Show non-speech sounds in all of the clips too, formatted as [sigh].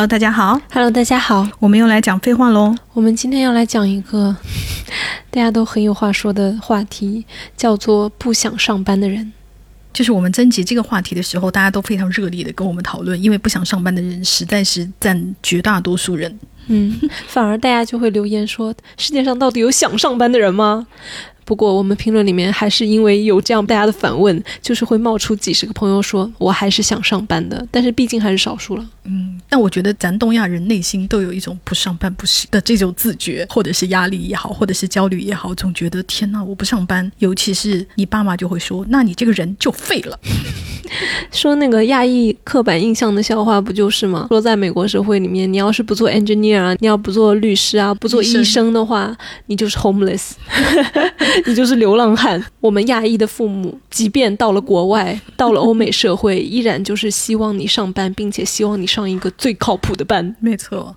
Hello，大家好。Hello，大家好，我们又来讲废话喽。我们今天要来讲一个 [laughs] 大家都很有话说的话题，叫做不想上班的人。就是我们征集这个话题的时候，大家都非常热烈的跟我们讨论，因为不想上班的人实在是占绝大多数人。嗯，反而大家就会留言说，世界上到底有想上班的人吗？不过我们评论里面还是因为有这样大家的反问，就是会冒出几十个朋友说我还是想上班的，但是毕竟还是少数了。嗯，但我觉得咱东亚人内心都有一种不上班不行的这种自觉，或者是压力也好，或者是焦虑也好，总觉得天哪，我不上班，尤其是你爸妈就会说，那你这个人就废了。[laughs] 说那个亚裔刻板印象的笑话不就是吗？说在美国社会里面，你要是不做 engineer 啊，你要不做律师啊，不做医生的话，你就是 homeless，你就是流浪汉。[laughs] 我们亚裔的父母，即便到了国外，到了欧美社会，依然就是希望你上班，并且希望你上一个最靠谱的班。没错。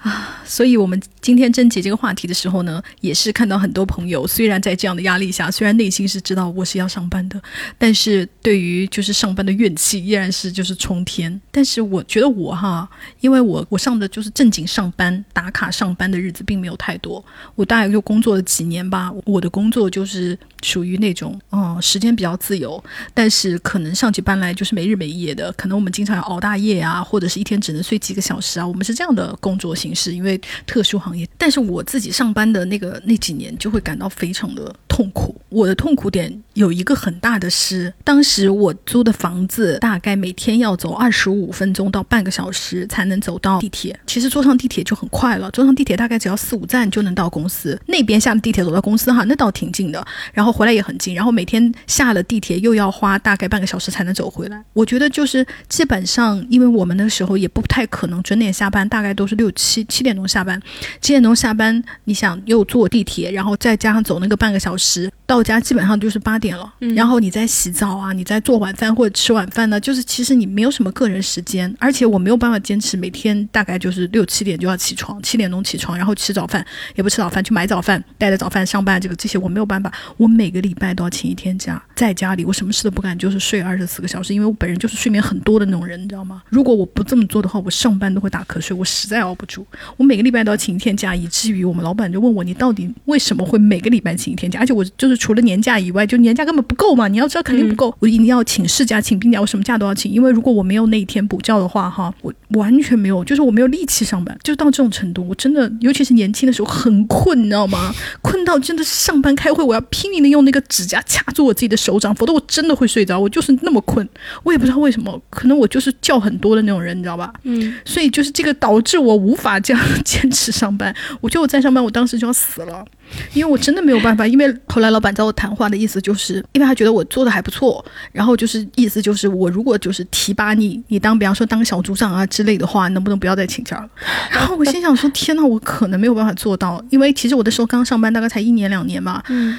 啊，所以我们今天征集这个话题的时候呢，也是看到很多朋友，虽然在这样的压力下，虽然内心是知道我是要上班的，但是对于就是上班的怨气依然是就是冲天。但是我觉得我哈，因为我我上的就是正经上班打卡上班的日子并没有太多，我大概就工作了几年吧。我的工作就是属于那种嗯时间比较自由，但是可能上起班来就是没日没夜的，可能我们经常要熬大夜啊，或者是一天只能睡几个小时啊，我们是这样的工作形式，因为特殊行业。但是我自己上班的那个那几年就会感到非常的痛苦。我的痛苦点有一个很大的是，当时我租的房子大概每天要走二十五分钟到半个小时才能走到地铁。其实坐上地铁就很快了，坐上地铁大概只要四五站就能到公司。那边下了地铁走到公司哈，那倒挺近的。然后回来也很近，然后每天下了地铁又要花大概半个小时才能走回来。我觉得就是基本上，因为我们那时候也不太可能准点下班，大概都是六七七点钟下班。七点钟下班，你想又坐地铁，然后再加上走那个半个小时，到家基本上就是八点了。嗯然后你再洗澡啊，你再做晚饭或者吃晚饭呢，就是其实你没有什么个人时间，而且我没有办法坚持每天大概就是六七点就要起床，七点钟起床，然后吃早饭，也不吃早饭去买早饭，带着早饭上班，这个这些我没有办法。我每个礼拜都要请一天假，在家里我什么事都不干，就是睡二十四个小时，因为我本人就是睡眠很多的那种人，你知道吗？如果我不这么做的话，我上班都会打瞌睡，我实在熬不住。我每个礼拜都要请一天假，以至于我们老板就问我，你到底为什么会每个礼拜请一天假？而且我就是除了年假以外，就年假根本不够嘛，你要知道肯定不够，我一定要请事假、请病假，我什么假都要请，因为如果我没有那一天补觉的话，哈，我完全没有，就是我没有力气上班，就到这种程度，我真的，尤其是年轻的时候很困，你知道吗？困到真的是上班开会，我要拼命的用那个指甲掐住我自己的手掌，否则我真的会睡着，我就是那么困，我也不知道为什么，可能我就是觉很多的那种人，你知道吧？嗯，所以就是这个导致我无法这样坚持上班。我觉得我在上班，我当时就要死了，因为我真的没有办法。因为后来老板找我谈话的意思就是，因为他觉得我做的还不错，然后就是意思就是我如果就是提拔你，你当比方说当小组长啊之类的话，能不能不要再请假了？然后我心想说，天呐，我可能没有办法做到，因为其实我的时候刚上班，大概才一年两年吧。嗯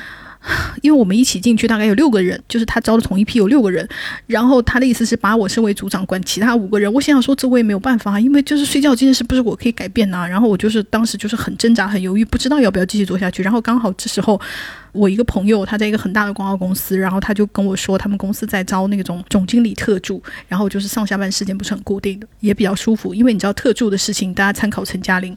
因为我们一起进去大概有六个人，就是他招的同一批有六个人，然后他的意思是把我升为组长，管其他五个人。我想想说，这我也没有办法，因为就是睡觉这件事不是我可以改变的、啊。然后我就是当时就是很挣扎、很犹豫，不知道要不要继续做下去。然后刚好这时候。我一个朋友，他在一个很大的广告公司，然后他就跟我说，他们公司在招那种总经理特助，然后就是上下班时间不是很固定的，也比较舒服，因为你知道特助的事情，大家参考陈嘉玲，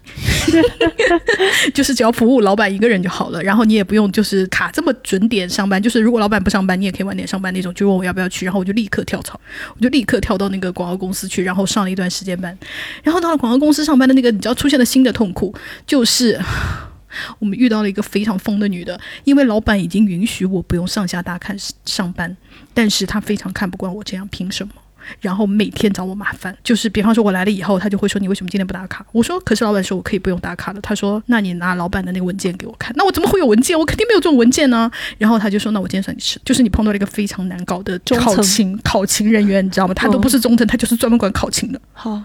[laughs] 就是只要服务老板一个人就好了，然后你也不用就是卡这么准点上班，就是如果老板不上班，你也可以晚点上班那种，就问我要不要去，然后我就立刻跳槽，我就立刻跳到那个广告公司去，然后上了一段时间班，然后到了广告公司上班的那个，你知道出现了新的痛苦，就是。[laughs] 我们遇到了一个非常疯的女的，因为老板已经允许我不用上下大看上班，但是她非常看不惯我这样，凭什么？然后每天找我麻烦，就是比方说我来了以后，他就会说你为什么今天不打卡？我说可是老板说我可以不用打卡的。他说那你拿老板的那个文件给我看，那我怎么会有文件？我肯定没有这种文件呢。[laughs] 然后他就说那我今天算你吃，就是你碰到了一个非常难搞的考勤考勤人员，你知道吗？他都不是中层，他就是专门管考勤的。好，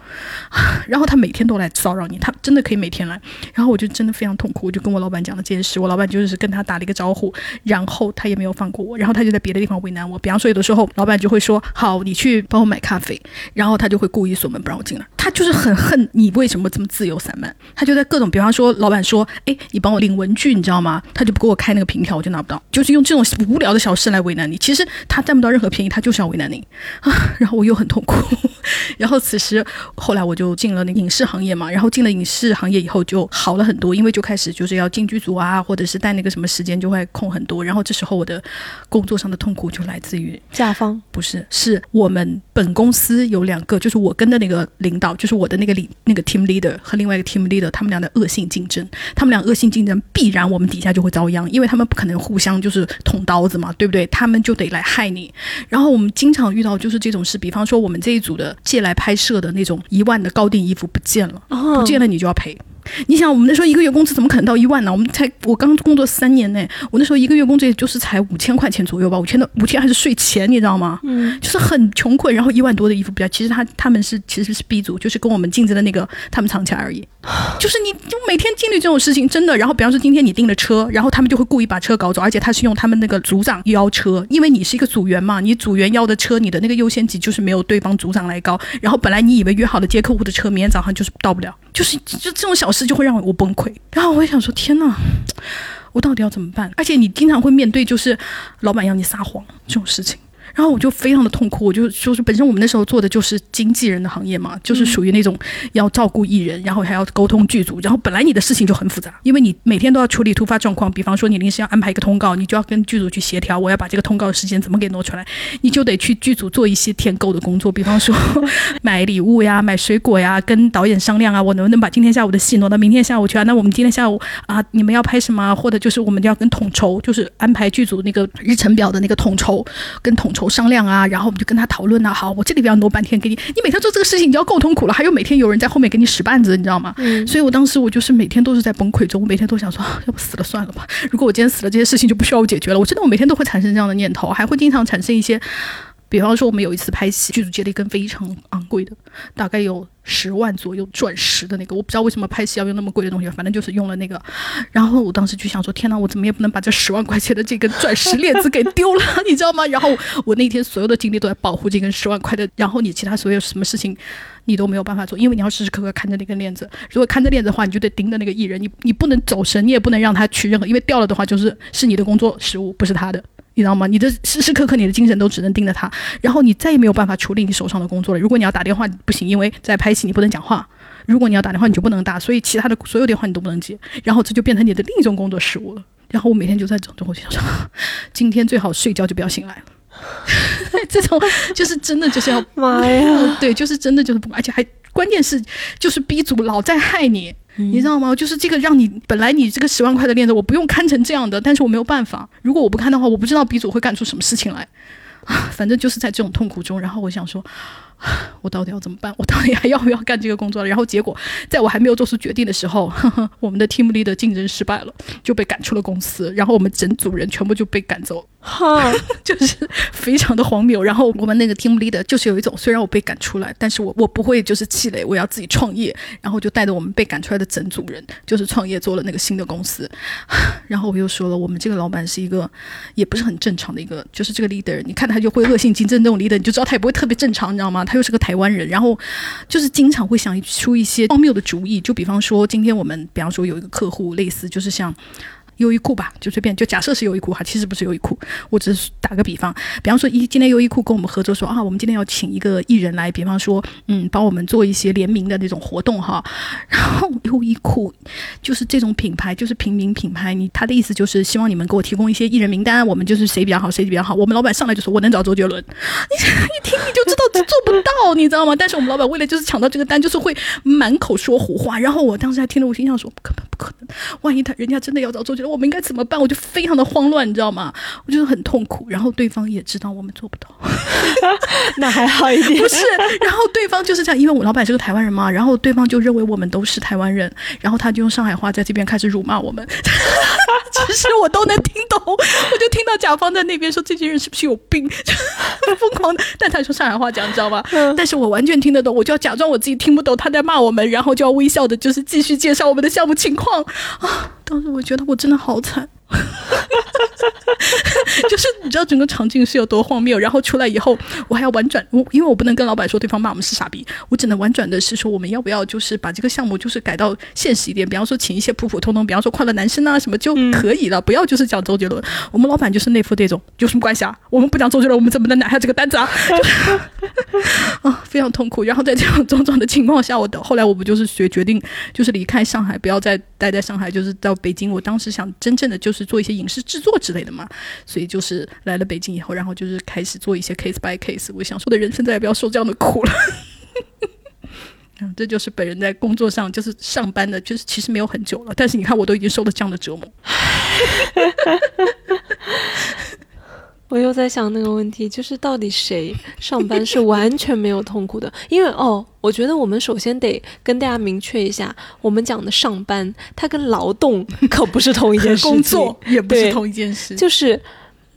然后他每天都来骚扰你，他真的可以每天来。然后我就真的非常痛苦，我就跟我老板讲了这件事，我老板就是跟他打了一个招呼，然后他也没有放过我，然后他就在别的地方为难我。比方说有的时候老板就会说好，你去帮我买咖啡，然后他就会故意锁门不让我进来。他他就是很恨你为什么这么自由散漫，他就在各种，比方说老板说，哎，你帮我领文具，你知道吗？他就不给我开那个凭条，我就拿不到，就是用这种无聊的小事来为难你。其实他占不到任何便宜，他就是要为难你啊。然后我又很痛苦。[laughs] 然后此时后来我就进了那个影视行业嘛，然后进了影视行业以后就好了很多，因为就开始就是要进剧组啊，或者是带那个什么时间就会空很多。然后这时候我的工作上的痛苦就来自于甲方，不是，是我们本公司有两个，就是我跟的那个领导，就是我的那个领那个 team leader 和另外一个 team leader，他们俩的恶性竞争，他们俩恶性竞争必然我们底下就会遭殃，因为他们不可能互相就是捅刀子嘛，对不对？他们就得来害你。然后我们经常遇到就是这种事，比方说我们这一组的借来拍摄的那种一万的高定衣服不见了，不见了你就要赔。你想，我们那时候一个月工资怎么可能到一万呢？我们才我刚工作三年呢，我那时候一个月工资也就是才五千块钱左右吧，五千的五千还是税前，你知道吗？嗯，就是很穷困，然后一万多的衣服不要。其实他他们是其实是 B 组，就是跟我们竞争的那个他们藏起来而已。就是你就每天经历这种事情，真的。然后比方说今天你订了车，然后他们就会故意把车搞走，而且他是用他们那个组长邀车，因为你是一个组员嘛，你组员邀的车，你的那个优先级就是没有对方组长来高。然后本来你以为约好的接客户的车，明天早上就是到不了，就是就这种小事就会让我崩溃。然后我也想说，天呐，我到底要怎么办？而且你经常会面对就是老板要你撒谎这种事情。然后我就非常的痛苦，我就就是本身我们那时候做的就是经纪人的行业嘛，就是属于那种要照顾艺人，然后还要沟通剧组，然后本来你的事情就很复杂，因为你每天都要处理突发状况，比方说你临时要安排一个通告，你就要跟剧组去协调，我要把这个通告的时间怎么给挪出来，你就得去剧组做一些舔狗的工作，比方说 [laughs] 买礼物呀、买水果呀，跟导演商量啊，我能不能把今天下午的戏挪到明天下午去啊？那我们今天下午啊，你们要拍什么？或者就是我们要跟统筹，就是安排剧组那个日程表的那个统筹，跟统筹。商量啊，然后我们就跟他讨论啊。好，我这里边要挪半天给你。你每天做这个事情，你就要够痛苦了。还有每天有人在后面给你使绊子，你知道吗？嗯。所以我当时我就是每天都是在崩溃中，我每天都想说，要不死了算了吧。如果我今天死了，这些事情就不需要我解决了。我真的，我每天都会产生这样的念头，还会经常产生一些。比方说，我们有一次拍戏，剧组接了一根非常昂贵的，大概有十万左右钻石的那个，我不知道为什么拍戏要用那么贵的东西，反正就是用了那个。然后我当时就想说，天哪，我怎么也不能把这十万块钱的这根钻石链子给丢了，[laughs] 你知道吗？然后我那天所有的精力都在保护这根十万块的，然后你其他所有什么事情你都没有办法做，因为你要时时刻刻看着那根链子。如果看着链子的话，你就得盯着那个艺人，你你不能走神，你也不能让他去任何，因为掉了的话就是是你的工作失误，不是他的。你知道吗？你的时时刻刻，你的精神都只能盯着他，然后你再也没有办法处理你手上的工作了。如果你要打电话不行，因为在拍戏你不能讲话；如果你要打电话你就不能打，所以其他的所有电话你都不能接。然后这就变成你的另一种工作失误了。然后我每天就在这种我就想说，[laughs] 今天最好睡觉就不要醒来了。[laughs] 这种就是真的就是要妈呀，对，就是真的就是不，而且还关键是就是 B 组老在害你。你知道吗？就是这个让你本来你这个十万块的链子，我不用看成这样的，但是我没有办法。如果我不看的话，我不知道鼻祖会干出什么事情来。啊，[laughs] 反正就是在这种痛苦中，然后我想说。我到底要怎么办？我到底还要不要干这个工作了？然后结果，在我还没有做出决定的时候，呵 [laughs] 呵我们的 team leader 竞争失败了，就被赶出了公司。然后我们整组人全部就被赶走，哈，[laughs] 就是非常的荒谬。然后我们那个 team leader 就是有一种，虽然我被赶出来，但是我我不会就是气馁，我要自己创业。然后就带着我们被赶出来的整组人，就是创业做了那个新的公司。[laughs] 然后我又说了，我们这个老板是一个也不是很正常的一个，就是这个 leader，你看他就会恶性竞争这种 leader，你就知道他也不会特别正常，你知道吗？他又是个台湾人，然后就是经常会想出一些荒谬的主意，就比方说，今天我们比方说有一个客户，类似就是像。优衣库吧，就随便就假设是优衣库哈，其实不是优衣库，我只是打个比方，比方说一今天优衣库跟我们合作说啊，我们今天要请一个艺人来，比方说嗯，帮我们做一些联名的那种活动哈，然后优衣库就是这种品牌，就是平民品牌，你他的意思就是希望你们给我提供一些艺人名单，我们就是谁比较好，谁比较好，我们老板上来就说我能找周杰伦，你一听你就知道做不到，你知道吗？但是我们老板为了就是抢到这个单，就是会满口说胡话，然后我当时还听着我心想说不可能不可能，万一他人家真的要找周杰伦。我们应该怎么办？我就非常的慌乱，你知道吗？我就很痛苦。然后对方也知道我们做不到，那还好一点。[laughs] 不是，然后对方就是这样，因为我老板是个台湾人嘛，然后对方就认为我们都是台湾人，然后他就用上海话在这边开始辱骂我们。[laughs] 其实我都能听懂，我就听到甲方在那边说这些人是不是有病，[laughs] 疯狂的。但他说上海话讲，你知道吗？但是我完全听得懂，我就要假装我自己听不懂，他在骂我们，然后就要微笑的，就是继续介绍我们的项目情况啊。当时我觉得我真的好惨。[laughs] 就是你知道整个场景是有多荒谬。然后出来以后，我还要婉转，我因为我不能跟老板说对方骂我们是傻逼，我只能婉转的是说我们要不要就是把这个项目就是改到现实一点，比方说请一些普普通通，比方说快乐男生啊什么就可以了，不要就是讲周杰伦。我们老板就是那副这种有什么关系啊？我们不讲周杰伦，我们怎么能拿下这个单子啊？[laughs] 啊，非常痛苦。然后在这样种种的情况下，我的后来我不就是决决定就是离开上海，不要再待在上海，就是到北京。我当时想真正的就是做一些影视制作之类的嘛，所以就是来了北京以后，然后就是开始做一些 case by case。我想说的人生再也不要受这样的苦了。[laughs] 嗯，这就是本人在工作上就是上班的，就是其实没有很久了，但是你看我都已经受了这样的折磨。[laughs] 我又在想那个问题，就是到底谁 [laughs] 上班是完全没有痛苦的？因为哦，我觉得我们首先得跟大家明确一下，我们讲的上班，它跟劳动可不是同一件事情，[laughs] 工作也不是同一件事，就是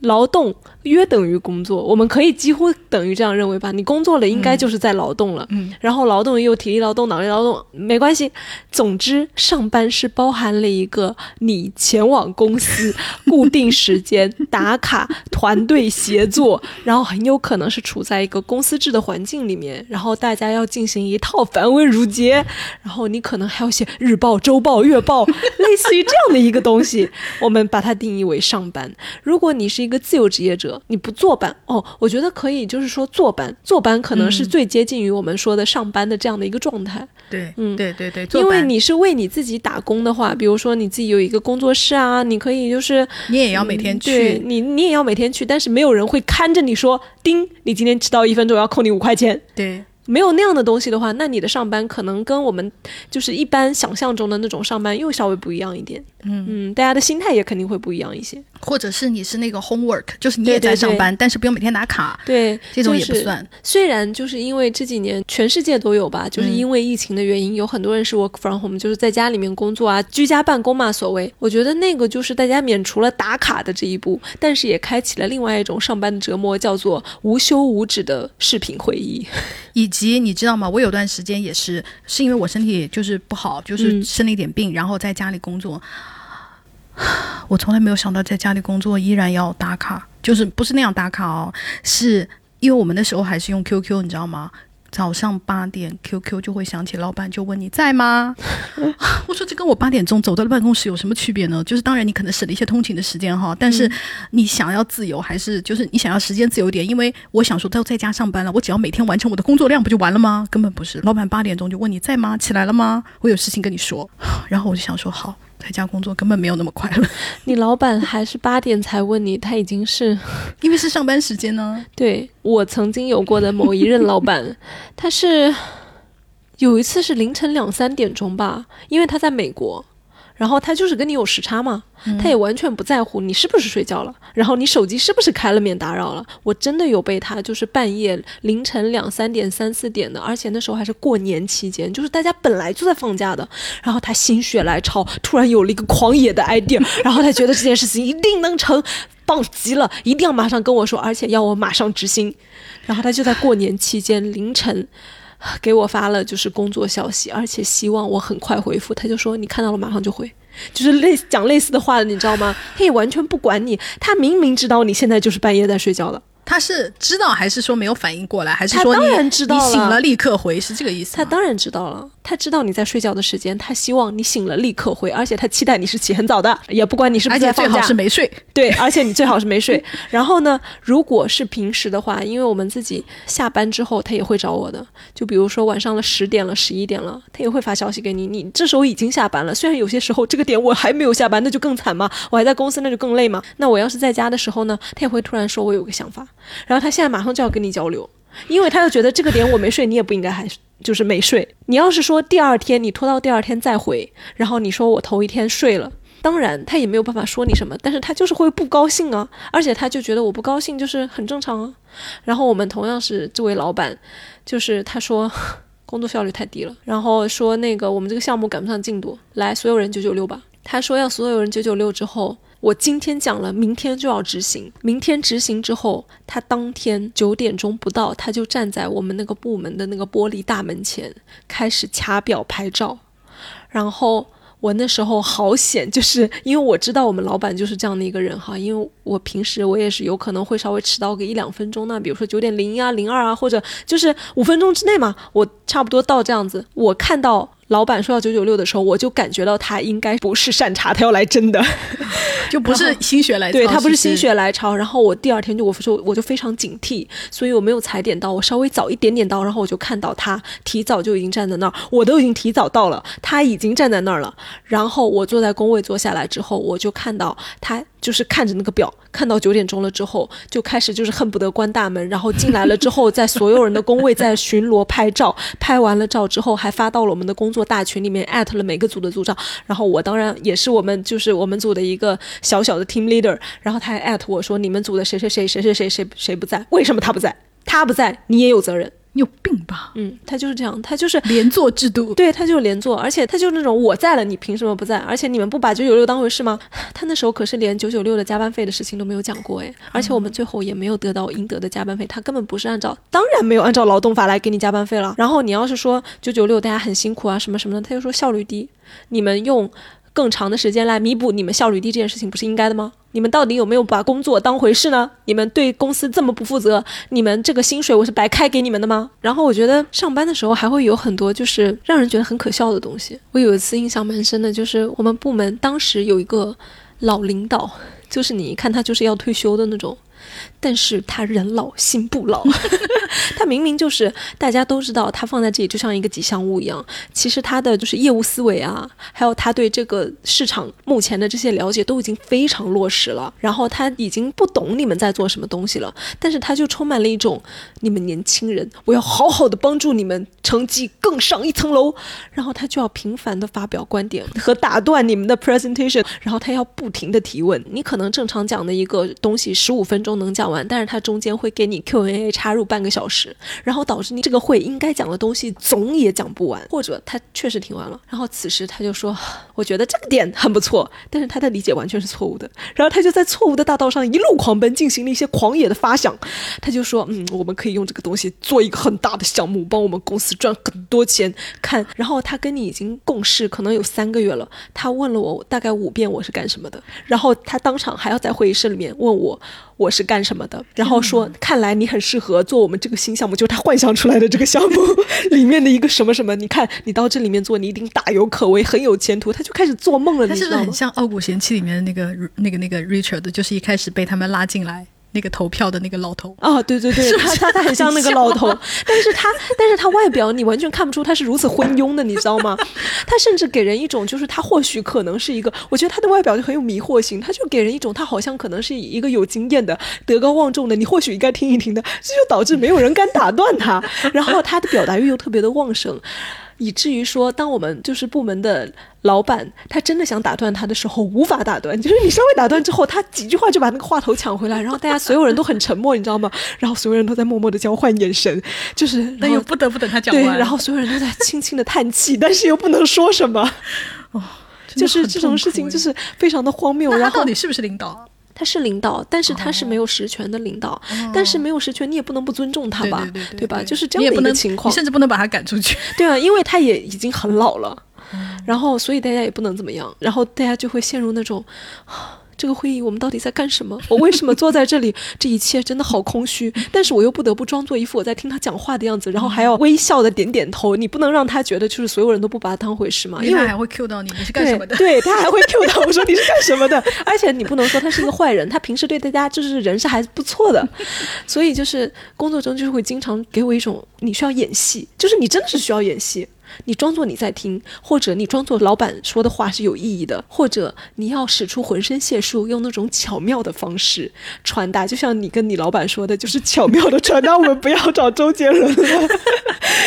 劳动。约等于工作，我们可以几乎等于这样认为吧？你工作了，应该就是在劳动了。嗯，然后劳动也有体力劳动、脑力劳动，没关系。总之，上班是包含了一个你前往公司、固定时间打卡、团队协作，然后很有可能是处在一个公司制的环境里面，然后大家要进行一套繁文缛节，然后你可能还要写日报、周报、月报，类似于这样的一个东西，我们把它定义为上班。如果你是一个自由职业者，你不坐班哦，我觉得可以，就是说坐班，坐班可能是最接近于我们说的上班的这样的一个状态。对，嗯，对对对，因为你是为你自己打工的话，比如说你自己有一个工作室啊，你可以就是你也要每天去，你你也要每天去，但是没有人会看着你说，叮，你今天迟到一分钟要扣你五块钱。对。没有那样的东西的话，那你的上班可能跟我们就是一般想象中的那种上班又稍微不一样一点。嗯嗯，大家的心态也肯定会不一样一些。或者是你是那个 homework，就是你也在上班，但是不用每天打卡。对，这种也不算。虽然就是因为这几年全世界都有吧，就是因为疫情的原因，有很多人是 work from home，就是在家里面工作啊，居家办公嘛，所谓。我觉得那个就是大家免除了打卡的这一步，但是也开启了另外一种上班的折磨，叫做无休无止的视频会议。[laughs] 以及你知道吗？我有段时间也是，是因为我身体就是不好，就是生了一点病，然后在家里工作。我从来没有想到在家里工作依然要打卡，就是不是那样打卡哦，是因为我们那时候还是用 QQ，你知道吗？早上八点，QQ 就会响起，老板就问你在吗？[laughs] 我说这跟我八点钟走到了办公室有什么区别呢？就是当然你可能省了一些通勤的时间哈，但是你想要自由还是就是你想要时间自由点？因为我想说都在家上班了，我只要每天完成我的工作量不就完了吗？根本不是，老板八点钟就问你在吗？起来了吗？我有事情跟你说，[laughs] 然后我就想说好。在家工作根本没有那么快乐。[laughs] 你老板还是八点才问你，他已经是 [laughs] 因为是上班时间呢。对我曾经有过的某一任老板，[laughs] 他是有一次是凌晨两三点钟吧，因为他在美国。然后他就是跟你有时差嘛，他也完全不在乎你是不是睡觉了，然后你手机是不是开了免打扰了。我真的有被他就是半夜凌晨两三点、三四点的，而且那时候还是过年期间，就是大家本来就在放假的。然后他心血来潮，突然有了一个狂野的 idea，然后他觉得这件事情一定能成，棒极了，一定要马上跟我说，而且要我马上执行。然后他就在过年期间凌晨。给我发了就是工作消息，而且希望我很快回复。他就说你看到了马上就回，就是类讲类似的话的，你知道吗？他也完全不管你，他明明知道你现在就是半夜在睡觉了。他是知道还是说没有反应过来，还是说当然知道你醒了立刻回是这个意思？他当然知道了，他知道你在睡觉的时间，他希望你醒了立刻回，而且他期待你是起很早的，也不管你是不是在放假，最好是没睡。对，而且你最好是没睡。[laughs] 然后呢，如果是平时的话，因为我们自己下班之后，他也会找我的。就比如说晚上了十点了、十一点了，他也会发消息给你。你这时候已经下班了，虽然有些时候这个点我还没有下班，那就更惨嘛，我还在公司，那就更累嘛。那我要是在家的时候呢，他也会突然说我有个想法，然后他现在。马上就要跟你交流，因为他又觉得这个点我没睡，你也不应该还就是没睡。你要是说第二天你拖到第二天再回，然后你说我头一天睡了，当然他也没有办法说你什么，但是他就是会不高兴啊，而且他就觉得我不高兴就是很正常啊。然后我们同样是这位老板，就是他说工作效率太低了，然后说那个我们这个项目赶不上进度，来所有人九九六吧。他说要所有人九九六之后。我今天讲了，明天就要执行。明天执行之后，他当天九点钟不到，他就站在我们那个部门的那个玻璃大门前，开始掐表拍照。然后我那时候好险，就是因为我知道我们老板就是这样的一个人哈，因为我平时我也是有可能会稍微迟到个一两分钟那比如说九点零一啊、零二啊，或者就是五分钟之内嘛，我差不多到这样子。我看到老板说要九九六的时候，我就感觉到他应该不是善茬，他要来真的。[laughs] 就不是心血来潮，对他不是心血来潮。然后我第二天就我说我就非常警惕，所以我没有踩点到，我稍微早一点点到，然后我就看到他提早就已经站在那儿，我都已经提早到了，他已经站在那儿了。然后我坐在工位坐下来之后，我就看到他就是看着那个表，看到九点钟了之后，就开始就是恨不得关大门，然后进来了之后，在所有人的工位在巡逻拍照，拍完了照之后还发到了我们的工作大群里面，艾特了每个组的组长。然后我当然也是我们就是我们组的一个小小的 team leader，然后他还艾特我说你们组的谁谁谁谁谁谁谁谁不在，为什么他不在？他不在，你也有责任。你有病吧？嗯，他就是这样，他就是连坐制度，对他就是连坐，而且他就是那种我在了，你凭什么不在？而且你们不把九九六当回事吗？他那时候可是连九九六的加班费的事情都没有讲过诶，而且我们最后也没有得到应得的加班费，他根本不是按照，当然没有按照劳动法来给你加班费了。然后你要是说九九六大家很辛苦啊什么什么的，他就说效率低，你们用更长的时间来弥补你们效率低这件事情不是应该的吗？你们到底有没有把工作当回事呢？你们对公司这么不负责，你们这个薪水我是白开给你们的吗？然后我觉得上班的时候还会有很多就是让人觉得很可笑的东西。我有一次印象蛮深的，就是我们部门当时有一个老领导，就是你一看他就是要退休的那种。但是他人老心不老，[laughs] 他明明就是大家都知道，他放在这里就像一个吉祥物一样。其实他的就是业务思维啊，还有他对这个市场目前的这些了解都已经非常落实了。然后他已经不懂你们在做什么东西了，但是他就充满了一种你们年轻人，我要好好的帮助你们成绩更上一层楼。然后他就要频繁的发表观点和打断你们的 presentation，然后他要不停的提问。你可能正常讲的一个东西十五分钟能讲完，但是他中间会给你 Q&A 插入半个小时，然后导致你这个会应该讲的东西总也讲不完，或者他确实听完了，然后此时他就说，我觉得这个点很不错，但是他的理解完全是错误的，然后他就在错误的大道上一路狂奔，进行了一些狂野的发想，他就说，嗯，我们可以用这个东西做一个很大的项目，帮我们公司赚很多钱，看，然后他跟你已经共事可能有三个月了，他问了我大概五遍我是干什么的，然后他当场还要在会议室里面问我我是干什么的，然后说看来你很适合做我们这个新项目，就是他幻想出来的这个项目 [laughs] 里面的一个什么什么，你看你到这里面做，你一定大有可为，很有前途，他就开始做梦了，他是不是你知道吗？很像《傲骨贤妻》里面的那个那个那个 Richard，就是一开始被他们拉进来那个投票的那个老头。啊，对对对，是是他他他很像那个老头，但是他但是他外表你完全看不出他是如此昏庸的，你知道吗？[laughs] 他甚至给人一种就是他或许可能是一个，我觉得他的外表就很有迷惑性，他就给人一种他好像可能是一个有经验的、德高望重的，你或许应该听一听的，这就导致没有人敢打断他，然后他的表达欲又特别的旺盛。以至于说，当我们就是部门的老板，他真的想打断他的时候，无法打断。就是你稍微打断之后，他几句话就把那个话头抢回来，然后大家所有人都很沉默，你知道吗？然后所有人都在默默的交换眼神，就是但然后又不得不等他讲对，完，然后所有人都在轻轻的叹气，但是又不能说什么，哦就是这种事情就是非常的荒谬。那然后他到底是不是领导啊？他是领导，但是他是没有实权的领导，但是没有实权，你也不能不尊重他吧，对对对吧？就是这样的一个情况你，甚至不能把他赶出去。[laughs] 对啊，因为他也已经很老了，然后所以大家也不能怎么样，然后大家就会陷入那种。啊这个会议我们到底在干什么？[laughs] 我为什么坐在这里？这一切真的好空虚，但是我又不得不装作一副我在听他讲话的样子，然后还要微笑的点点头。你不能让他觉得就是所有人都不把他当回事嘛，因为还会 Q 到你，你是干什么的？对，对他还会 Q 到我说你是干什么的，而且你不能说他是一个坏人，他平时对大家就是人是还不错的，所以就是工作中就是会经常给我一种你需要演戏，就是你真的是需要演戏。你装作你在听，或者你装作老板说的话是有意义的，或者你要使出浑身解数，用那种巧妙的方式传达，就像你跟你老板说的，就是巧妙的传达，[laughs] 我们不要找周杰伦了。[laughs]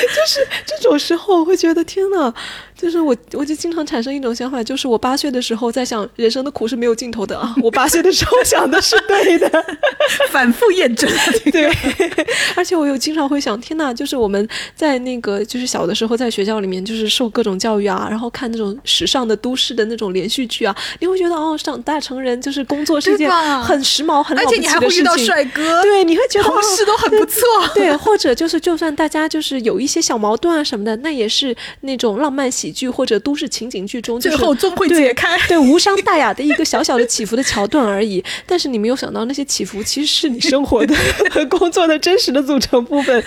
就是这种时候，我会觉得天呐，就是我，我就经常产生一种想法，就是我八岁的时候在想，人生的苦是没有尽头的啊！我八岁的时候想的是对的，[laughs] 反复验证。对，[laughs] 而且我又经常会想，天呐，就是我们在那个就是小的时候在学校里面就是受各种教育啊，然后看那种时尚的都市的那种连续剧啊，你会觉得哦，长大成人就是工作是一件很时髦、很了而且你还会遇到的事情。帅哥，对，你会觉得同事都很不 [laughs] 错。对，或者就是就算大家就是有一些小矛盾啊什么的，那也是那种浪漫喜喜剧或者都市情景剧中，最后终会解开，[laughs] 对无伤大雅的一个小小的起伏的桥段而已。但是你没有想到，那些起伏其实是你生活的 [laughs] 和工作的真实的组成部分。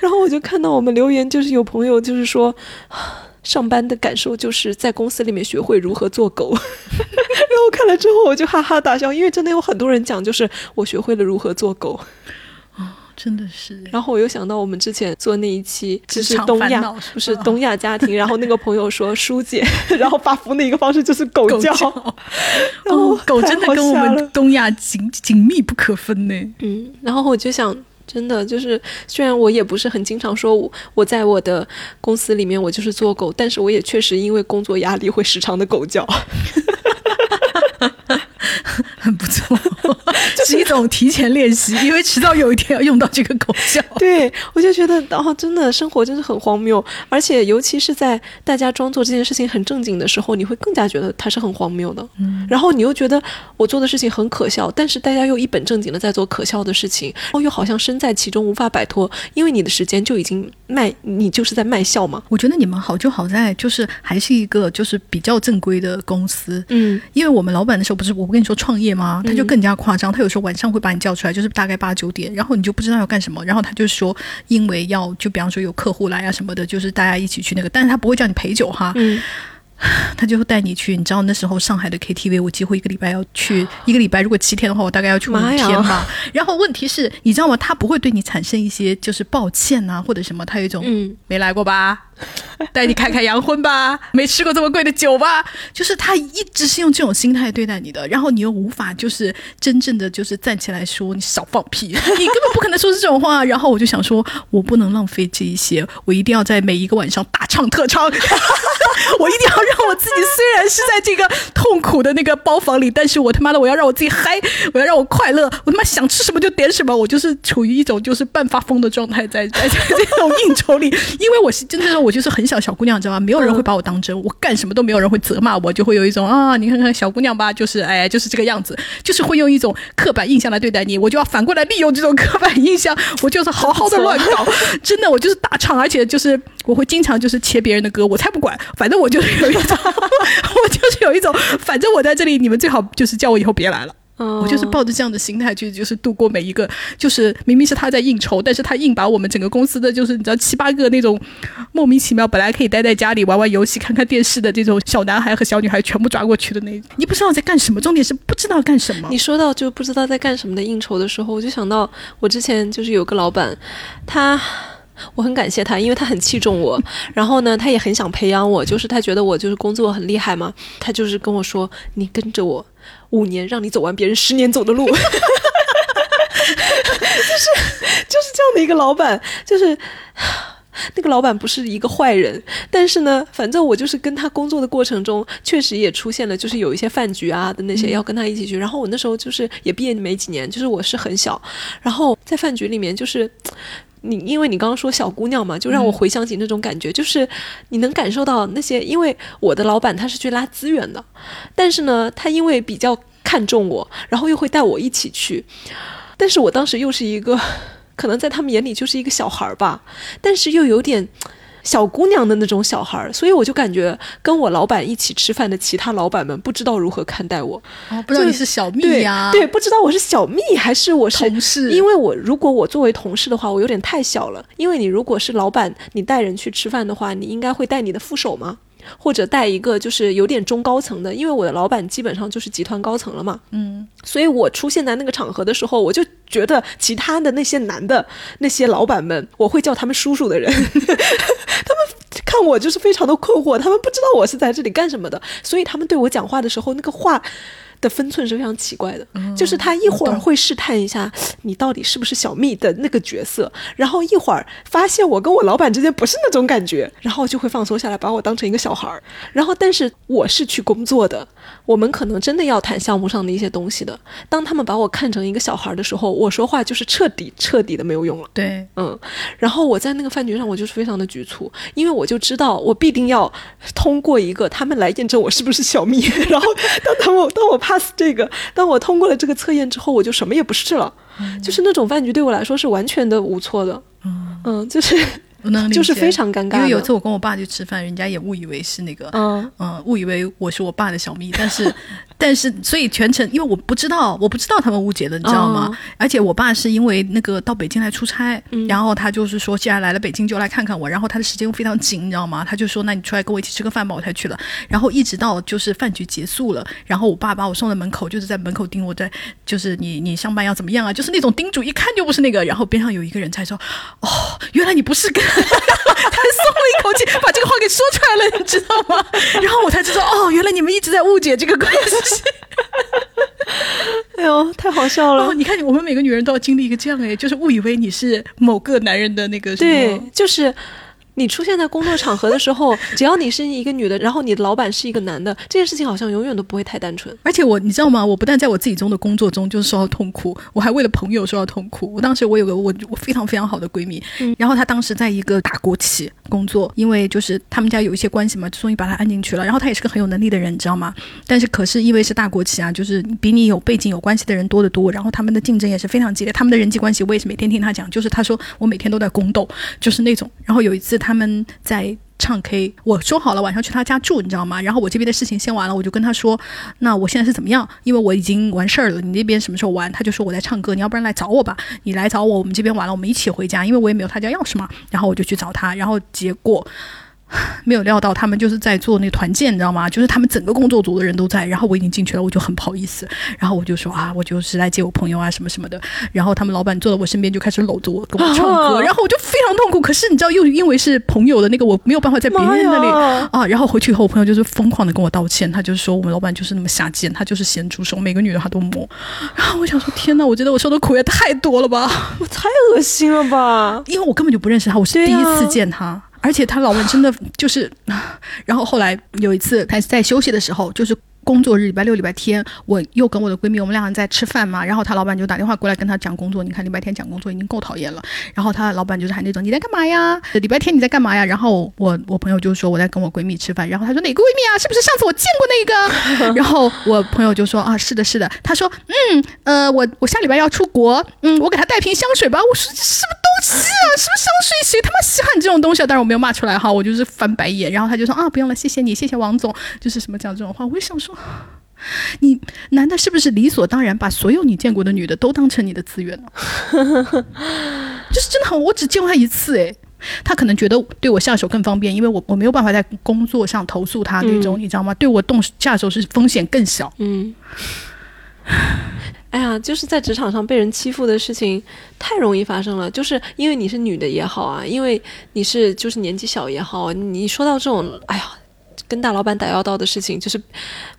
然后我就看到我们留言，就是有朋友就是说。[sighs] 上班的感受就是在公司里面学会如何做狗，[laughs] 然后看了之后我就哈哈大笑，因为真的有很多人讲，就是我学会了如何做狗，啊，真的是。然后我又想到我们之前做那一期，就是东亚，不是东亚家庭，然后那个朋友说舒姐，[laughs] 然后发福的一个方式就是狗叫，[laughs] 然后狗真的跟我们东亚紧紧密不可分呢。嗯，然后我就想。真的就是，虽然我也不是很经常说，我我在我的公司里面我就是做狗，但是我也确实因为工作压力会时常的狗叫。很不错，是一种提前练习，因为迟早有一天要用到这个狗叫。[laughs] 对，我就觉得，哦，真的生活真是很荒谬，而且尤其是在大家装作这件事情很正经的时候，你会更加觉得它是很荒谬的。嗯，然后你又觉得我做的事情很可笑，但是大家又一本正经的在做可笑的事情，然后又好像身在其中无法摆脱，因为你的时间就已经卖，你就是在卖笑嘛。我觉得你们好就好在就是还是一个就是比较正规的公司。嗯，因为我们老板的时候不是我不跟你说创业。吗？他就更加夸张，他有时候晚上会把你叫出来，就是大概八九点，然后你就不知道要干什么，然后他就说，因为要就比方说有客户来啊什么的，就是大家一起去那个，但是他不会叫你陪酒哈，嗯 [sighs] 他就会带你去。你知道那时候上海的 KTV，我几乎一个礼拜要去一个礼拜，如果七天的话，我大概要去五天吧。然后问题是，你知道吗？他不会对你产生一些就是抱歉啊或者什么，他有一种嗯没来过吧。[laughs] 带你看看洋荤吧，[laughs] 没吃过这么贵的酒吧，就是他一直是用这种心态对待你的，然后你又无法就是真正的就是站起来说你少放屁，[laughs] 你根本不可能说出这种话。然后我就想说，我不能浪费这一些，我一定要在每一个晚上大唱特唱，我一定要让我自己虽然是在这个痛苦的那个包房里，但是我他妈的我要让我自己嗨，我要让我快乐，我他妈想吃什么就点什么，我就是处于一种就是半发疯的状态，在在在这种应酬里，因为我是真的是。我就是很小小姑娘，知道吗？没有人会把我当真，我干什么都没有人会责骂我，就会有一种啊，你看看小姑娘吧，就是哎，就是这个样子，就是会用一种刻板印象来对待你，我就要反过来利用这种刻板印象，我就是好好的乱搞，[laughs] 真的，我就是大唱，而且就是我会经常就是切别人的歌，我才不管，反正我就是有一种，[laughs] 我就是有一种，反正我在这里，你们最好就是叫我以后别来了。我就是抱着这样的心态去，就是度过每一个，就是明明是他在应酬，但是他硬把我们整个公司的，就是你知道七八个那种莫名其妙本来可以待在家里玩玩游戏、看看电视的这种小男孩和小女孩全部抓过去的那，你不知道在干什么，重点是不知道干什么。你说到就不知道在干什么的应酬的时候，我就想到我之前就是有个老板，他。我很感谢他，因为他很器重我，[laughs] 然后呢，他也很想培养我，就是他觉得我就是工作很厉害嘛，他就是跟我说：“你跟着我五年，让你走完别人十年走的路。[laughs] ”就是就是这样的一个老板，就是那个老板不是一个坏人，但是呢，反正我就是跟他工作的过程中，确实也出现了，就是有一些饭局啊的那些要跟他一起去，然后我那时候就是也毕业没几年，就是我是很小，然后在饭局里面就是。你因为你刚刚说小姑娘嘛，就让我回想起那种感觉，就是你能感受到那些，因为我的老板他是去拉资源的，但是呢，他因为比较看重我，然后又会带我一起去，但是我当时又是一个，[laughs] 可能在他们眼里就是一个小孩儿吧，但是又有点。小姑娘的那种小孩儿，所以我就感觉跟我老板一起吃饭的其他老板们不知道如何看待我，哦，不知道你是小蜜呀，对，[laughs] 不知道我是小蜜还是我是同事，因为我如果我作为同事的话，我有点太小了，因为你如果是老板，你带人去吃饭的话，你应该会带你的副手吗？或者带一个就是有点中高层的，因为我的老板基本上就是集团高层了嘛。嗯，所以我出现在那个场合的时候，我就觉得其他的那些男的那些老板们，我会叫他们叔叔的人，[laughs] 他们看我就是非常的困惑，他们不知道我是在这里干什么的，所以他们对我讲话的时候，那个话。的分寸是非常奇怪的，就是他一会儿会试探一下你到底是不是小蜜的那个角色，然后一会儿发现我跟我老板之间不是那种感觉，然后就会放松下来，把我当成一个小孩儿。然后，但是我是去工作的，我们可能真的要谈项目上的一些东西的。当他们把我看成一个小孩的时候，我说话就是彻底彻底的没有用了。对，嗯。然后我在那个饭局上，我就是非常的局促，因为我就知道我必定要通过一个他们来验证我是不是小蜜。[laughs] 然后当他们当我怕。这个，当我通过了这个测验之后，我就什么也不是了，就是那种饭局对我来说是完全的无措的，嗯，就是就是非常尴尬。因为有一次我跟我爸去吃饭，人家也误以为是那个，嗯，嗯，误以为我是我爸的小蜜，但是，但是，所以全程因为我不知道，我不知道他们误解的，你知道吗？哦而且我爸是因为那个到北京来出差，嗯然后他就是说，既然来了北京就来看看我，然后他的时间又非常紧，你知道吗？他就说，那你出来跟我一起吃个饭吧，我才去了。然后一直到就是饭局结束了，然后我爸把我送到门口，就是在门口盯我在，就是你你上班要怎么样啊？就是那种叮嘱，一看就不是那个。然后边上有一个人才说，哦，原来你不是跟，才松了一口气，把这个话给说出来了，你知道吗？然后我才知道，哦，原来你们一直在误解这个关系。哎呦，太好笑了。哦，你看，我们每个女人都要经历一个这样哎，就是误以为你是某个男人的那个什么。对，就是你出现在工作场合的时候，[laughs] 只要你是一个女的，然后你的老板是一个男的，这件事情好像永远都不会太单纯。而且我，你知道吗？我不但在我自己中的工作中就是受到痛苦，我还为了朋友受到痛苦。我当时我有个我我非常非常好的闺蜜，嗯然后她当时在一个大国企工作，因为就是他们家有一些关系嘛，终于把她安进去了。然后她也是个很有能力的人，你知道吗？但是可是因为是大国企啊，就是比你有背景有关系的人多得多，然后他们的竞争也是非常激烈，他们的人际关系我也是每天听她讲，就是她说我每天都在宫斗，就是那种。然后有一次他们在。唱 K，我说好了晚上去他家住，你知道吗？然后我这边的事情先完了，我就跟他说，那我现在是怎么样？因为我已经完事儿了，你那边什么时候完？他就说我在唱歌，你要不然来找我吧，你来找我，我们这边完了，我们一起回家，因为我也没有他家钥匙嘛。然后我就去找他，然后结果。[laughs] 没有料到他们就是在做那个团建，你知道吗？就是他们整个工作组的人都在，然后我已经进去了，我就很不好意思，然后我就说啊，我就是来接我朋友啊什么什么的，然后他们老板坐在我身边就开始搂着我跟我唱歌，啊然后我就非常痛苦。可是你知道，又因为是朋友的那个，我没有办法在别人那里啊。然后回去以后，我朋友就是疯狂的跟我道歉，他就是说我们老板就是那么下贱，他就是咸猪手，每个女的他都摸。然后我想说，天哪，我觉得我受的苦也太多了吧。我 [laughs] 太恶心了吧！因为我根本就不认识他，我是第一次见他。而且他老板真的就是，然后后来有一次他在休息的时候，就是工作日礼拜六、礼拜天，我又跟我的闺蜜我们两个人在吃饭嘛，然后她老板就打电话过来跟她讲工作，你看礼拜天讲工作已经够讨厌了，然后她老板就是喊那种你在干嘛呀？礼拜天你在干嘛呀？然后我我朋友就说我在跟我闺蜜吃饭，然后她说哪个闺蜜啊？是不是上次我见过那个？[laughs] 然后我朋友就说啊是的是的，她说嗯呃我我下礼拜要出国，嗯我给她带瓶香水吧。我说这什么东西啊？什么香水？谁他妈稀罕这种东西啊？但是我没有骂出来哈，我就是翻白眼。然后她就说啊不用了，谢谢你，谢谢王总，就是什么讲这种话。我就想说。[laughs] 你男的是不是理所当然把所有你见过的女的都当成你的资源呢？[laughs] 就是真的很，我只见过他一次诶。他可能觉得对我下手更方便，因为我我没有办法在工作上投诉他那种，你知道吗？对我动下手是风险更小。嗯，哎呀，就是在职场上被人欺负的事情太容易发生了，就是因为你是女的也好啊，因为你是就是年纪小也好啊，你说到这种，哎呀。跟大老板打交道的事情，就是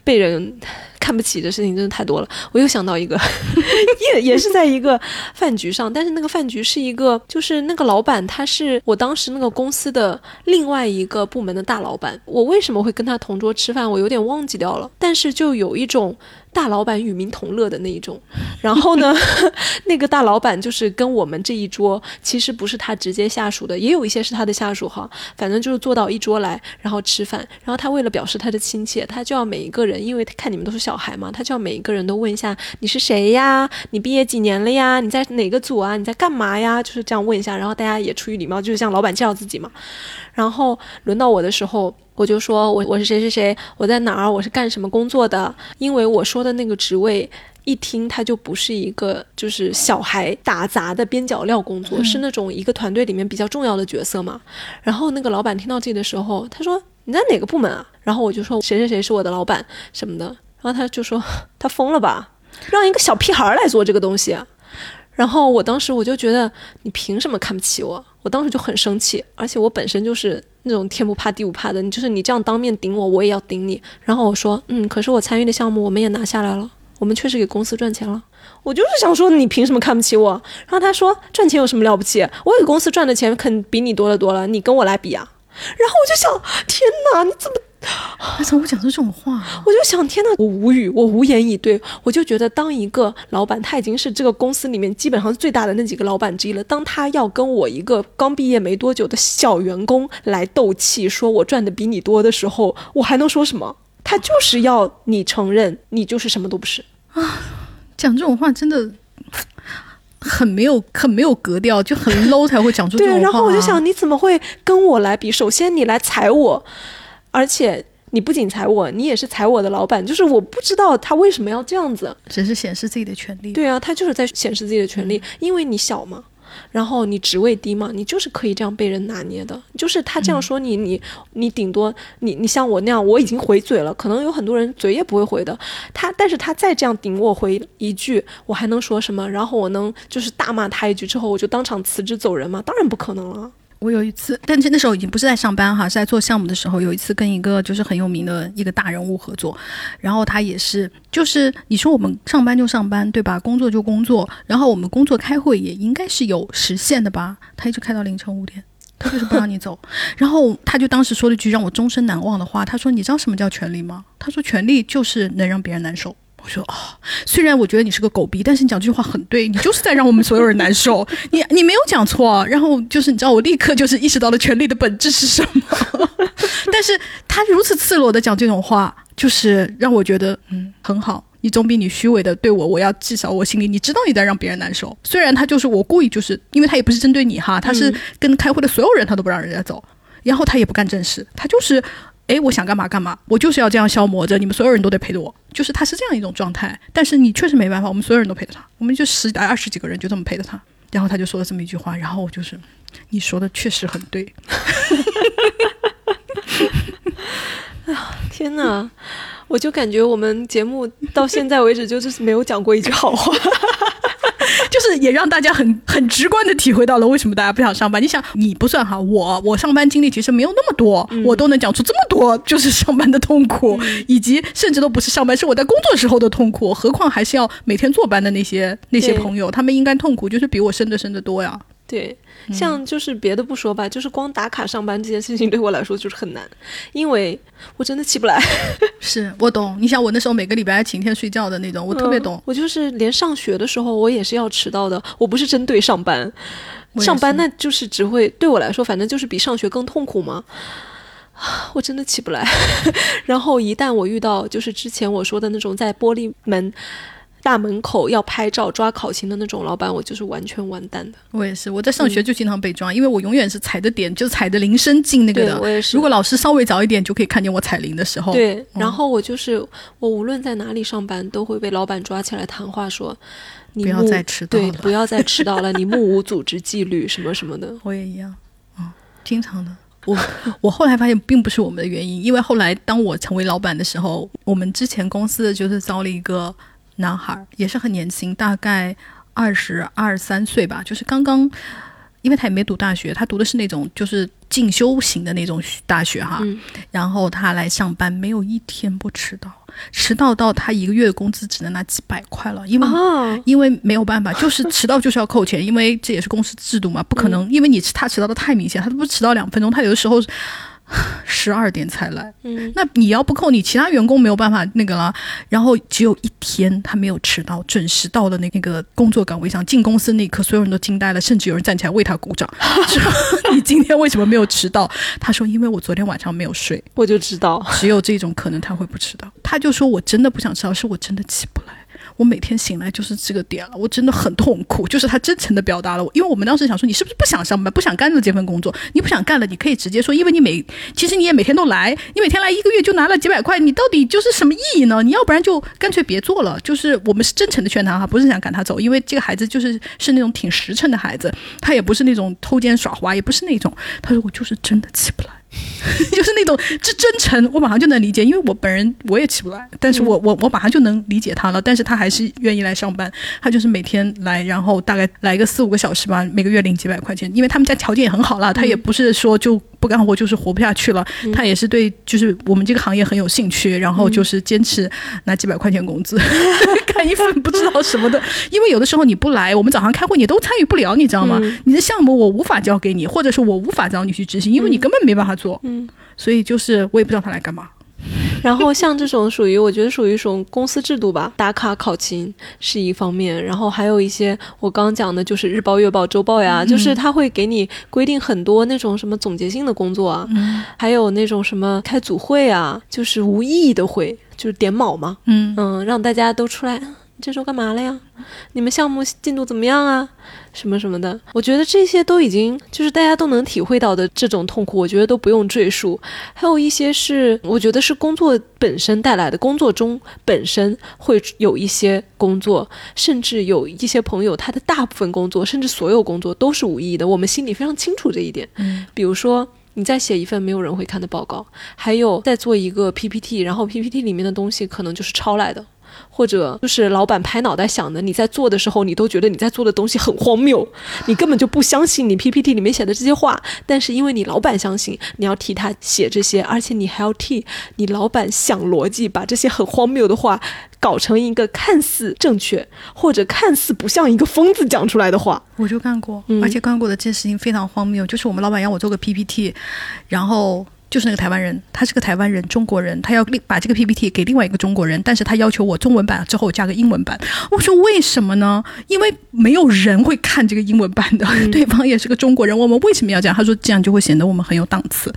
被人看不起的事情，真的太多了。我又想到一个，[laughs] 也也是在一个饭局上，但是那个饭局是一个，就是那个老板他是我当时那个公司的另外一个部门的大老板。我为什么会跟他同桌吃饭，我有点忘记掉了。但是就有一种大老板与民同乐的那一种。然后呢，[laughs] 那个大老板就是跟我们这一桌，其实不是他直接下属的，也有一些是他的下属哈。反正就是坐到一桌来，然后吃饭。然后他为了表示他的亲切，他就要每一个人，因为他看你们都是小孩嘛，他就要每一个人都问一下你是谁呀？你毕业几年了呀？你在哪个组啊？你在干嘛呀？就是这样问一下。然后大家也出于礼貌，就是向老板介绍自己嘛。然后轮到我的时候。我就说我我是谁谁谁，我在哪儿，我是干什么工作的？因为我说的那个职位，一听他就不是一个就是小孩打杂的边角料工作，是那种一个团队里面比较重要的角色嘛。然后那个老板听到这里的时候，他说你在哪个部门啊？然后我就说谁谁谁是我的老板什么的。然后他就说 [laughs] 他疯了吧，让一个小屁孩来做这个东西。然后我当时我就觉得你凭什么看不起我？我当时就很生气，而且我本身就是那种天不怕地不怕的，你就是你这样当面顶我，我也要顶你。然后我说，嗯，可是我参与的项目我们也拿下来了，我们确实给公司赚钱了。我就是想说，你凭什么看不起我？然后他说，赚钱有什么了不起？我给公司赚的钱肯比你多得多了，你跟我来比啊？然后我就想，天哪，你怎么？他怎么会讲出这种话、啊？我就想，天呐，我无语，我无言以对。我就觉得，当一个老板，他已经是这个公司里面基本上最大的那几个老板之一了。当他要跟我一个刚毕业没多久的小员工来斗气，说我赚的比你多的时候，我还能说什么？他就是要你承认，你就是什么都不是啊！讲这种话真的很没有很没有格调，就很 low 才会讲出这种话、对，然后我就想，你怎么会跟我来比？首先你来踩我，而且你不仅踩我，你也是踩我的老板。就是我不知道他为什么要这样子。只是显示自己的权利。对啊，他就是在显示自己的权利，因为你小嘛。然后你职位低嘛，你就是可以这样被人拿捏的。就是他这样说你，你你顶多你你像我那样，我已经回嘴了，可能有很多人嘴也不会回的。他但是他再这样顶我回一句，我还能说什么？然后我能就是大骂他一句之后，我就当场辞职走人吗？当然不可能了。我有一次，但是那时候已经不是在上班哈，是在做项目的时候。有一次跟一个就是很有名的一个大人物合作，然后他也是，就是你说我们上班就上班对吧？工作就工作，然后我们工作开会也应该是有时限的吧？他一直开到凌晨五点，他就是不让你走。[laughs] 然后他就当时说了一句让我终身难忘的话，他说：“你知道什么叫权利吗？”他说：“权利就是能让别人难受。”我说哦，虽然我觉得你是个狗逼，但是你讲这句话很对，你就是在让我们所有人难受。你你没有讲错，然后就是你知道，我立刻就是意识到了权力的本质是什么。[laughs] 但是他如此赤裸的讲这种话，就是让我觉得嗯很好。你总比你虚伪的对我，我要至少我心里你知道你在让别人难受。虽然他就是我故意就是，因为他也不是针对你哈，他是跟开会的所有人他都不让人家走，然后他也不干正事，他就是。哎，我想干嘛干嘛，我就是要这样消磨着，你们所有人都得陪着我，就是他是这样一种状态。但是你确实没办法，我们所有人都陪着他，我们就十来二十几个人就这么陪着他。然后他就说了这么一句话，然后我就是，你说的确实很对。[laughs] 天哪！我就感觉我们节目到现在为止就是没有讲过一句好话。[laughs] 就是也让大家很很直观的体会到了为什么大家不想上班。你想，你不算哈，我我上班经历其实没有那么多，我都能讲出这么多，[laughs] 就是上班的痛苦，以及甚至都不是上班，是我在工作时候的痛苦。何况还是要每天坐班的那些那些朋友，他们应该痛苦就是比我深的深的多呀。对，像就是别的不说吧，就是光打卡上班这件事情对我来说就是很难，因为我真的起不来。[laughs] 是我懂，你想我那时候每个礼拜晴天睡觉的那种，我特别懂。我就是连上学的时候我也是要迟到的，我不是针对上班，上班那就是只会对我来说，反正就是比上学更痛苦嘛。[sighs] 我真的起不来。[laughs] 然后一旦我遇到就是之前我说的那种在玻璃门。大门口要拍照抓考勤的那种老板，我就是完全完蛋的。我也是，我在上学就经常被抓，因为我永远是踩的点，就踩的铃声进那个的。我也是。如果老师稍微早一点，就可以看见我踩铃的时候。对，然后我就是我无论在哪里上班，都会被老板抓起来谈话，说你不要再迟到了，对，不要再迟到了，你目无组织纪律什么什么的。[laughs] 我也一样，嗯，经常的。我我后来发现并不是我们的原因，因为后来当我成为老板的时候，我们之前公司就是招了一个。男孩也是很年轻，大概二十二三岁吧，就是刚刚，因为他也没读大学，他读的是那种就是进修型的那种大学哈。然后他来上班，没有一天不迟到，迟到到他一个月的工资只能拿几百块了，因为因为没有办法，就是迟到就是要扣钱，因为这也是公司制度嘛，不可能，因为你他迟到的太明显，他都不迟到两分钟，他有的时候。十二点才来，嗯，那你要不扣你，其他员工没有办法那个了。然后只有一天他没有迟到，准时到了那那个工作岗位上。进公司那一刻，所有人都惊呆了，甚至有人站起来为他鼓掌。说你今天为什么没有迟到？他说因为我昨天晚上没有睡。[laughs] 我就知道，只有这种可能他会不迟到。他就说我真的不想迟到，是我真的起不来。我每天醒来就是这个点了，我真的很痛苦。就是他真诚的表达了我，因为我们当时想说，你是不是不想上班，不想干了这份工作？你不想干了，你可以直接说，因为你每其实你也每天都来，你每天来一个月就拿了几百块，你到底就是什么意义呢？你要不然就干脆别做了。就是我们是真诚的劝他哈，不是想赶他走，因为这个孩子就是是那种挺实诚的孩子，他也不是那种偷奸耍滑，也不是那种。他说我就是真的起不来。[laughs] 就是那种这真诚，我马上就能理解，因为我本人我也起不来，但是我我我马上就能理解他了，但是他还是愿意来上班，他就是每天来，然后大概来个四五个小时吧，每个月领几百块钱，因为他们家条件也很好了，他也不是说就。不干活就是活不下去了。他也是对，就是我们这个行业很有兴趣，然后就是坚持拿几百块钱工资 [laughs] 干一份不知道什么的。因为有的时候你不来，我们早上开会你都参与不了，你知道吗？你的项目我无法交给你，或者是我无法找你去执行，因为你根本没办法做。嗯，所以就是我也不知道他来干嘛。然后像这种属于，我觉得属于一种公司制度吧，打卡考勤是一方面，然后还有一些我刚刚讲的，就是日报、月报、周报呀，就是他会给你规定很多那种什么总结性的工作啊，还有那种什么开组会啊，就是无意义的会，就是点卯嘛，嗯。嗯，让大家都出来。你这周干嘛了呀？你们项目进度怎么样啊？什么什么的，我觉得这些都已经就是大家都能体会到的这种痛苦，我觉得都不用赘述。还有一些是我觉得是工作本身带来的，工作中本身会有一些工作，甚至有一些朋友他的大部分工作，甚至所有工作都是无意义的，我们心里非常清楚这一点。嗯，比如说。你在写一份没有人会看的报告，还有在做一个 PPT，然后 PPT 里面的东西可能就是抄来的，或者就是老板拍脑袋想的。你在做的时候，你都觉得你在做的东西很荒谬，[laughs] 你根本就不相信你 PPT 里面写的这些话。但是因为你老板相信，你要替他写这些，而且你还要替你老板想逻辑，把这些很荒谬的话搞成一个看似正确，或者看似不像一个疯子讲出来的话。我就干过，嗯而且干过的这件事情非常荒谬，就是我们老板让我做个 PPT，然后。就是那个台湾人，他是个台湾人，中国人，他要另把这个 PPT 给另外一个中国人，但是他要求我中文版之后加个英文版。我说为什么呢？因为没有人会看这个英文版的，对方也是个中国人，我们为什么要这样？他说这样就会显得我们很有档次，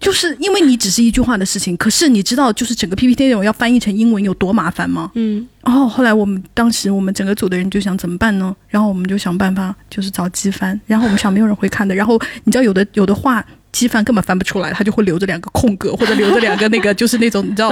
就是因为你只是一句话的事情，可是你知道，就是整个 PPT 内容要翻译成英文有多麻烦吗？嗯然后后来我们当时我们整个组的人就想怎么办呢？然后我们就想办法，就是找机翻。然后我们想没有人会看的。然后你知道有的有的话机翻根本翻不出来，他就会留着两个空格或者留着两个那个就是那种你知道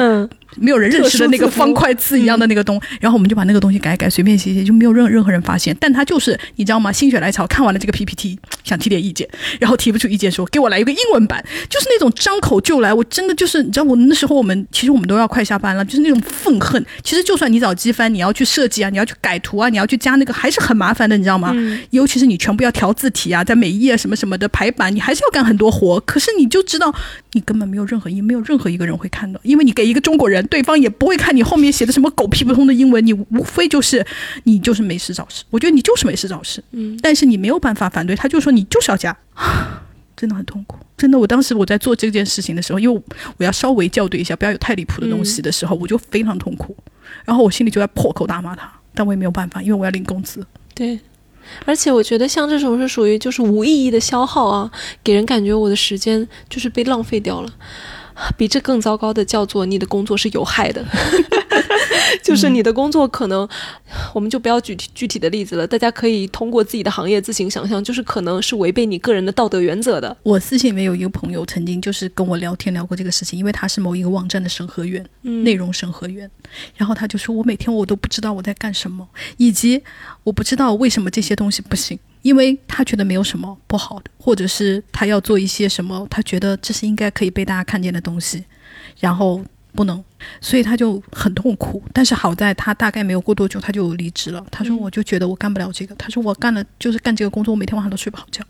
没有人认识的那个方块字一样的那个东。然后我们就把那个东西改改，随便写写，就没有任任何人发现。但他就是你知道吗？心血来潮看完了这个 PPT，想提点意见，然后提不出意见说给我来一个英文版，就是那种张口就来。我真的就是你知道我那时候我们其实我们都要快下班了，就是那种愤恨。其实就算你找机翻，你要去设计啊，你要去改图啊，你要去加那个，还是很麻烦的，你知道吗？尤其是你全部要调字体啊，在每一页什么什么的排版，你还是要干很多活。可是你就知道，你根本没有任何一没有任何一个人会看到，因为你给一个中国人，对方也不会看你后面写的什么狗屁不通的英文，你无非就是你就是没事找事。我觉得你就是没事找事，嗯，但是你没有办法反对，他就说你就是要加。[sighs] 真的很痛苦，真的。我当时我在做这件事情的时候，因为我要稍微校对一下，不要有太离谱的东西的时候，我就非常痛苦。然后我心里就在破口大骂他，但我也没有办法，因为我要领工资。对。而且我觉得像这种是属于就是无意义的消耗啊，给人感觉我的时间就是被浪费掉了。比这更糟糕的叫做你的工作是有害的，[laughs] 就是你的工作可能，我们就不要举具体的例子了，大家可以通过自己的行业自行想象，就是可能是违背你个人的道德原则的。我私信里面有一个朋友曾经就是跟我聊天聊过这个事情，因为他是某一个网站的审核员，嗯内容审核员，然后他就说我每天我都不知道我在干什么，以及我不知道为什么这些东西不行。因为他觉得没有什么不好的，或者是他要做一些什么，他觉得这是应该可以被大家看见的东西，然后不能，所以他就很痛苦。但是好在他大概没有过多久他就离职了。他说我就觉得我干不了这个，他说我干了就是干这个工作，我每天晚上都睡不好觉。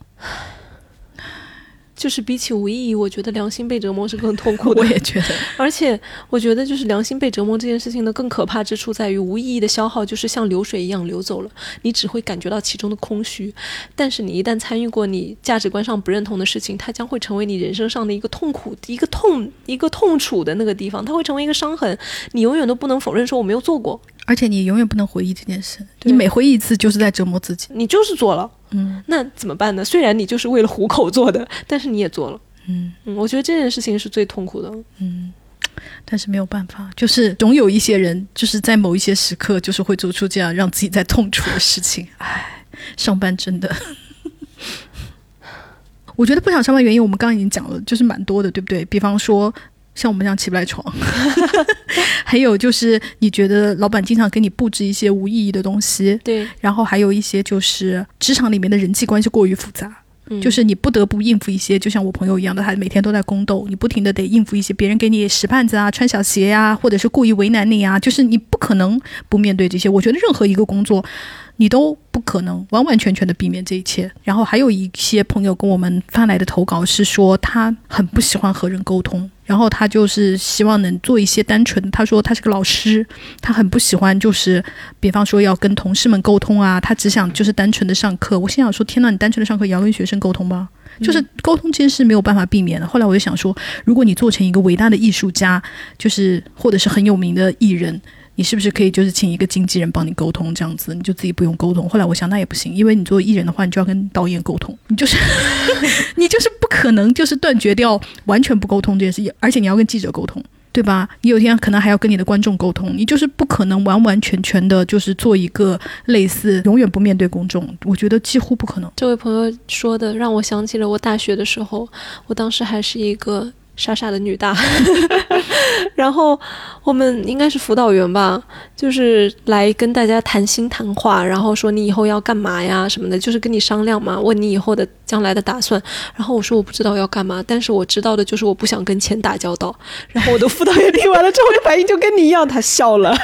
就是比起无意义，我觉得良心被折磨是更痛苦的。[laughs] 我也觉得，而且我觉得，就是良心被折磨这件事情的更可怕之处在于，无意义的消耗就是像流水一样流走了，你只会感觉到其中的空虚。但是你一旦参与过你价值观上不认同的事情，它将会成为你人生上的一个痛苦、一个痛、一个痛楚的那个地方，它会成为一个伤痕，你永远都不能否认说我没有做过，而且你永远不能回忆这件事，你每回忆一次就是在折磨自己。你就是做了。嗯那怎么办呢？虽然你就是为了糊口做的，但是你也做了。嗯嗯，我觉得这件事情是最痛苦的。嗯，但是没有办法，就是总有一些人就是在某一些时刻，就是会做出这样让自己在痛楚的事情。[laughs] 唉，上班真的。[laughs] 我觉得不想上班原因，我们刚刚已经讲了，就是蛮多的，对不对？比方说，像我们这样起不来床，[laughs] 还有就是你觉得老板经常给你布置一些无意义的东西，对，然后还有一些就是职场里面的人际关系过于复杂，嗯。就是你不得不应付一些，就像我朋友一样的，他每天都在宫斗，你不停的得应付一些别人给你使绊子啊、穿小鞋呀、或者是故意为难你啊，就是你不可能不面对这些。我觉得任何一个工作，你都不可能完完全全的避免这一切。然后还有一些朋友跟我们发来的投稿是说，他很不喜欢和人沟通。然后他就是希望能做一些单纯。他说他是个老师，他很不喜欢就是，比方说要跟同事们沟通啊，他只想就是单纯的上课。我心想说，天呐，你单纯的上课也要跟学生沟通吗？就是沟通其实是没有办法避免的。后来我就想说，如果你做成一个伟大的艺术家，就是或者是很有名的艺人。你是不是可以就是请一个经纪人帮你沟通这样子，你就自己不用沟通？后来我想那也不行，因为你做艺人的话，你就要跟导演沟通，你就是 [laughs] 你就是不可能就是断绝掉完全不沟通这件事情，而且你要跟记者沟通，对吧？你有一天可能还要跟你的观众沟通，你就是不可能完完全全的，就是做一个类似永远不面对公众，我觉得几乎不可能。这位朋友说的让我想起了我大学的时候，我当时还是一个。傻傻的女大，[laughs] 然后我们应该是辅导员吧，就是来跟大家谈心谈话，然后说你以后要干嘛呀什么的，就是跟你商量嘛，问你以后的将来的打算。然后我说我不知道要干嘛，但是我知道的就是我不想跟钱打交道。[laughs] 然后我的辅导员听完了之后的反应就跟你一样，他笑了。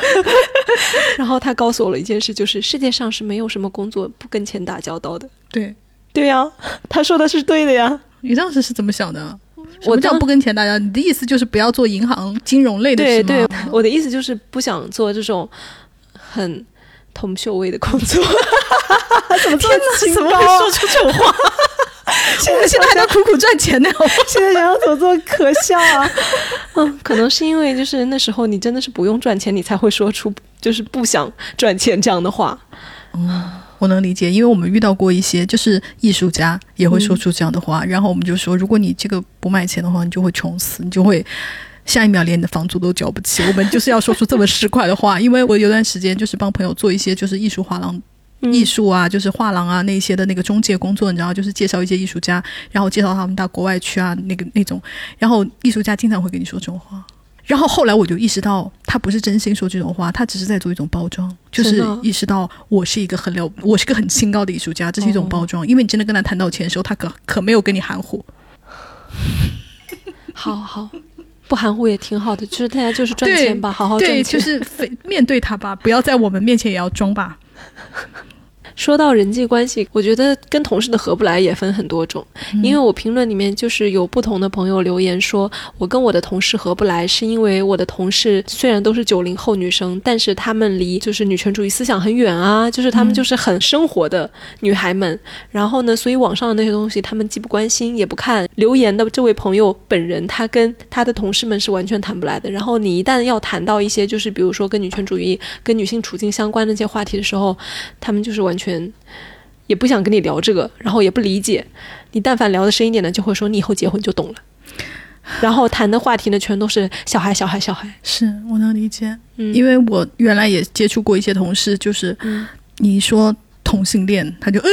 [laughs] 然后他告诉我了一件事，就是世界上是没有什么工作不跟钱打交道的。对，对呀，他说的是对的呀。你当时是怎么想的？我叫不跟钱大家，你的意思就是不要做银行金融类的，对对。我的意思就是不想做这种很铜臭味的工作。[laughs] 怎么这么怎么会说出这种话？[laughs] 现在现在还在苦苦赚钱呢，[laughs] 现在想要怎么做可笑啊？嗯，可能是因为就是那时候你真的是不用赚钱，你才会说出就是不想赚钱这样的话。嗯。我能理解，因为我们遇到过一些就是艺术家也会说出这样的话，然后我们就说，如果你这个不卖钱的话，你就会穷死，你就会下一秒连你的房租都交不起。我们就是要说出这么市侩的话，因为我有段时间就是帮朋友做一些就是艺术画廊、艺术啊，就是画廊啊那些的那个中介工作，你知道，就是介绍一些艺术家，然后介绍他们到国外去啊，那个那种，然后艺术家经常会跟你说这种话。然后后来我就意识到，他不是真心说这种话，他只是在做一种包装，就是意识到我是一个很了，我是个很清高的艺术家，这是一种包装。因为你真的跟他谈到钱的时候，他可可没有跟你含糊。[laughs] 好好，不含糊也挺好的，就是大家就是赚钱吧，好好赚钱，就是面对他吧，不要在我们面前也要装吧。说到人际关系，我觉得跟同事的合不来也分很多种。因为我评论里面就是有不同的朋友留言说，我跟我的同事合不来，是因为我的同事虽然都是九零后女生，但是她们离就是女权主义思想很远啊，就是她们就是很生活的女孩们。然后呢，所以网上的那些东西，她们既不关心也不看。留言的这位朋友本人，他跟他的同事们是完全谈不来的。然后你一旦要谈到一些就是比如说跟女权主义、跟女性处境相关的一些话题的时候，他们就是完全。全也不想跟你聊这个，然后也不理解你。但凡聊的深一点的，就会说你以后结婚就懂了。然后谈的话题呢，全都是小孩，小孩，小孩。是我能理解，嗯因为我原来也接触过一些同事，就是你说同性恋，他就呃，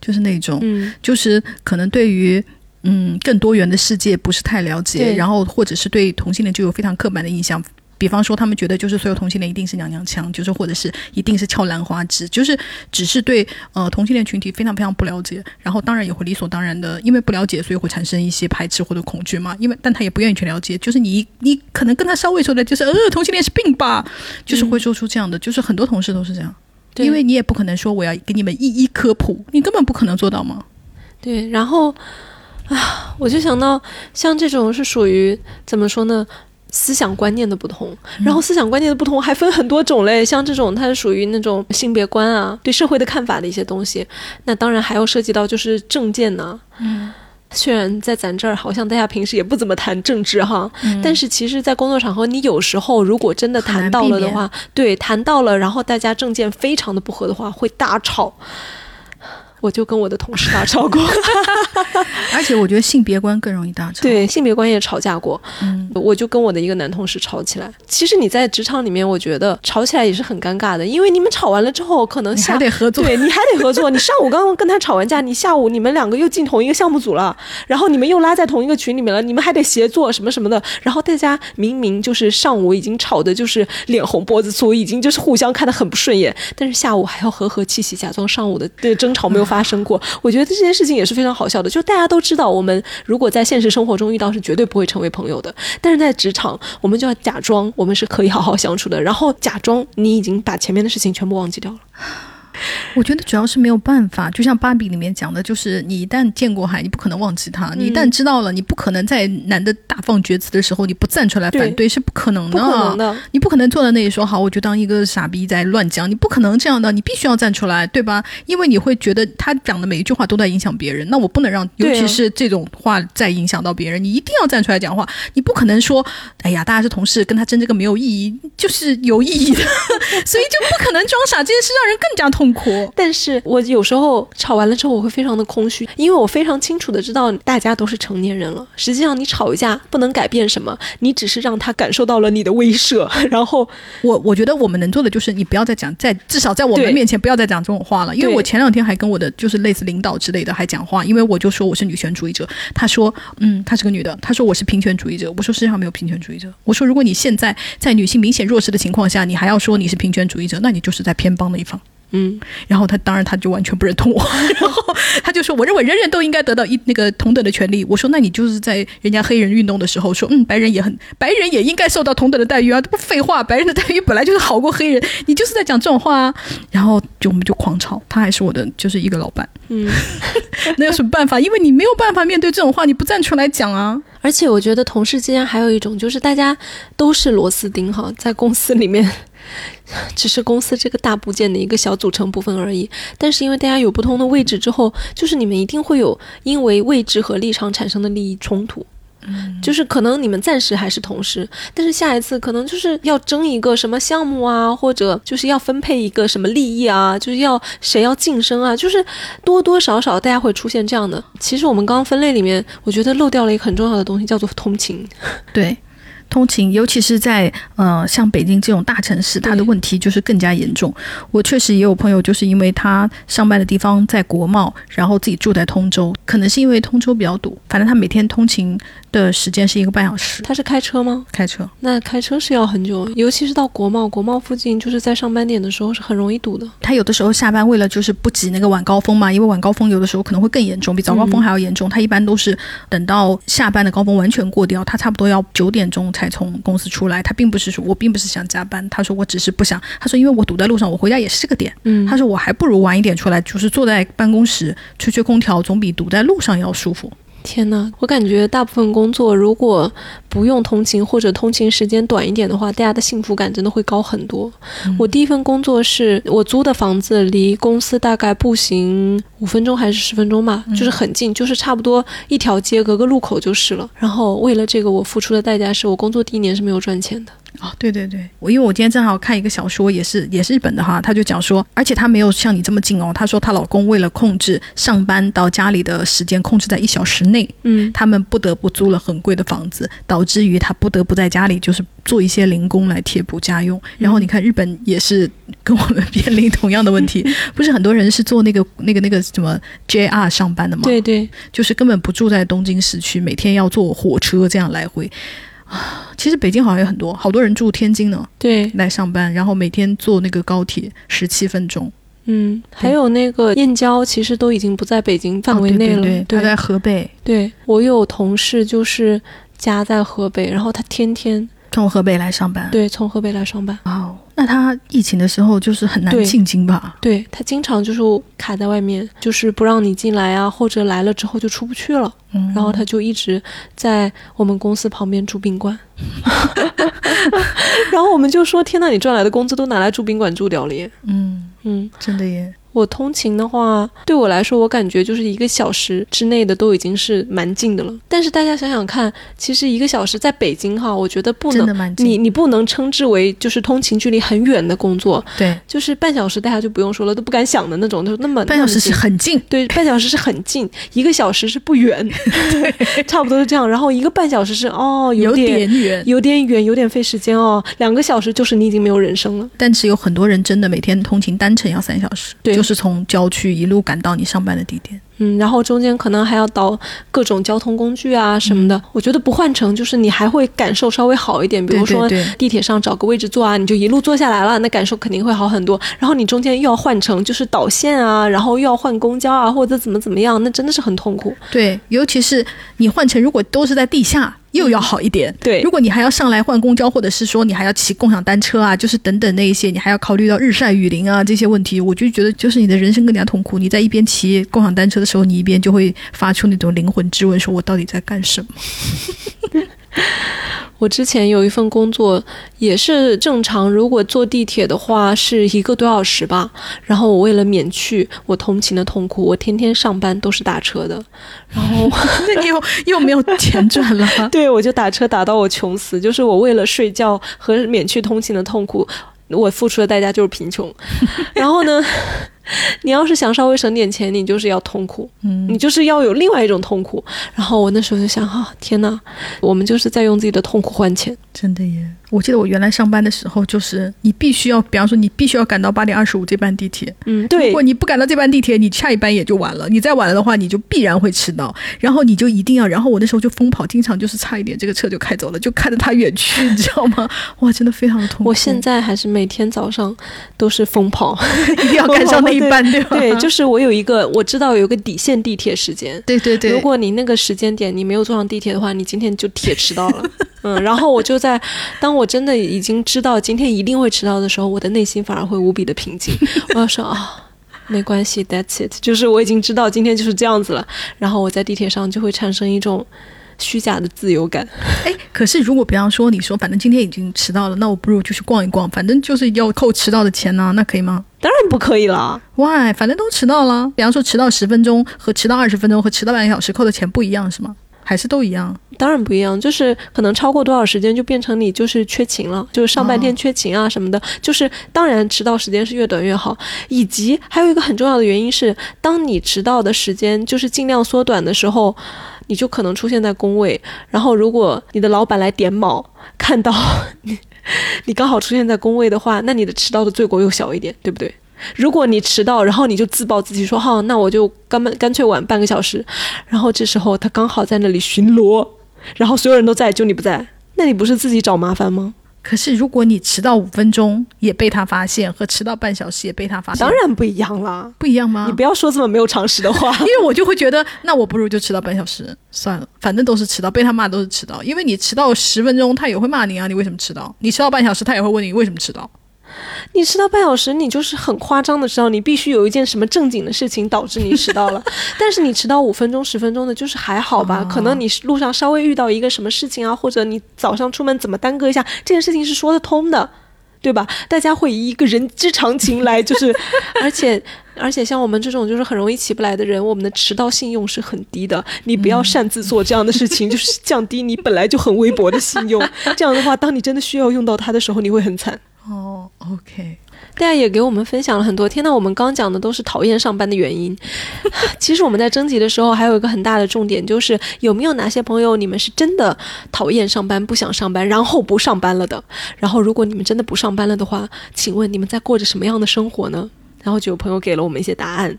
就是那种，就是可能对于嗯更多元的世界不是太了解，然后或者是对同性恋就有非常刻板的印象。比方说，他们觉得就是所有同性恋一定是娘娘腔，就是或者是一定是翘兰花指，就是只是对呃同性恋群体非常非常不了解，然后当然也会理所当然的，因为不了解，所以会产生一些排斥或者恐惧嘛。因为但他也不愿意去了解，就是你你可能跟他稍微说的，就是呃同性恋是病吧，就是会说出这样的，就是很多同事都是这样，因为你也不可能说我要给你们一一科普，你根本不可能做到嘛？对，然后啊，我就想到像这种是属于怎么说呢？思想观念的不同，然后思想观念的不同还分很多种类，像这种它是属于那种性别观啊，对社会的看法的一些东西。那当然还要涉及到就是政见呢。嗯，虽然在咱这儿好像大家平时也不怎么谈政治哈，但是其实，在工作场合，你有时候如果真的谈到了的话，对，谈到了，然后大家政见非常的不合的话，会大吵。我就跟我的同事大吵过，[laughs] 而且我觉得性别观更容易大 [laughs] 吵。对，性别观也吵架过。嗯，我就跟我的一个男同事吵起来。其实你在职场里面，我觉得吵起来也是很尴尬的，因为你们吵完了之后，可能还得合作。对，你还得合作。你上午刚刚跟他吵完架，你下午你们两个又进同一个项目组了，然后你们又拉在同一个群里面了，你们还得协作什么什么的。然后大家明明就是上午已经吵的，就是脸红脖子粗，已经就是互相看得很不顺眼，但是下午还要和和气气，假装上午的对争吵没有发。发生过，我觉得这件事情也是非常好笑的。就大家都知道，我们如果在现实生活中遇到，是绝对不会成为朋友的。但是在职场，我们就要假装我们是可以好好相处的，然后假装你已经把前面的事情全部忘记掉了。[laughs] 我觉得主要是没有办法，就像芭比里面讲的，就是你一旦见过海，你不可能忘记他；你一旦知道了，你不可能在男的大放厥词的时候，你不站出来反对，是不可能的。不可能的，你不可能坐在那里说好，我就当一个傻逼在乱讲，你不可能这样的，你必须要站出来，对吧？因为你会觉得他讲的每一句话都在影响别人，那我不能让，尤其是这种话再影响到别人，你一定要站出来讲话，你不可能说，哎呀，大家是同事，跟他争这个没有意义，就是有意义的，[laughs] 所以就不可能装傻，这件事让人更加痛。苦。[laughs] 但是我有时候吵完了之后，我会非常的空虚，因为我非常清楚的知道大家都是成年人了。实际上，你吵一架不能改变什么，你只是让他感受到了你的威慑。[laughs] 然后，我我觉得我们能做的就是你不要再讲，在至少在我们面前不要再讲这种话了。因为我前两天还跟我的就是类似领导之类的还讲话，因为我就说我是女权主义者，他说嗯，她是个女的，他说我是平权主义者，我说世界上没有平权主义者，我说如果你现在在女性明显弱势的情况下，你还要说你是平权主义者，那你就是在偏帮的一方。嗯，然后他当然他就完全不认同我，[laughs] 然后他就说我认为人人都应该得到一那个同等的权利。我说那你就是在人家黑人运动的时候说，嗯，白人也很白人也应该受到同等的待遇啊，这不废话，白人的待遇本来就是好过黑人，你就是在讲这种话啊。然后就我们就狂吵，他还是我的就是一个老板，嗯，[laughs] 那有什么办法？因为你没有办法面对这种话，你不站出来讲啊。而且我觉得同事之间还有一种就是大家都是螺丝钉哈，在公司里面。[laughs] 只是公司这个大部件的一个小组成部分而已，但是因为大家有不同的位置之后，就是你们一定会有因为位置和立场产生的利益冲突。嗯，就是可能你们暂时还是同事，但是下一次可能就是要争一个什么项目啊，或者就是要分配一个什么利益啊，就是要谁要晋升啊，就是多多少少大家会出现这样的。其实我们刚刚分类里面，我觉得漏掉了一个很重要的东西，叫做通勤。[laughs] 对。通勤，尤其是在呃像北京这种大城市，它的问题就是更加严重。我确实也有朋友，就是因为他上班的地方在国贸，然后自己住在通州，可能是因为通州比较堵，反正他每天通勤的时间是一个半小时。他是开车吗？开车。那开车是要很久，尤其是到国贸，国贸附近就是在上班点的时候是很容易堵的。他有的时候下班为了就是不挤那个晚高峰嘛，因为晚高峰有的时候可能会更严重，比早高峰还要严重。他一般都是等到下班的高峰完全过掉，他差不多要九点钟才。从公司出来，他并不是说我并不是想加班，他说我只是不想。他说因为我堵在路上，我回家也是这个点。嗯，他说我还不如晚一点出来，就是坐在办公室吹吹空调，总比堵在路上要舒服。天呐，我感觉大部分工作如果不用通勤或者通勤时间短一点的话，大家的幸福感真的会高很多。我第一份工作是我租的房子，离公司大概步行五分钟还是十分钟吧，就是很近，就是差不多一条街隔个路口就是了。然后为了这个，我付出的代价是我工作第一年是没有赚钱的。哦，对对对，我因为我今天正好看一个小说，也是也是日本的哈，他就讲说，而且他没有像你这么近哦，他说她老公为了控制上班到家里的时间，控制在一小时内，嗯，他们不得不租了很贵的房子，导致于他不得不在家里就是做一些零工来贴补家用。然后你看日本也是跟我们面临同样的问题，[laughs] 不是很多人是做那个那个那个什么 JR 上班的吗？对对，就是根本不住在东京市区，每天要坐火车这样来回。啊，[sighs] 其实北京好像有很多，好多人住天津呢，对，来上班，然后每天坐那个高铁十七分钟。嗯，还有那个燕郊，其实都已经不在北京范围内了，对，他在河北。对我有同事就是家在河北，然后他天天从河北来上班，对，从河北来上班。哦，那他疫情的时候就是很难进京吧？对他经常就是卡在外面，就是不让你进来啊，或者来了之后就出不去了。嗯，然后他就一直在我们公司旁边住宾馆。[laughs] 然后我们就说：“天呐，你赚来的工资都拿来住宾馆住掉了耶！”嗯嗯，真的耶。我通勤的话，对我来说，我感觉就是一个小时之内的都已经是蛮近的了。但是大家想想看，其实一个小时在北京哈，我觉得不能，你你不能称之为就是通勤距离很远的工作。对，就是半小时，大家就不用说了，都不敢想的那种，就那么半小时是很近，对，半小时是很近，一个小时是不远，对，差不多是这样。然后一个半小时是哦，有点远，有点远，有点费时间哦。两个小时就是你已经没有人生了。但是有很多人真的每天通勤单程要三小时，对，就是从郊区。一路赶到你上班的地点，嗯，然后中间可能还要倒各种交通工具啊什么的。我觉得不换乘就是你还会感受稍微好一点，比如说地铁上找个位置坐啊，你就一路坐下来了，那感受肯定会好很多。然后你中间又要换乘，就是导线啊，然后又要换公交啊，或者怎么怎么样，那真的是很痛苦。对，尤其是你换乘，如果都是在地下。又要好一点，对。如果你还要上来换公交，或者是说你还要骑共享单车啊，就是等等那一些，你还要考虑到日晒雨淋啊这些问题，我就觉得就是你的人生更加痛苦。你在一边骑共享单车的时候，你一边就会发出那种灵魂质问：说我到底在干什么？[laughs] 我之前有一份工作，也是正常，如果坐地铁的话是一个多小时吧。然后我为了免去我通勤的痛苦，我天天上班都是打车的。然后 [laughs] 那你又又没有钱赚了？[laughs] 对，我就打车打到我穷死。就是我为了睡觉和免去通勤的痛苦，我付出的代价就是贫穷。然后呢？[laughs] 你要是想稍微省点钱，你就是要痛苦，嗯你就是要有另外一种痛苦。然后我那时候就想，啊，天哪，我们就是在用自己的痛苦换钱。真的耶！我记得我原来上班的时候，就是你必须要，比方说你必须要赶到八点二十五这班地铁，嗯，对如果，你不赶到这班地铁，你下一班也就晚了。你再晚了的话，你就必然会迟到。然后你就一定要，然后我那时候就疯跑，经常就是差一点这个车就开走了，就看着它远去，[laughs] 你知道吗？哇，真的非常痛苦。我现在还是每天早上都是疯跑。[laughs] 一定要赶上那一半，对吧？对，就是我有一个我知道有一个底线地铁时间。对对对。如果你那个时间点你没有坐上地铁的话，你今天就铁迟到了。[laughs] 嗯，然后我就在当我真的已经知道今天一定会迟到的时候，我的内心反而会无比的平静。[laughs] 我要说啊。没关系，That's it，就是我已经知道今天就是这样子了。然后我在地铁上就会产生一种虚假的自由感。[laughs] 哎，可是如果比方说你说反正今天已经迟到了，那我不如就去逛一逛，反正就是要扣迟到的钱呢、那可以吗？当然不可以了。Why？反正都迟到了。比方说迟到十分钟和迟到二十分钟和迟到半个小时扣的钱不一样是吗？还是都一样？当然不一样，就是可能超过多少时间就变成你就是缺勤了，就是上半天缺勤啊什么的。就是当然迟到时间是越短越好，以及还有一个很重要的原因是，当你迟到的时间就是尽量缩短的时候，你就可能出现在工位，然后如果你的老板来点卯，看到你 [laughs] 你刚好出现在工位的话，那你的迟到的罪过又小一点，对不对？如果你迟到，然后你就自暴自弃说好，那我就干干脆晚半个小时，然后这时候他刚好在那里巡逻，然后所有人都在，就你不在，那你不是自己找麻烦吗？可是如果你迟到五分钟也被他发现，和迟到半小时也被他发现，当然不一样啦。不一样吗？你不要说这么没有常识的话 [laughs] 因。为我就会觉得，那我不如就迟到半小时算了，反正都是迟到，被他骂都是迟到。因为你迟到十分钟，他也会骂你啊，你为什么迟到？你迟到半小时，他也会问你为什么迟到。你迟到半小时，你就是很夸张的迟到，你必须有一件什么正经的事情导致你迟到了。[laughs] 但是你迟到五分钟、十分钟的，就是还好吧？可能你路上稍微遇到一个什么事情啊，或者你早上出门怎么耽搁一下，这件事情是说得通的。对吧？大家会以一个人之常情来，就是，[laughs] 而且而且像我们这种就是很容易起不来的人，我们的迟到信用是很低的。你不要擅自做这样的事情，就是降低你本来就很微薄的信用。这样的话，当你真的需要用到它的时候，你会很惨。哦，OK，大家也给我们分享了很多。天呐，我们刚讲的都是讨厌上班的原因。[laughs] 其实我们在征集的时候，还有一个很大的重点，就是有没有哪些朋友你们是真的讨厌上班、不想上班，然后不上班了的。然后，如果你们真的不上班了的话，请问你们在过着什么样的生活呢？然后就有朋友给了我们一些答案。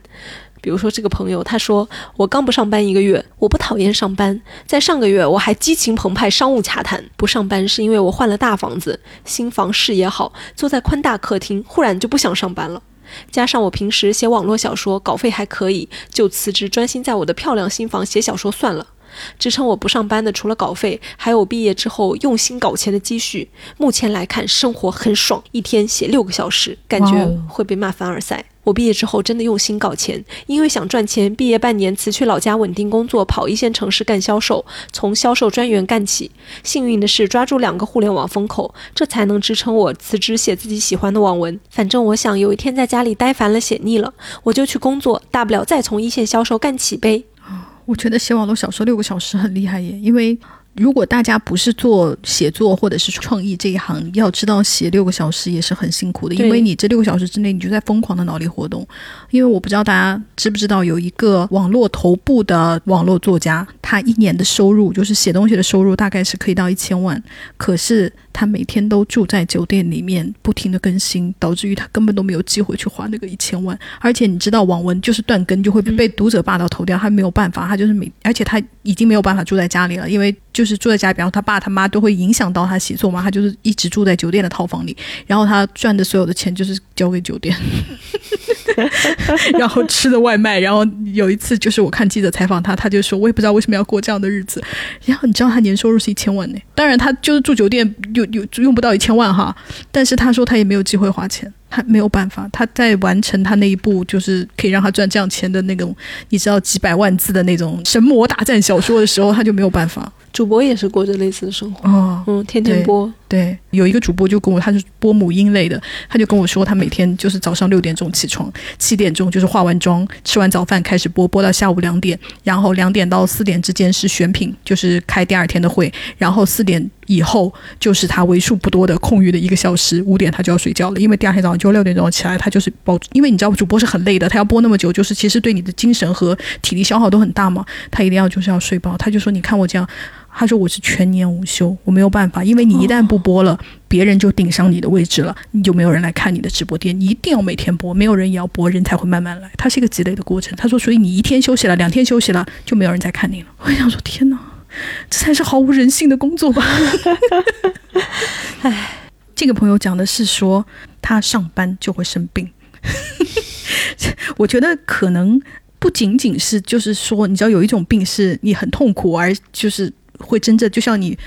比如说，这个朋友他说：“我刚不上班一个月，我不讨厌上班。在上个月，我还激情澎湃商务洽谈。不上班是因为我换了大房子，新房视野好，坐在宽大客厅，忽然就不想上班了。加上我平时写网络小说，稿费还可以，就辞职专心在我的漂亮新房写小说算了。”支撑我不上班的，除了稿费，还有毕业之后用心搞钱的积蓄。目前来看，生活很爽，一天写六个小时，感觉会被骂凡尔赛。我毕业之后真的用心搞钱，因为想赚钱，毕业半年辞去老家稳定工作，跑一线城市干销售，从销售专员干起。幸运的是抓住两个互联网风口，这才能支撑我辞职写自己喜欢的网文。反正我想有一天在家里待烦了、写腻了，我就去工作，大不了再从一线销售干起呗。我觉得写网络小说六个小时很厉害耶，因为如果大家不是做写作或者是创意这一行，要知道写六个小时也是很辛苦的，因为你这六个小时之内你就在疯狂的脑力活动。因为我不知道大家知不知道，有一个网络头部的网络作家，他一年的收入就是写东西的收入大概是可以到一千万，可是他每天都住在酒店里面，不停的更新，导致于他根本都没有机会去花那个一千万。而且你知道，网文就是断更就会被读者霸到头掉，他没有办法，他就是每，而且他已经没有办法住在家里了，因为就是住在家里，然后他爸他妈都会影响到他写作嘛，他就是一直住在酒店的套房里，然后他赚的所有的钱就是交给酒店。[laughs] 然后吃的外卖，然后有一次就是我看记者采访他，他就说我也不知道为什么要过这样的日子。然后你知道他年收入是一千万呢，当然他就是住酒店有有用不到一千万哈，但是他说他也没有机会花钱，他没有办法，他在完成他那一部就是可以让他赚这样钱的那种，你知道几百万字的那种神魔大战小说的时候，他就没有办法。主播也是过着类似的生活，哦，嗯，天天播，对，有一个主播就跟我，他是播母婴类的，他就跟我说，他每天就是早上六点钟起床，七点钟就是化完妆，吃完早饭开始播，播到下午两点，然后两点到四点之间是选品，就是开第二天的会，然后四点以后就是他为数不多的空余的一个小时，五点他就要睡觉了，因为第二天早上就六点钟起来，他就是保，因为你知道主播是很累的，他要播那么久，就是其实对你的精神和体力消耗都很大嘛，他一定要就是要睡饱，他就说你看我这样。他说：“我是全年无休，我没有办法，因为你一旦不播了，别人就顶上你的位置了，你就没有人来看你的直播间。你一定要每天播，没有人也要播，人才会慢慢来。它是一个积累的过程。”他说：“所以你一天休息了，两天休息了，就没有人再看你了。[laughs] ”我想说：“天哪，这才是毫无人性的工作吧？[laughs] ”哎，这个朋友讲的是说他上班就会生病，[laughs] 我觉得可能不仅仅是就是说，你知道有一种病是你很痛苦而就是。会真正就像你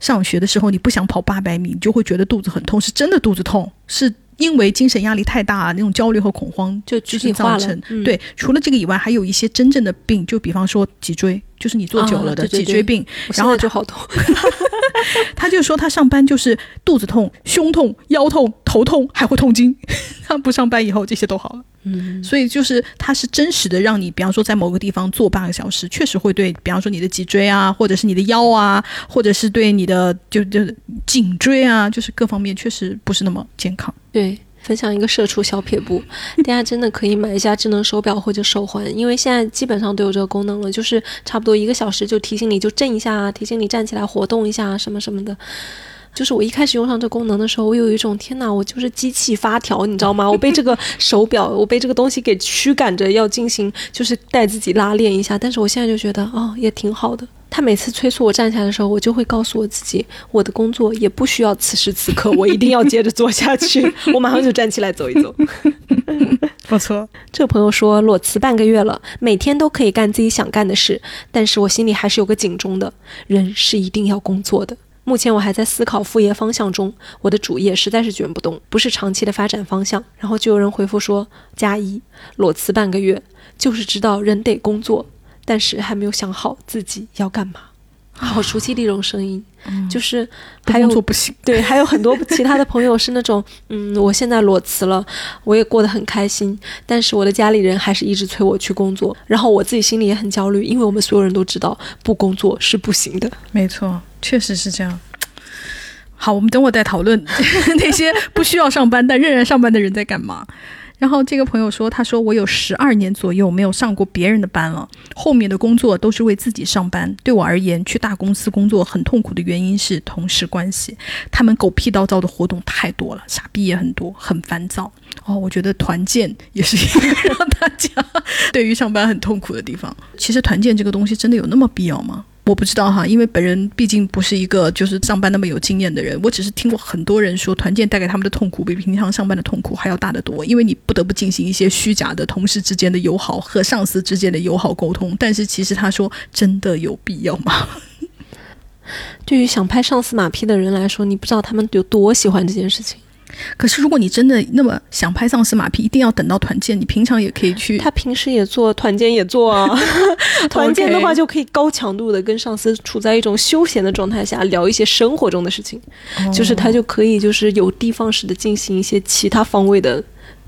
上学的时候，你不想跑八百米，你就会觉得肚子很痛，是真的肚子痛，是因为精神压力太大，那种焦虑和恐慌就就是造成。对，除了这个以外，还有一些真正的病，就比方说脊椎，就是你坐久了的脊椎病，然后就好痛。[laughs] [laughs] 他就说他上班就是肚子痛、胸痛、腰痛、头痛，还会痛经。[laughs] 他不上班以后，这些都好了。嗯，所以就是它是真实的，让你比方说在某个地方坐半个小时，确实会对，比方说你的脊椎啊，或者是你的腰啊，或者是对你的就就颈椎啊，就是各方面确实不是那么健康。对，分享一个社畜小撇步，[laughs] 大家真的可以买一下智能手表或者手环，因为现在基本上都有这个功能了，就是差不多一个小时就提醒你就震一下，提醒你站起来活动一下什么什么的。就是我一开始用上这功能的时候，我有一种天哪，我就是机器发条，你知道吗？我被这个手表，[laughs] 我被这个东西给驱赶着要进行，就是带自己拉练一下。但是我现在就觉得，哦，也挺好的。他每次催促我站起来的时候，我就会告诉我自己，我的工作也不需要此时此刻，我一定要接着做下去。[laughs] 我马上就站起来走一走。[laughs] 不错，这个朋友说裸辞半个月了，每天都可以干自己想干的事，但是我心里还是有个警钟的，人是一定要工作的。目前我还在思考副业方向中，我的主业实在是卷不动，不是长期的发展方向。然后就有人回复说：“加一，裸辞半个月，就是知道人得工作，但是还没有想好自己要干嘛。”好熟悉的一种声音，就是还有不行。对，还有很多其他的朋友是那种，[laughs] 嗯，我现在裸辞了，我也过得很开心，但是我的家里人还是一直催我去工作，然后我自己心里也很焦虑，因为我们所有人都知道，不工作是不行的。没错。确实是这样。好，我们等会再讨论 [laughs] 那些不需要上班但仍然上班的人在干嘛。然后这个朋友说：“他说我有十二年左右没有上过别人的班了，后面的工作都是为自己上班。对我而言，去大公司工作很痛苦的原因是同事关系，他们狗屁叨叨的活动太多了，傻逼也很多，很烦躁。哦，我觉得团建也是一个让大家 [laughs] 对于上班很痛苦的地方。其实团建这个东西真的有那么必要吗？”我不知道哈，因为本人毕竟不是一个就是上班那么有经验的人，我只是听过很多人说，团建带给他们的痛苦比平常上班的痛苦还要大得多，因为你不得不进行一些虚假的同事之间的友好和上司之间的友好沟通。但是其实他说，真的有必要吗？[laughs] 对于想拍上司马屁的人来说，你不知道他们有多喜欢这件事情。可是，如果你真的那么想拍丧尸马屁，一定要等到团建。你平常也可以去，他平时也做，团建也做啊。[laughs] 团建的话，就可以高强度的跟上司处在一种休闲的状态下，聊一些生活中的事情，就是他就可以就是有的放矢的进行一些其他方位的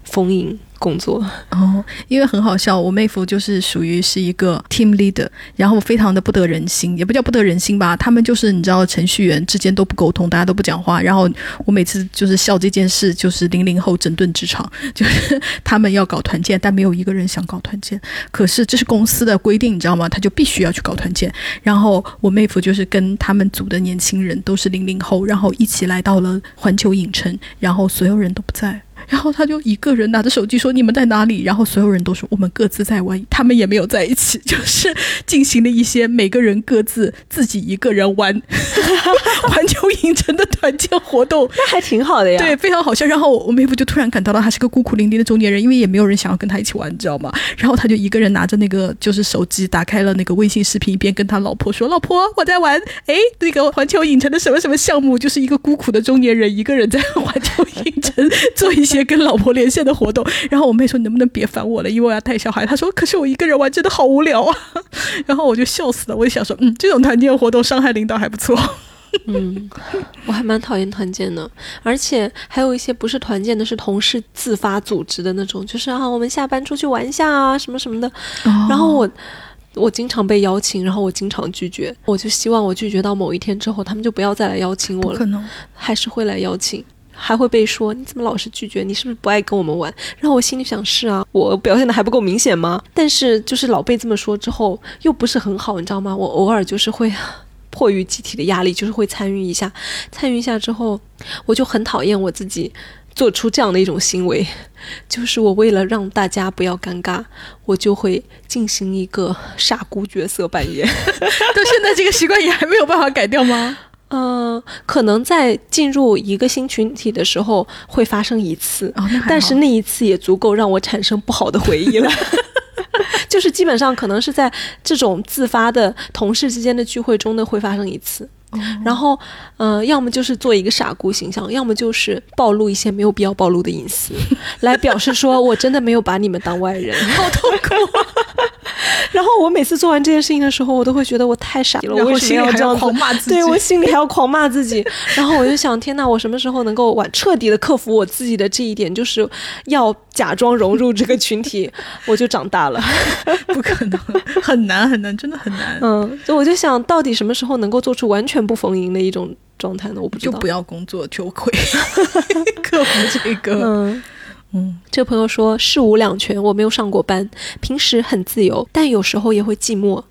丰盈。工作哦，因为很好笑，我妹夫就是属于是一个 team leader，然后非常的不得人心，也不叫不得人心吧，他们就是你知道程序员之间都不沟通，大家都不讲话，然后我每次就是笑这件事，就是零零后整顿职场，[laughs] 就是他们要搞团建，但没有一个人想搞团建，可是这是公司的规定，你知道吗？他就必须要去搞团建，然后我妹夫就是跟他们组的年轻人都是零零后，然后一起来到了环球影城，然后所有人都不在。然后他就一个人拿着手机说：“你们在哪里？”然后所有人都说：“我们各自在玩。”他们也没有在一起，[laughs] 就是进行了一些每个人各自自己一个人玩 [laughs] 环球影城的团建活动，那还挺好的呀。对，非常好笑。然后我妹夫就突然感到了他是个孤苦伶仃的中年人，因为也没有人想要跟他一起玩，你知道吗？然后他就一个人拿着那个就是手机，打开了那个微信视频，一边跟他老婆说：“老婆，我在玩哎那个环球影城的什么什么项目。”就是一个孤苦的中年人，一个人在 [laughs] 环球影城做一些。跟老婆连线的活动，然后我妹说：“你能不能别烦我了，因为我要带小孩。”她说：“可是我一个人玩真的好无聊啊。[laughs] ”然后我就笑死了，我就想说：“嗯，这种团建活动，伤害领导还不错。”嗯，[laughs] 我还蛮讨厌团建的，而且还有一些不是团建的，是同事自发组织的那种，就是啊，我们下班出去玩一下啊，什么什么的。然后我我经常被邀请，然后我经常拒绝，我就希望我拒绝到某一天之后，他们就不要再来邀请我了。可能还是会来邀请，还会被说你怎么老是拒绝？你是不是不爱跟我们玩？然后我心里想是啊，我表现的还不够明显吗？但是就是老被这么说之后，又不是很好，你知道吗？我偶尔就是会。迫于集体的压力，就是会参与一下，参与一下之后，我就很讨厌我自己做出这样的一种行为，就是我为了让大家不要尴尬，我就会进行一个傻姑角色扮演。[laughs] 到现在这个习惯也还没有办法改掉吗？嗯，可能在进入一个新群体的时候会发生一次，但是那一次也足够让我产生不好的回忆了。[laughs] 就是基本上可能是在这种自发的同事之间的聚会中呢会发生一次，然后，呃，要么就是做一个傻姑形象，要么就是暴露一些没有必要暴露的隐私，来表示说我真的没有把你们当外人，好痛苦。啊 [laughs] 然后我每次做完这件事情的时候，我都会觉得我太傻了，我为什么要这样狂骂自己？对我心里还要狂骂自己。然后我就想，天呐，我什么时候能够完彻底的克服我自己的这一点，就是要假装融入这个群体，我就长大了。[laughs] 不可能，很难很难，真的很难。嗯，所以我就想到底什么时候能够做出完全不逢迎的一种状态呢？我不知道。就不要工作，就会 [laughs] 克服这个。嗯。嗯，这个朋友说事无两全，我没有上过班，平时很自由，但有时候也会寂寞。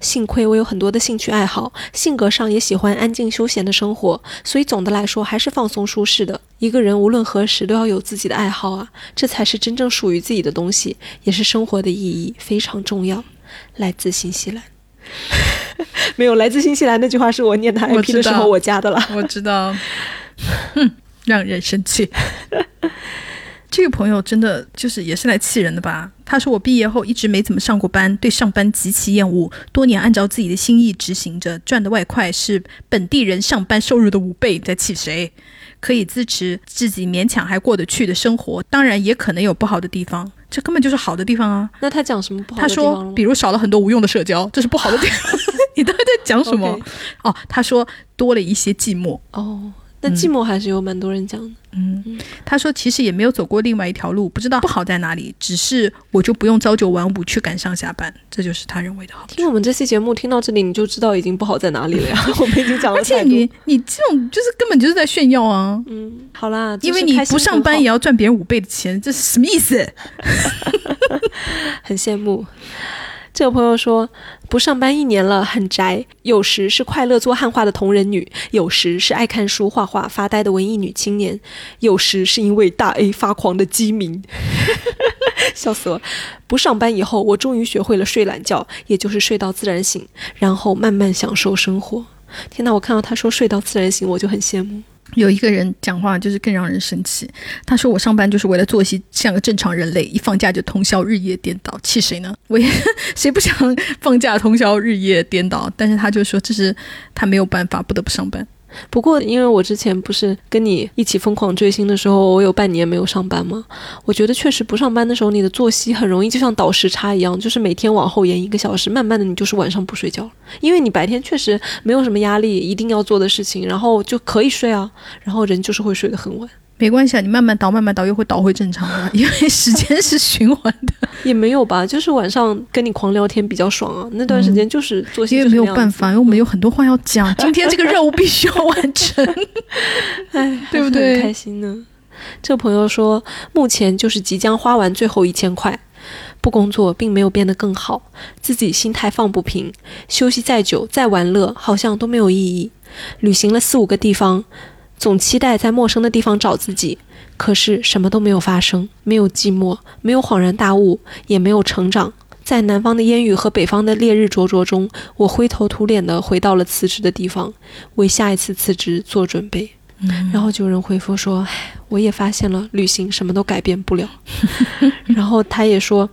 幸亏我有很多的兴趣爱好，性格上也喜欢安静休闲的生活，所以总的来说还是放松舒适的。一个人无论何时都要有自己的爱好啊，这才是真正属于自己的东西，也是生活的意义，非常重要。来自新西兰，[laughs] 没有来自新西兰那句话是我念他 IP 的时候我加的了，我知道，[laughs] 哼，让人生气。这个朋友真的就是也是来气人的吧？他说我毕业后一直没怎么上过班，对上班极其厌恶，多年按照自己的心意执行着，赚的外快是本地人上班收入的五倍，在气谁？可以支持自己勉强还过得去的生活，当然也可能有不好的地方，这根本就是好的地方啊。那他讲什么不好？他说，比如少了很多无用的社交，这是不好的地方。[laughs] 你到底在讲什么？哦，他说多了一些寂寞。哦。那寂寞还是有蛮多人讲的。嗯，他说其实也没有走过另外一条路，不知道不好在哪里，只是我就不用朝九晚五去赶上下班，这就是他认为的好。听我们这期节目听到这里，你就知道已经不好在哪里了呀。[laughs] 我们已经讲了。而且你你这种就是根本就是在炫耀啊。嗯，好啦，因为你不上班也要赚别人五倍的钱，这是什么意思？[laughs] 很羡慕。这个朋友说，不上班一年了，很宅。有时是快乐做汉化的同人女，有时是爱看书、画画、发呆的文艺女青年，有时是因为大 A 发狂的鸡民。[laughs] 笑死我！不上班以后，我终于学会了睡懒觉，也就是睡到自然醒，然后慢慢享受生活。天哪，我看到他说睡到自然醒，我就很羡慕。有一个人讲话就是更让人生气。他说：“我上班就是为了作息像个正常人类，一放假就通宵日夜颠倒，气谁呢？[laughs] 我也 [laughs] 谁不想放假通宵日夜颠倒？但是他就说这是他没有办法，不得不上班。”不过，因为我之前不是跟你一起疯狂追星的时候，我有半年没有上班吗？我觉得确实不上班的时候，你的作息很容易就像倒时差一样，就是每天往后延一个小时，慢慢的你就是晚上不睡觉，因为你白天确实没有什么压力，一定要做的事情，然后就可以睡啊，然后人就是会睡得很晚。没关系啊，你慢慢倒，慢慢倒，又会倒回正常的，因为时间是循环的。[laughs] 也没有吧，就是晚上跟你狂聊天比较爽啊。那段时间就是作息因为没有办法，因为我们有很多话要讲，[laughs] 今天这个任务必须要完成。[laughs] 哎，对不对？开心呢。这个朋友说，目前就是即将花完最后一千块，不工作并没有变得更好，自己心态放不平，休息再久再玩乐，好像都没有意义。旅行了四五个地方。总期待在陌生的地方找自己，可是什么都没有发生，没有寂寞，没有恍然大悟，也没有成长。在南方的烟雨和北方的烈日灼灼中，我灰头土脸地回到了辞职的地方，为下一次辞职做准备。然后就有人回复说：“我也发现了，旅行什么都改变不了。[laughs] ”然后他也说：“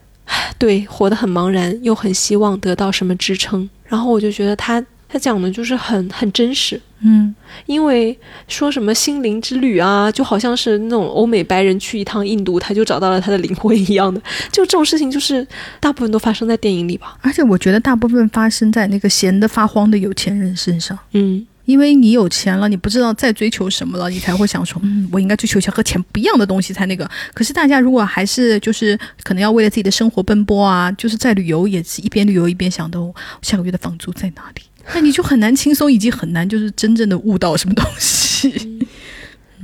对，活得很茫然，又很希望得到什么支撑。”然后我就觉得他。他讲的就是很很真实，嗯，因为说什么心灵之旅啊，就好像是那种欧美白人去一趟印度，他就找到了他的灵魂一样的，就这种事情，就是大部分都发生在电影里吧。而且我觉得大部分发生在那个闲得发慌的有钱人身上，嗯。因为你有钱了，你不知道在追求什么了，你才会想说，嗯，我应该追求一些和钱不一样的东西才那个。可是大家如果还是就是可能要为了自己的生活奔波啊，就是在旅游也是一边旅游一边想的，下个月的房租在哪里？那你就很难轻松，以及很难就是真正的悟到什么东西。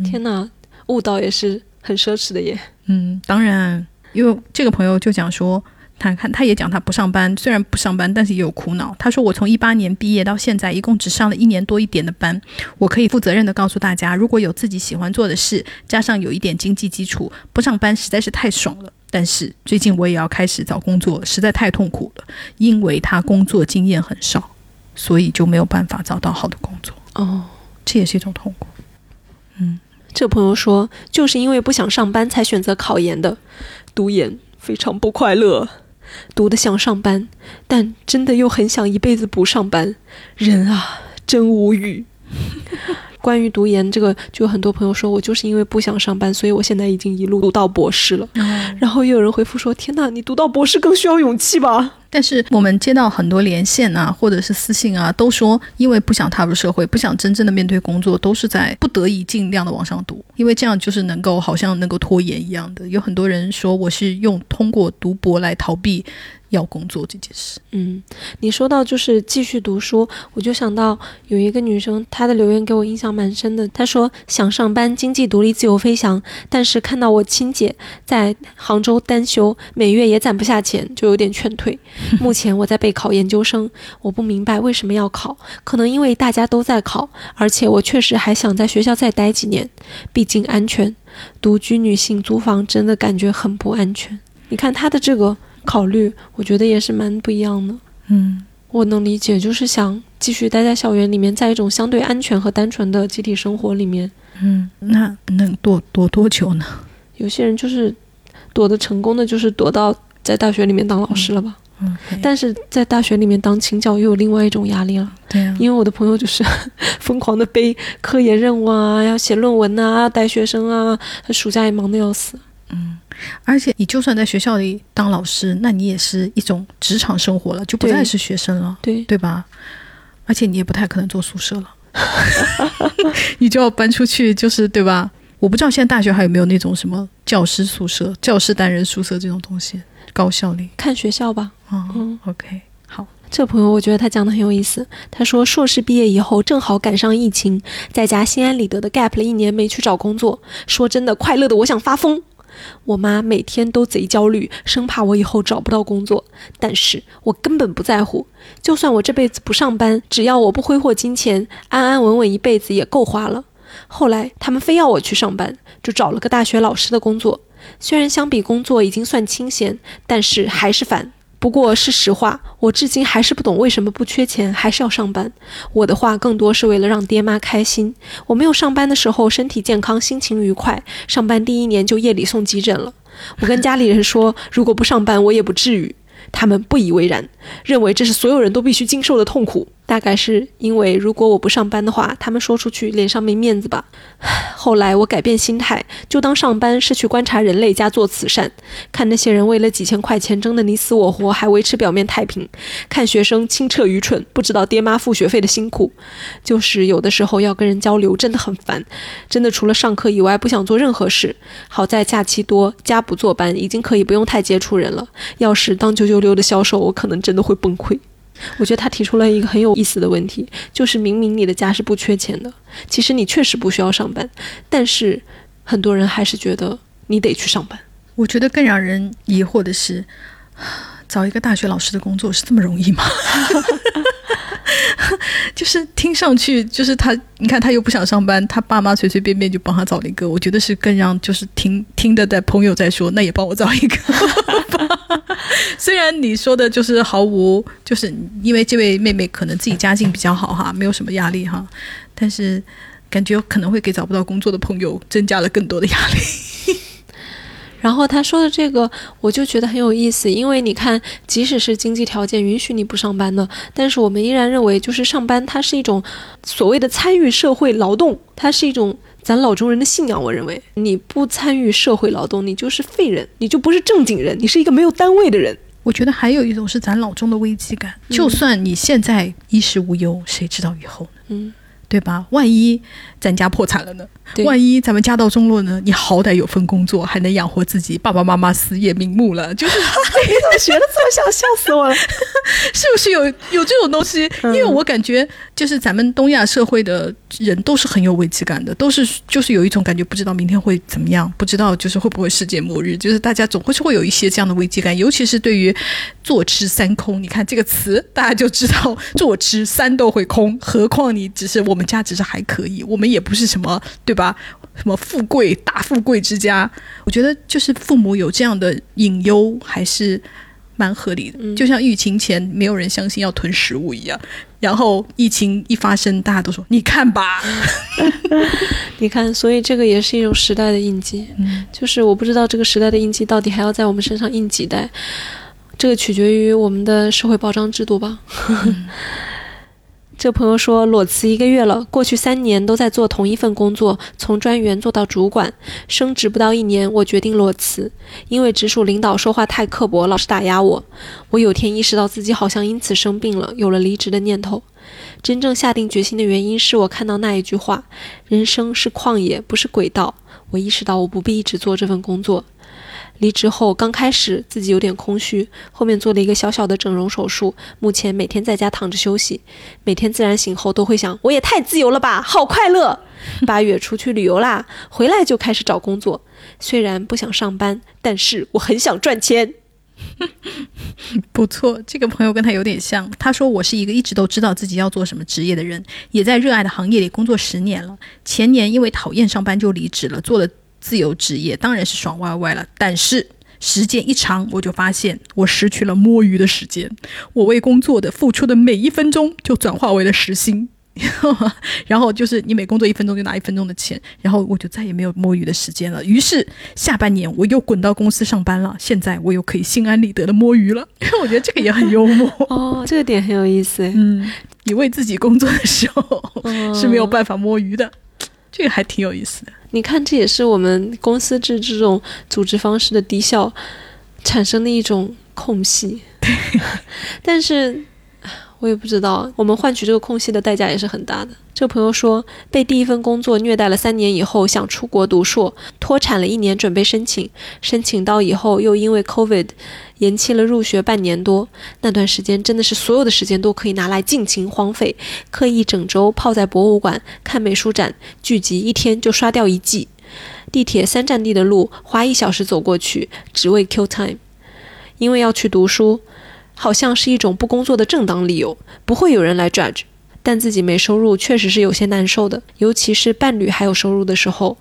天哪，悟到也是很奢侈的耶。嗯，当然，因为这个朋友就讲说。他看，他也讲他不上班，虽然不上班，但是也有苦恼。他说：“我从一八年毕业到现在，一共只上了一年多一点的班。我可以负责任的告诉大家，如果有自己喜欢做的事，加上有一点经济基础，不上班实在是太爽了。但是最近我也要开始找工作，实在太痛苦了，因为他工作经验很少，所以就没有办法找到好的工作。哦，这也是一种痛苦。嗯，这朋友说，就是因为不想上班才选择考研的，读研非常不快乐。”读的想上班，但真的又很想一辈子不上班，人啊，真无语。[laughs] 关于读研这个，就有很多朋友说我就是因为不想上班，所以我现在已经一路读到博士了。然后又有人回复说：“天哪，你读到博士更需要勇气吧？”但是我们接到很多连线啊，或者是私信啊，都说因为不想踏入社会，不想真正的面对工作，都是在不得已尽量的往上读，因为这样就是能够好像能够拖延一样的。有很多人说我是用通过读博来逃避。要工作这件事，嗯，你说到就是继续读书，我就想到有一个女生，她的留言给我印象蛮深的。她说想上班，经济独立，自由飞翔，但是看到我亲姐在杭州单休，每月也攒不下钱，就有点劝退。[laughs] 目前我在备考研究生，我不明白为什么要考，可能因为大家都在考，而且我确实还想在学校再待几年，毕竟安全。独居女性租房真的感觉很不安全。你看她的这个。考虑，我觉得也是蛮不一样的。嗯，我能理解，就是想继续待在校园里面，在一种相对安全和单纯的集体生活里面。嗯，那能躲躲多久呢？有些人就是躲得成功的，就是躲到在大学里面当老师了吧。嗯，但是在大学里面当青教又有另外一种压力了。对啊，因为我的朋友就是 [laughs] 疯狂的背科研任务啊，要写论文啊，带学生啊，暑假也忙得要死。嗯。而且你就算在学校里当老师，那你也是一种职场生活了，就不再是学生了，对对吧？而且你也不太可能做宿舍了，[laughs] 你就要搬出去，就是对吧？我不知道现在大学还有没有那种什么教师宿舍、教师单人宿舍这种东西，高校里看学校吧。嗯，OK，好。这朋友我觉得他讲的很有意思。他说硕士毕业以后正好赶上疫情，在家心安理得的 gap 了一年没去找工作。说真的，快乐的我想发疯。我妈每天都贼焦虑，生怕我以后找不到工作。但是我根本不在乎，就算我这辈子不上班，只要我不挥霍金钱，安安稳稳一辈子也够花了。后来他们非要我去上班，就找了个大学老师的工作。虽然相比工作已经算清闲，但是还是烦。不过，是实话，我至今还是不懂为什么不缺钱还是要上班。我的话更多是为了让爹妈开心。我没有上班的时候，身体健康，心情愉快。上班第一年就夜里送急诊了。我跟家里人说，如果不上班，我也不至于。他们不以为然，认为这是所有人都必须经受的痛苦。大概是因为如果我不上班的话，他们说出去脸上没面子吧。[sighs] 后来我改变心态，就当上班是去观察人类加做慈善，看那些人为了几千块钱争得你死我活，还维持表面太平；看学生清澈愚蠢，不知道爹妈付学费的辛苦。就是有的时候要跟人交流真的很烦，真的除了上课以外不想做任何事。好在假期多，家不坐班，已经可以不用太接触人了。要是当九九六的销售，我可能真的会崩溃。我觉得他提出了一个很有意思的问题，就是明明你的家是不缺钱的，其实你确实不需要上班，但是很多人还是觉得你得去上班。我觉得更让人疑惑的是，[sighs] 找一个大学老师的工作是这么容易吗？[laughs] [laughs] 就是听上去，就是他，你看他又不想上班，他爸妈随随便便就帮他找了一个，我觉得是更让就是听听的在朋友在说，那也帮我找一个。[laughs] 虽然你说的就是毫无，就是因为这位妹妹可能自己家境比较好哈，没有什么压力哈，但是感觉可能会给找不到工作的朋友增加了更多的压力。然后他说的这个，我就觉得很有意思，因为你看，即使是经济条件允许你不上班的，但是我们依然认为，就是上班它是一种所谓的参与社会劳动，它是一种咱老中人的信仰。我认为，你不参与社会劳动，你就是废人，你就不是正经人，你是一个没有单位的人。我觉得还有一种是咱老中的危机感，就算你现在衣食无忧，谁知道以后呢？嗯。对吧？万一咱家破产了呢？对万一咱们家道中落呢？你好歹有份工作，还能养活自己，爸爸妈妈死也瞑目了，[laughs] 就是你怎么学的这么像，笑死我了。[laughs] 是不是有有这种东西？因为我感觉就是咱们东亚社会的人都是很有危机感的，都是就是有一种感觉，不知道明天会怎么样，不知道就是会不会世界末日，就是大家总会是会有一些这样的危机感，尤其是对于坐吃山空，你看这个词，大家就知道坐吃山都会空，何况你只是我们家只是还可以，我们也不是什么对吧？什么富贵大富贵之家，我觉得就是父母有这样的隐忧还是。蛮合理的，就像疫情前没有人相信要囤食物一样，然后疫情一发生，大家都说：“你看吧，[laughs] 你看，所以这个也是一种时代的印记。嗯就是我不知道这个时代的印记到底还要在我们身上印几代，这个取决于我们的社会保障制度吧。[laughs] 这朋友说裸辞一个月了，过去三年都在做同一份工作，从专员做到主管，升职不到一年，我决定裸辞，因为直属领导说话太刻薄，老是打压我。我有天意识到自己好像因此生病了，有了离职的念头。真正下定决心的原因是我看到那一句话：“人生是旷野，不是轨道。”我意识到我不必一直做这份工作。离职后刚开始自己有点空虚，后面做了一个小小的整容手术，目前每天在家躺着休息。每天自然醒后都会想，我也太自由了吧，好快乐！八月出去旅游啦，回来就开始找工作。虽然不想上班，但是我很想赚钱。[laughs] 不错。”这个朋友跟他有点像，他说：“我是一个一直都知道自己要做什么职业的人，也在热爱的行业里工作十年了。前年因为讨厌上班就离职了，做了自由职业，当然是爽歪歪了。但是时间一长，我就发现我失去了摸鱼的时间，我为工作的付出的每一分钟就转化为了时薪。[laughs] ”然后就是你每工作一分钟就拿一分钟的钱，然后我就再也没有摸鱼的时间了。于是下半年我又滚到公司上班了，现在我又可以心安理得的摸鱼了。因 [laughs] 为我觉得这个也很幽默。哦，这个点很有意思。嗯，你为自己工作的时候哦是没有办法摸鱼的，这个还挺有意思的。你看，这也是我们公司制这种组织方式的低效产生的一种空隙。[laughs] 但是，我也不知道，我们换取这个空隙的代价也是很大的。这个朋友说，被第一份工作虐待了三年以后，想出国读硕，脱产了一年，准备申请，申请到以后又因为 COVID 延期了入学半年多。那段时间真的是所有的时间都可以拿来尽情荒废，刻意整周泡在博物馆看美术展、剧集，一天就刷掉一季。地铁三站地的路，花一小时走过去，只为 Q time。因为要去读书，好像是一种不工作的正当理由，不会有人来 judge。但自己没收入，确实是有些难受的，尤其是伴侣还有收入的时候。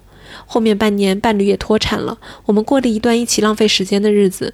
后面半年，伴侣也脱产了，我们过了一段一起浪费时间的日子。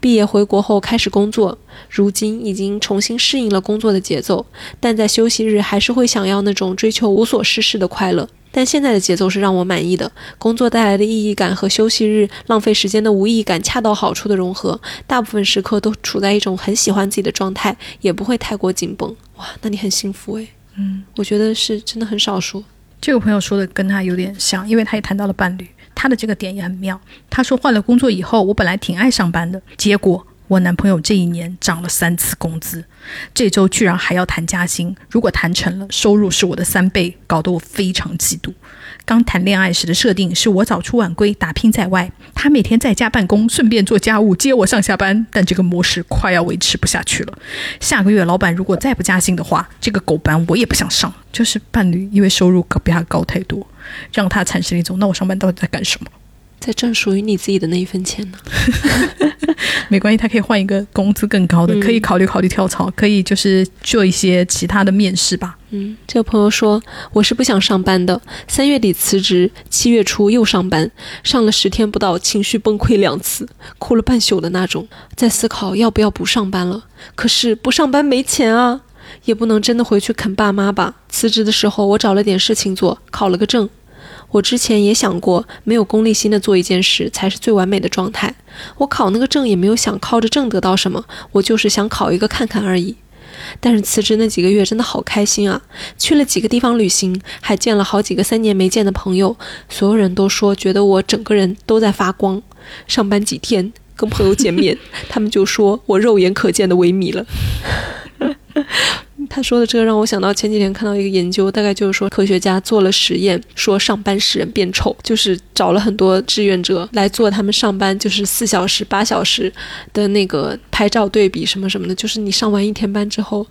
毕业回国后开始工作，如今已经重新适应了工作的节奏，但在休息日还是会想要那种追求无所事事的快乐。但现在的节奏是让我满意的，工作带来的意义感和休息日浪费时间的无意义感恰到好处的融合，大部分时刻都处在一种很喜欢自己的状态，也不会太过紧绷。哇，那你很幸福诶。嗯，我觉得是真的很少数。这个朋友说的跟他有点像，因为他也谈到了伴侣，他的这个点也很妙。他说换了工作以后，我本来挺爱上班的，结果我男朋友这一年涨了三次工资，这周居然还要谈加薪，如果谈成了，收入是我的三倍，搞得我非常嫉妒。刚谈恋爱时的设定是我早出晚归，打拼在外，他每天在家办公，顺便做家务，接我上下班。但这个模式快要维持不下去了。下个月老板如果再不加薪的话，这个狗班我也不想上。就是伴侣因为收入可比他高太多，让他产生一种那我上班到底在干什么？在挣属于你自己的那一分钱呢？[laughs] 没关系，他可以换一个工资更高的，嗯可以考虑考虑跳槽，可以就是做一些其他的面试吧。嗯，这个朋友说我是不想上班的，三月底辞职，七月初又上班，上了十天不到，情绪崩溃两次，哭了半宿的那种，在思考要不要不上班了。可是不上班没钱啊，也不能真的回去啃爸妈吧。辞职的时候，我找了点事情做，考了个证。我之前也想过，没有功利心的做一件事才是最完美的状态。我考那个证也没有想靠着证得到什么，我就是想考一个看看而已。但是辞职那几个月真的好开心啊！去了几个地方旅行，还见了好几个三年没见的朋友，所有人都说觉得我整个人都在发光。上班几天跟朋友见面，[laughs] 他们就说我肉眼可见的萎靡了。他说的这个让我想到前几天看到一个研究，大概就是说科学家做了实验，说上班使人变丑，就是找了很多志愿者来做他们上班就是四小时、八小时的那个拍照对比什么什么的，就是你上完一天班之后。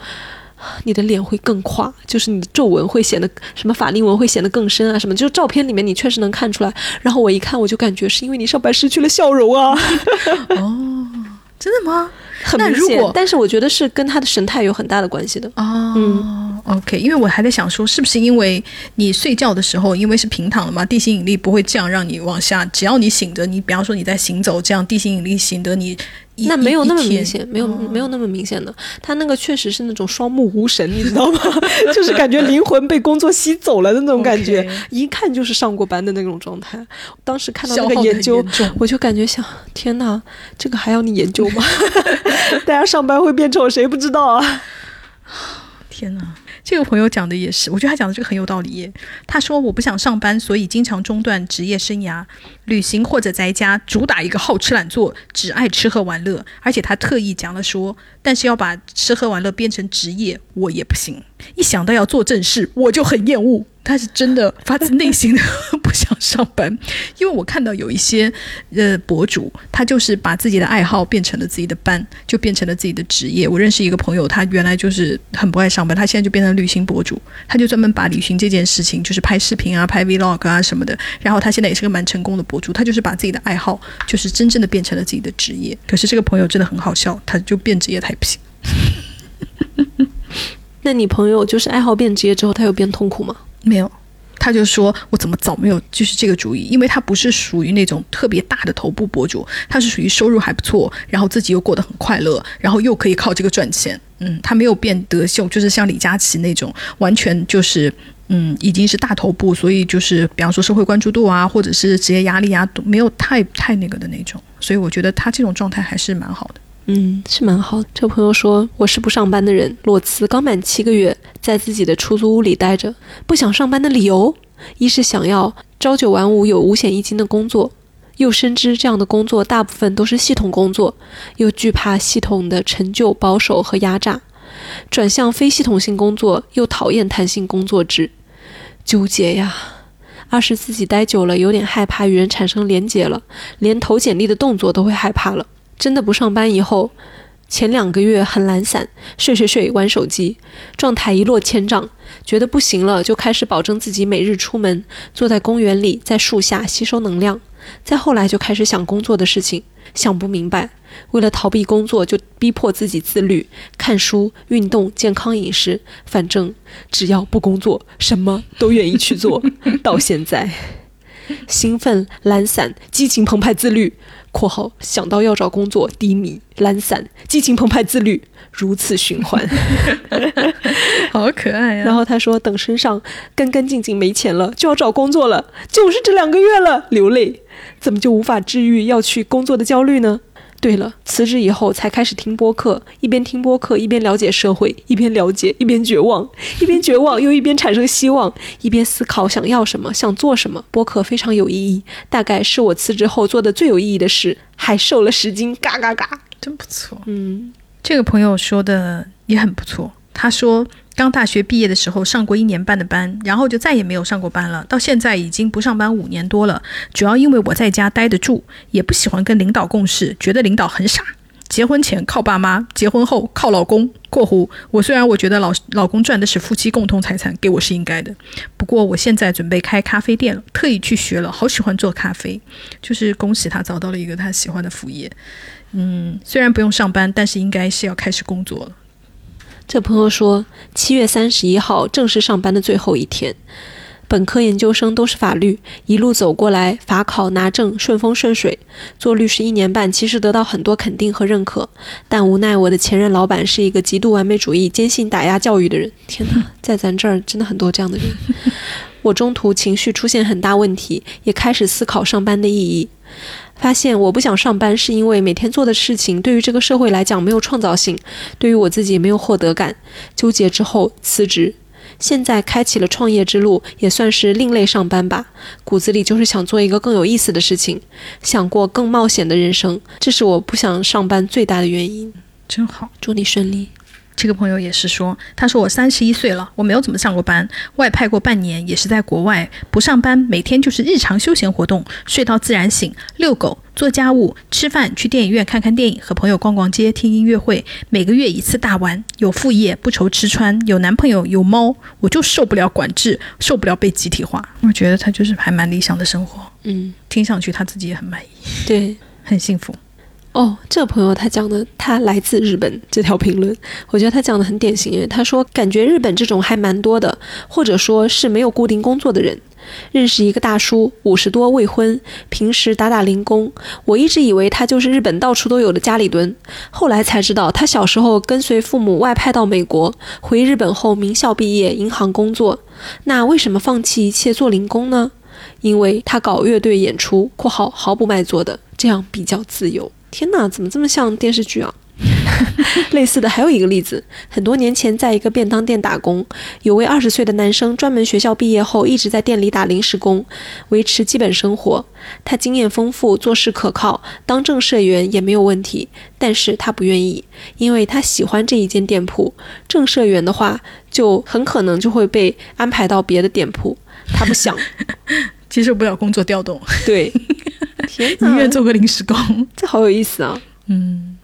你的脸会更垮，就是你的皱纹会显得什么法令纹会显得更深啊，什么就是照片里面你确实能看出来。然后我一看，我就感觉是因为你上班失去了笑容啊。[laughs] 哦，真的吗？很明显，但是我觉得是跟他的神态有很大的关系的。哦，嗯，OK，因为我还在想说，是不是因为你睡觉的时候，因为是平躺的嘛，地心引力不会这样让你往下，只要你醒着，你比方说你在行走，这样地心引力醒得你。那没有那么明显，没有没有那么明显的，他那个确实是那种双目无神，你知道吗？[laughs] 就是感觉灵魂被工作吸走了的那种感觉，一看就是上过班的那种状态。当时看到那个研究，我就感觉想，天哪，这个还要你研究吗？[laughs] 大家上班会变丑，谁不知道啊？[sighs] 天哪！这个朋友讲的也是，我觉得他讲的这个很有道理耶。他说：“我不想上班，所以经常中断职业生涯，旅行或者在家，主打一个好吃懒做，只爱吃喝玩乐。而且他特意讲了说，但是要把吃喝玩乐变成职业，我也不行。一想到要做正事，我就很厌恶。”他是真的发自内心的不想上班，因为我看到有一些呃博主，他就是把自己的爱好变成了自己的班，就变成了自己的职业。我认识一个朋友，他原来就是很不爱上班，他现在就变成旅行博主，他就专门把旅行这件事情，就是拍视频啊、拍 vlog 啊什么的。然后他现在也是个蛮成功的博主，他就是把自己的爱好，就是真正的变成了自己的职业。可是这个朋友真的很好笑，他就变职业他也不行。那你朋友就是爱好变职业之后，他有变痛苦吗？没有，他就说：“我怎么早没有就是这个主意？因为他不是属于那种特别大的头部博主，他是属于收入还不错，然后自己又过得很快乐，然后又可以靠这个赚钱。嗯，他没有变得秀，就是像李佳琦那种，完全就是嗯，已经是大头部，所以就是比方说社会关注度啊，或者是职业压力啊，都没有太太那个的那种。所以我觉得他这种状态还是蛮好的。嗯，是蛮好。这朋友说我是不上班的人，裸辞刚满七个月。”在自己的出租屋里待着，不想上班的理由，一是想要朝九晚五有五险一金的工作，又深知这样的工作大部分都是系统工作，又惧怕系统的陈旧、保守和压榨，转向非系统性工作，又讨厌弹性工作制，纠结呀。二是自己待久了，有点害怕与人产生连结了，连投简历的动作都会害怕了。真的不上班以后。前两个月很懒散，睡睡睡，玩手机，状态一落千丈。觉得不行了，就开始保证自己每日出门，坐在公园里，在树下吸收能量。再后来就开始想工作的事情，想不明白，为了逃避工作，就逼迫自己自律，看书、运动、健康饮食，反正只要不工作，什么都愿意去做。到现在，兴奋、懒散、激情澎湃、自律。括号想到要找工作，低迷、懒散、激情澎湃、自律，如此循环，[laughs] 好可爱呀。然后他说，等身上干干净净，没钱了，就要找工作了，就是这两个月了，流泪，怎么就无法治愈要去工作的焦虑呢？对了，辞职以后才开始听播客，一边听播客一边了解社会，一边了解一边绝望，一边绝望又一边产生希望，一边思考想要什么，想做什么。播客非常有意义，大概是我辞职后做的最有意义的事，还瘦了十斤，嘎嘎嘎，真不错。嗯，这个朋友说的也很不错，他说。刚大学毕业的时候上过一年半的班，然后就再也没有上过班了。到现在已经不上班五年多了，主要因为我在家待得住，也不喜欢跟领导共事，觉得领导很傻。结婚前靠爸妈，结婚后靠老公。过湖，我虽然我觉得老老公赚的是夫妻共同财产，给我是应该的。不过我现在准备开咖啡店了，特意去学了，好喜欢做咖啡。就是恭喜他找到了一个他喜欢的副业。嗯，虽然不用上班，但是应该是要开始工作了。这朋友说，七月三十一号正式上班的最后一天，本科研究生都是法律，一路走过来，法考拿证顺风顺水。做律师一年半，其实得到很多肯定和认可，但无奈我的前任老板是一个极度完美主义、坚信打压教育的人。天哪，在咱这儿真的很多这样的人。[laughs] 我中途情绪出现很大问题，也开始思考上班的意义。发现我不想上班，是因为每天做的事情对于这个社会来讲没有创造性，对于我自己没有获得感。纠结之后辞职，现在开启了创业之路，也算是另类上班吧。骨子里就是想做一个更有意思的事情，想过更冒险的人生，这是我不想上班最大的原因。真好，祝你顺利。这个朋友也是说，他说我三十一岁了，我没有怎么上过班，外派过半年，也是在国外，不上班，每天就是日常休闲活动，睡到自然醒，遛狗，做家务，吃饭，去电影院看看电影，和朋友逛逛街，听音乐会，每个月一次大玩，有副业，不愁吃穿，有男朋友，有猫，我就受不了管制，受不了被集体化。我觉得他就是还蛮理想的生活，嗯，听上去他自己也很满意，对。很幸福。哦，这个朋友他讲的，他来自日本这条评论，我觉得他讲的很典型。因为他说，感觉日本这种还蛮多的，或者说是没有固定工作的人。认识一个大叔，五十多，未婚，平时打打零工。我一直以为他就是日本到处都有的家里蹲，后来才知道，他小时候跟随父母外派到美国，回日本后名校毕业，银行工作。那为什么放弃一切做零工呢？因为他搞乐队演出（括号毫不卖座的），这样比较自由。天哪，怎么这么像电视剧啊？[laughs] 类似的还有一个例子，很多年前在一个便当店打工，有位二十岁的男生，专门学校毕业后一直在店里打临时工，维持基本生活。他经验丰富，做事可靠，当正社员也没有问题。但是他不愿意，因为他喜欢这一间店铺。正社员的话，就很可能就会被安排到别的店铺，他不想，[laughs] 接受不了工作调动。对，天 [laughs] 宁愿做个临时工，[laughs] 这好有意思啊。嗯。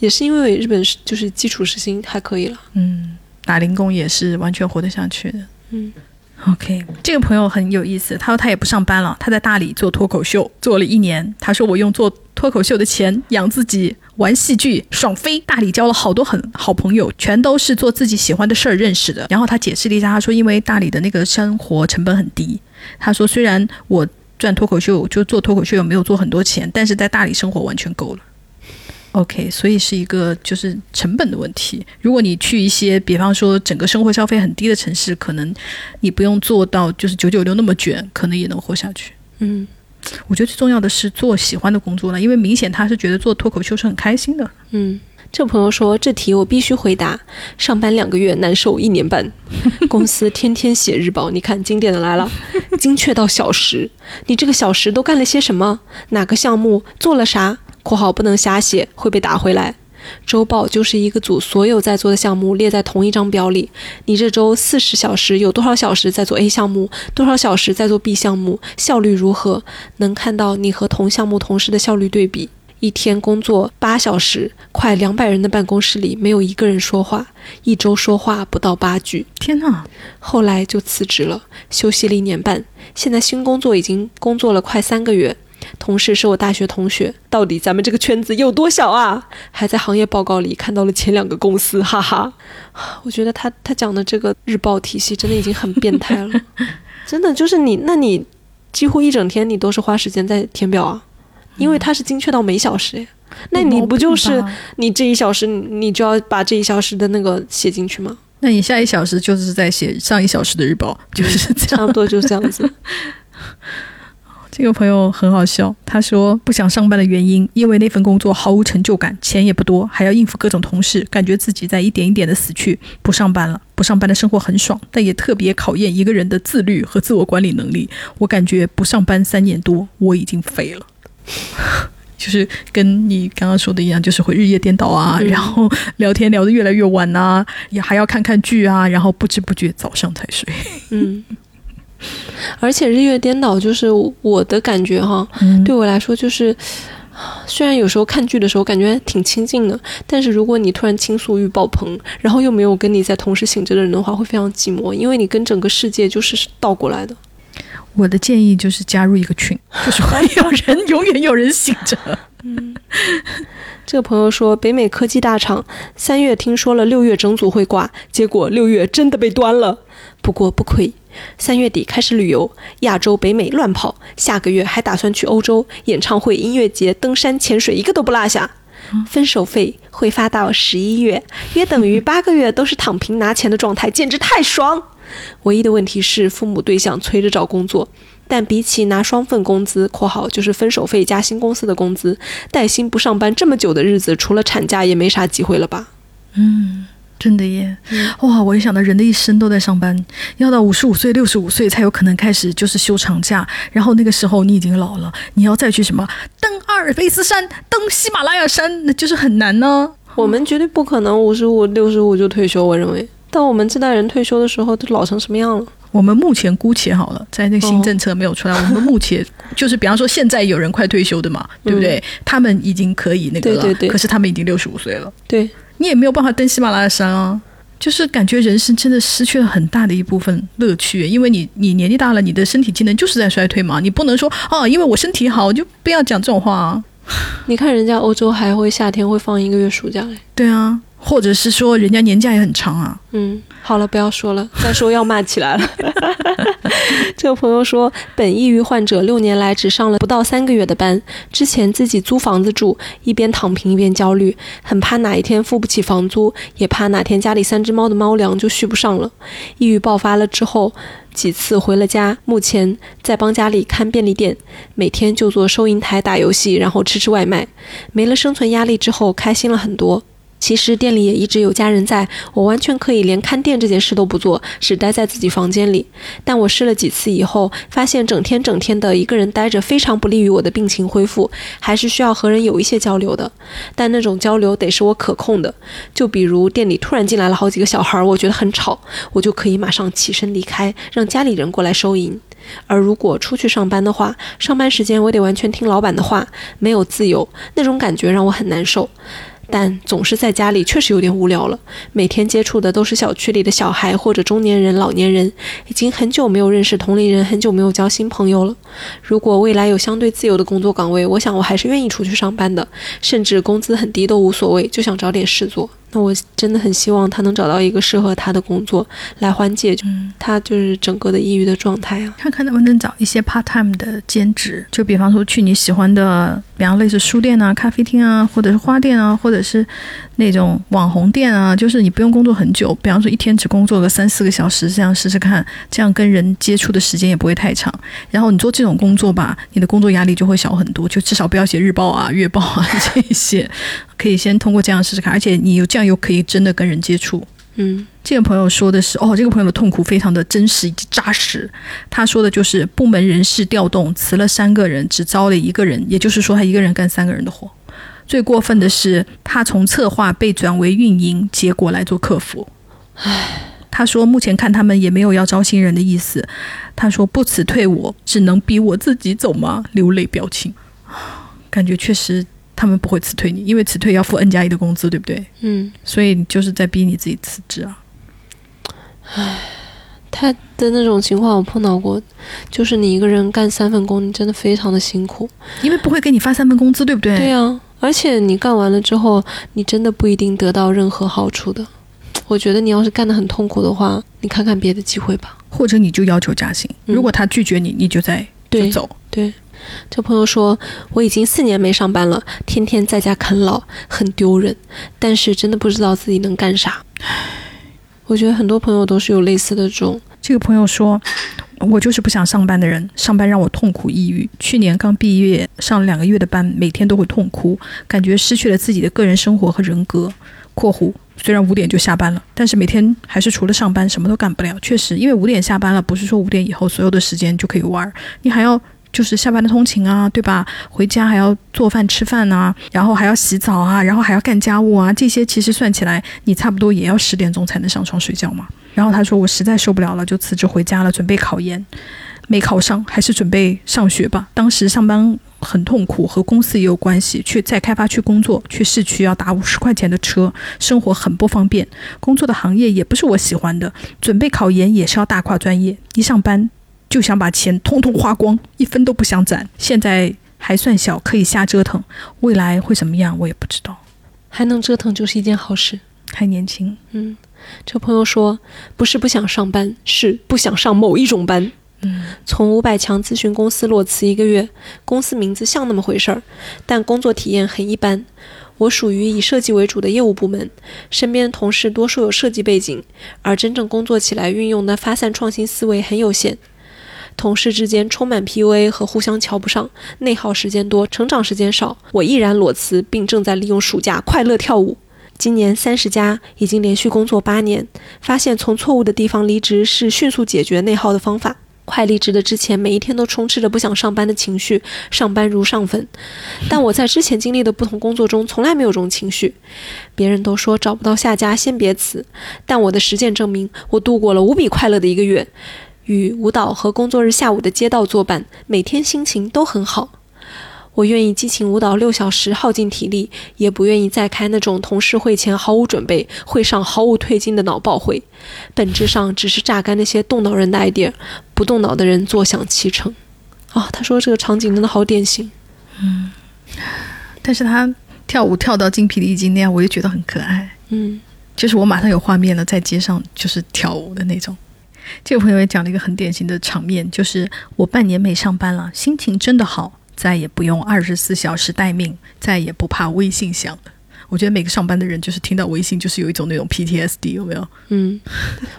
也是因为日本是就是基础时薪还可以了，嗯，打零工也是完全活得下去的，嗯，OK，这个朋友很有意思，他说他也不上班了，他在大理做脱口秀，做了一年，他说我用做脱口秀的钱养自己，玩戏剧，爽飞，大理交了好多很好朋友，全都是做自己喜欢的事儿认识的。然后他解释了一下，他说因为大理的那个生活成本很低，他说虽然我赚脱口秀就做脱口秀又没有做很多钱，但是在大理生活完全够了。OK，所以是一个就是成本的问题。如果你去一些，比方说整个生活消费很低的城市，可能你不用做到就是九九六那么卷，可能也能活下去。嗯，我觉得最重要的是做喜欢的工作了，因为明显他是觉得做脱口秀是很开心的。嗯，这朋友说这题我必须回答：上班两个月难受一年半，[laughs] 公司天天写日报。你看经典的来了，精确到小时。你这个小时都干了些什么？哪个项目做了啥？括号不能瞎写，会被打回来。周报就是一个组所有在做的项目列在同一张表里。你这周四十小时有多少小时在做 A 项目，多少小时在做 B 项目，效率如何？能看到你和同项目同事的效率对比。一天工作八小时，快两百人的办公室里没有一个人说话，一周说话不到八句。天哪！后来就辞职了，休息了一年半。现在新工作已经工作了快三个月。同事是我大学同学，到底咱们这个圈子有多小啊？还在行业报告里看到了前两个公司，哈哈。我觉得他他讲的这个日报体系真的已经很变态了，[laughs] 真的就是你，那你几乎一整天你都是花时间在填表啊，因为它是精确到每小时，那你不就是你这一小时你就要把这一小时的那个写进去吗？那你下一小时就是在写上一小时的日报，[laughs] 就是差不多就是这样子。[laughs] 这个朋友很好笑，他说不想上班的原因，因为那份工作毫无成就感，钱也不多，还要应付各种同事，感觉自己在一点一点的死去。不上班了，不上班的生活很爽，但也特别考验一个人的自律和自我管理能力。我感觉不上班三年多，我已经废了，[laughs] 就是跟你刚刚说的一样，就是会日夜颠倒啊，然后聊天聊得越来越晚呐，也还要看看剧啊，然后不知不觉早上才睡。嗯。而且日月颠倒，就是我的感觉哈，对我来说就是，虽然有时候看剧的时候感觉挺亲近的，但是如果你突然倾诉欲爆棚，然后又没有跟你在同时醒着的人的话，会非常寂寞，因为你跟整个世界就是倒过来的。我的建议就是加入一个群，[laughs] 就是会有人永远有人醒着。嗯，这个朋友说，北美科技大厂三月听说了六月整组会挂，结果六月真的被端了，不过不亏。三月底开始旅游，亚洲、北美乱跑，下个月还打算去欧洲演唱会、音乐节、登山、潜水，一个都不落下。分手费会发到十一月，约等于八个月都是躺平拿钱的状态，简直太爽。唯一的问题是父母对象催着找工作，但比起拿双份工资（括号就是分手费加新公司的工资），带薪不上班这么久的日子，除了产假也没啥机会了吧？嗯。真的耶，哇！我一想到人的一生都在上班，要到五十五岁、六十五岁才有可能开始就是休长假，然后那个时候你已经老了，你要再去什么登阿尔卑斯山、登喜马拉雅山，那就是很难呢。我们绝对不可能五十五、六十五就退休。我认为，到我们这代人退休的时候，都老成什么样了？我们目前姑且好了，在那个新政策没有出来，我们目前就是，比方说现在有人快退休的嘛，对不对？他们已经可以那个了，对对对可是他们已经六十五岁了，对，你也没有办法登喜马拉雅山啊。就是感觉人生真的失去了很大的一部分乐趣，因为你你年纪大了，你的身体机能就是在衰退嘛，你不能说哦，因为我身体好，我就不要讲这种话啊。你看人家欧洲还会夏天会放一个月暑假嘞，对啊，或者是说人家年假也很长啊。嗯，好了，不要说了，[laughs] 再说要骂起来了。这个朋友说，本抑郁患者六年来只上了不到三个月的班，之前自己租房子住，一边躺平一边焦虑，很怕哪一天付不起房租，也怕哪天家里三只猫的猫粮就续不上了。抑郁爆发了之后，几次回了家，目前在帮家里看便利店，每天就做收银台打游戏，然后吃吃外卖。没了生存压力之后，开心了很多。其实店里也一直有家人在，我完全可以连看店这件事都不做，只待在自己房间里。但我试了几次以后，发现整天整天的一个人待着非常不利于我的病情恢复，还是需要和人有一些交流的。但那种交流得是我可控的，就比如店里突然进来了好几个小孩，我觉得很吵，我就可以马上起身离开，让家里人过来收银。而如果出去上班的话，上班时间我得完全听老板的话，没有自由，那种感觉让我很难受。但总是在家里确实有点无聊了，每天接触的都是小区里的小孩或者中年人、老年人，已经很久没有认识同龄人，很久没有交新朋友了。如果未来有相对自由的工作岗位，我想我还是愿意出去上班的，甚至工资很低都无所谓，就想找点事做。那我真的很希望他能找到一个适合他的工作，来缓解就他就是整个的抑郁的状态啊。看看能不能找一些 part time 的兼职，就比方说去你喜欢的，比方类似书店啊、咖啡厅啊，或者是花店啊，或者是那种网红店啊，就是你不用工作很久，比方说一天只工作个三四个小时，这样试试看，这样跟人接触的时间也不会太长。然后你做这种工作吧，你的工作压力就会小很多，就至少不要写日报啊、月报啊这些。可以先通过这样试试看，而且你有这样又可以真的跟人接触。嗯，这个朋友说的是哦，这个朋友的痛苦非常的真实以及扎实。他说的就是部门人事调动，辞了三个人，只招了一个人，也就是说他一个人干三个人的活。最过分的是，他从策划被转为运营，结果来做客服。唉，他说目前看他们也没有要招新人的意思。他说不辞退我，只能逼我自己走吗？流泪表情，感觉确实。他们不会辞退你，因为辞退要付 N 加一的工资，对不对？嗯，所以就是在逼你自己辞职啊。唉，他的那种情况我碰到过，就是你一个人干三份工，你真的非常的辛苦，因为不会给你发三份工资，对不对？对呀，而且你干完了之后，你真的不一定得到任何好处的。我觉得你要是干得很痛苦的话，你看看别的机会吧，或者你就要求加薪。如果他拒绝你，你就在就走。对。这朋友说：“我已经四年没上班了，天天在家啃老，很丢人。但是真的不知道自己能干啥。”我觉得很多朋友都是有类似的这种。这个朋友说：“我就是不想上班的人，上班让我痛苦抑郁。去年刚毕业，上了两个月的班，每天都会痛哭，感觉失去了自己的个人生活和人格。”（括弧虽然五点就下班了，但是每天还是除了上班什么都干不了。确实，因为五点下班了，不是说五点以后所有的时间就可以玩，你还要。”就是下班的通勤啊，对吧？回家还要做饭吃饭啊，然后还要洗澡啊，然后还要干家务啊，这些其实算起来，你差不多也要十点钟才能上床睡觉嘛。然后他说我实在受不了了，就辞职回家了，准备考研，没考上，还是准备上学吧。当时上班很痛苦，和公司也有关系，去在开发区工作，去市区要打五十块钱的车，生活很不方便，工作的行业也不是我喜欢的，准备考研也是要大跨专业，一上班。就想把钱通通花光，一分都不想攒。现在还算小，可以瞎折腾。未来会怎么样，我也不知道。还能折腾就是一件好事。还年轻，嗯。这朋友说，不是不想上班，是不想上某一种班。嗯。从五百强咨询公司裸辞一个月，公司名字像那么回事儿，但工作体验很一般。我属于以设计为主的业务部门，身边同事多数有设计背景，而真正工作起来运用的发散创新思维很有限。同事之间充满 PUA 和互相瞧不上，内耗时间多，成长时间少。我毅然裸辞，并正在利用暑假快乐跳舞。今年三十加，已经连续工作八年，发现从错误的地方离职是迅速解决内耗的方法。快离职的之前，每一天都充斥着不想上班的情绪，上班如上坟。但我在之前经历的不同工作中，从来没有这种情绪。别人都说找不到下家先别辞，但我的实践证明，我度过了无比快乐的一个月，与舞蹈和工作日下午的街道作伴，每天心情都很好。我愿意激情舞蹈六小时，耗尽体力，也不愿意再开那种同事会前毫无准备、会上毫无退进的脑爆会。本质上只是榨干那些动脑人的 idea，不动脑的人坐享其成。啊，他说这个场景真的好典型。嗯，但是他跳舞跳到精疲力尽那样，我就觉得很可爱。嗯，就是我马上有画面了，在街上就是跳舞的那种。这个朋友也讲了一个很典型的场面，就是我半年没上班了，心情真的好。再也不用二十四小时待命，再也不怕微信响。我觉得每个上班的人，就是听到微信，就是有一种那种 PTSD，有没有？嗯，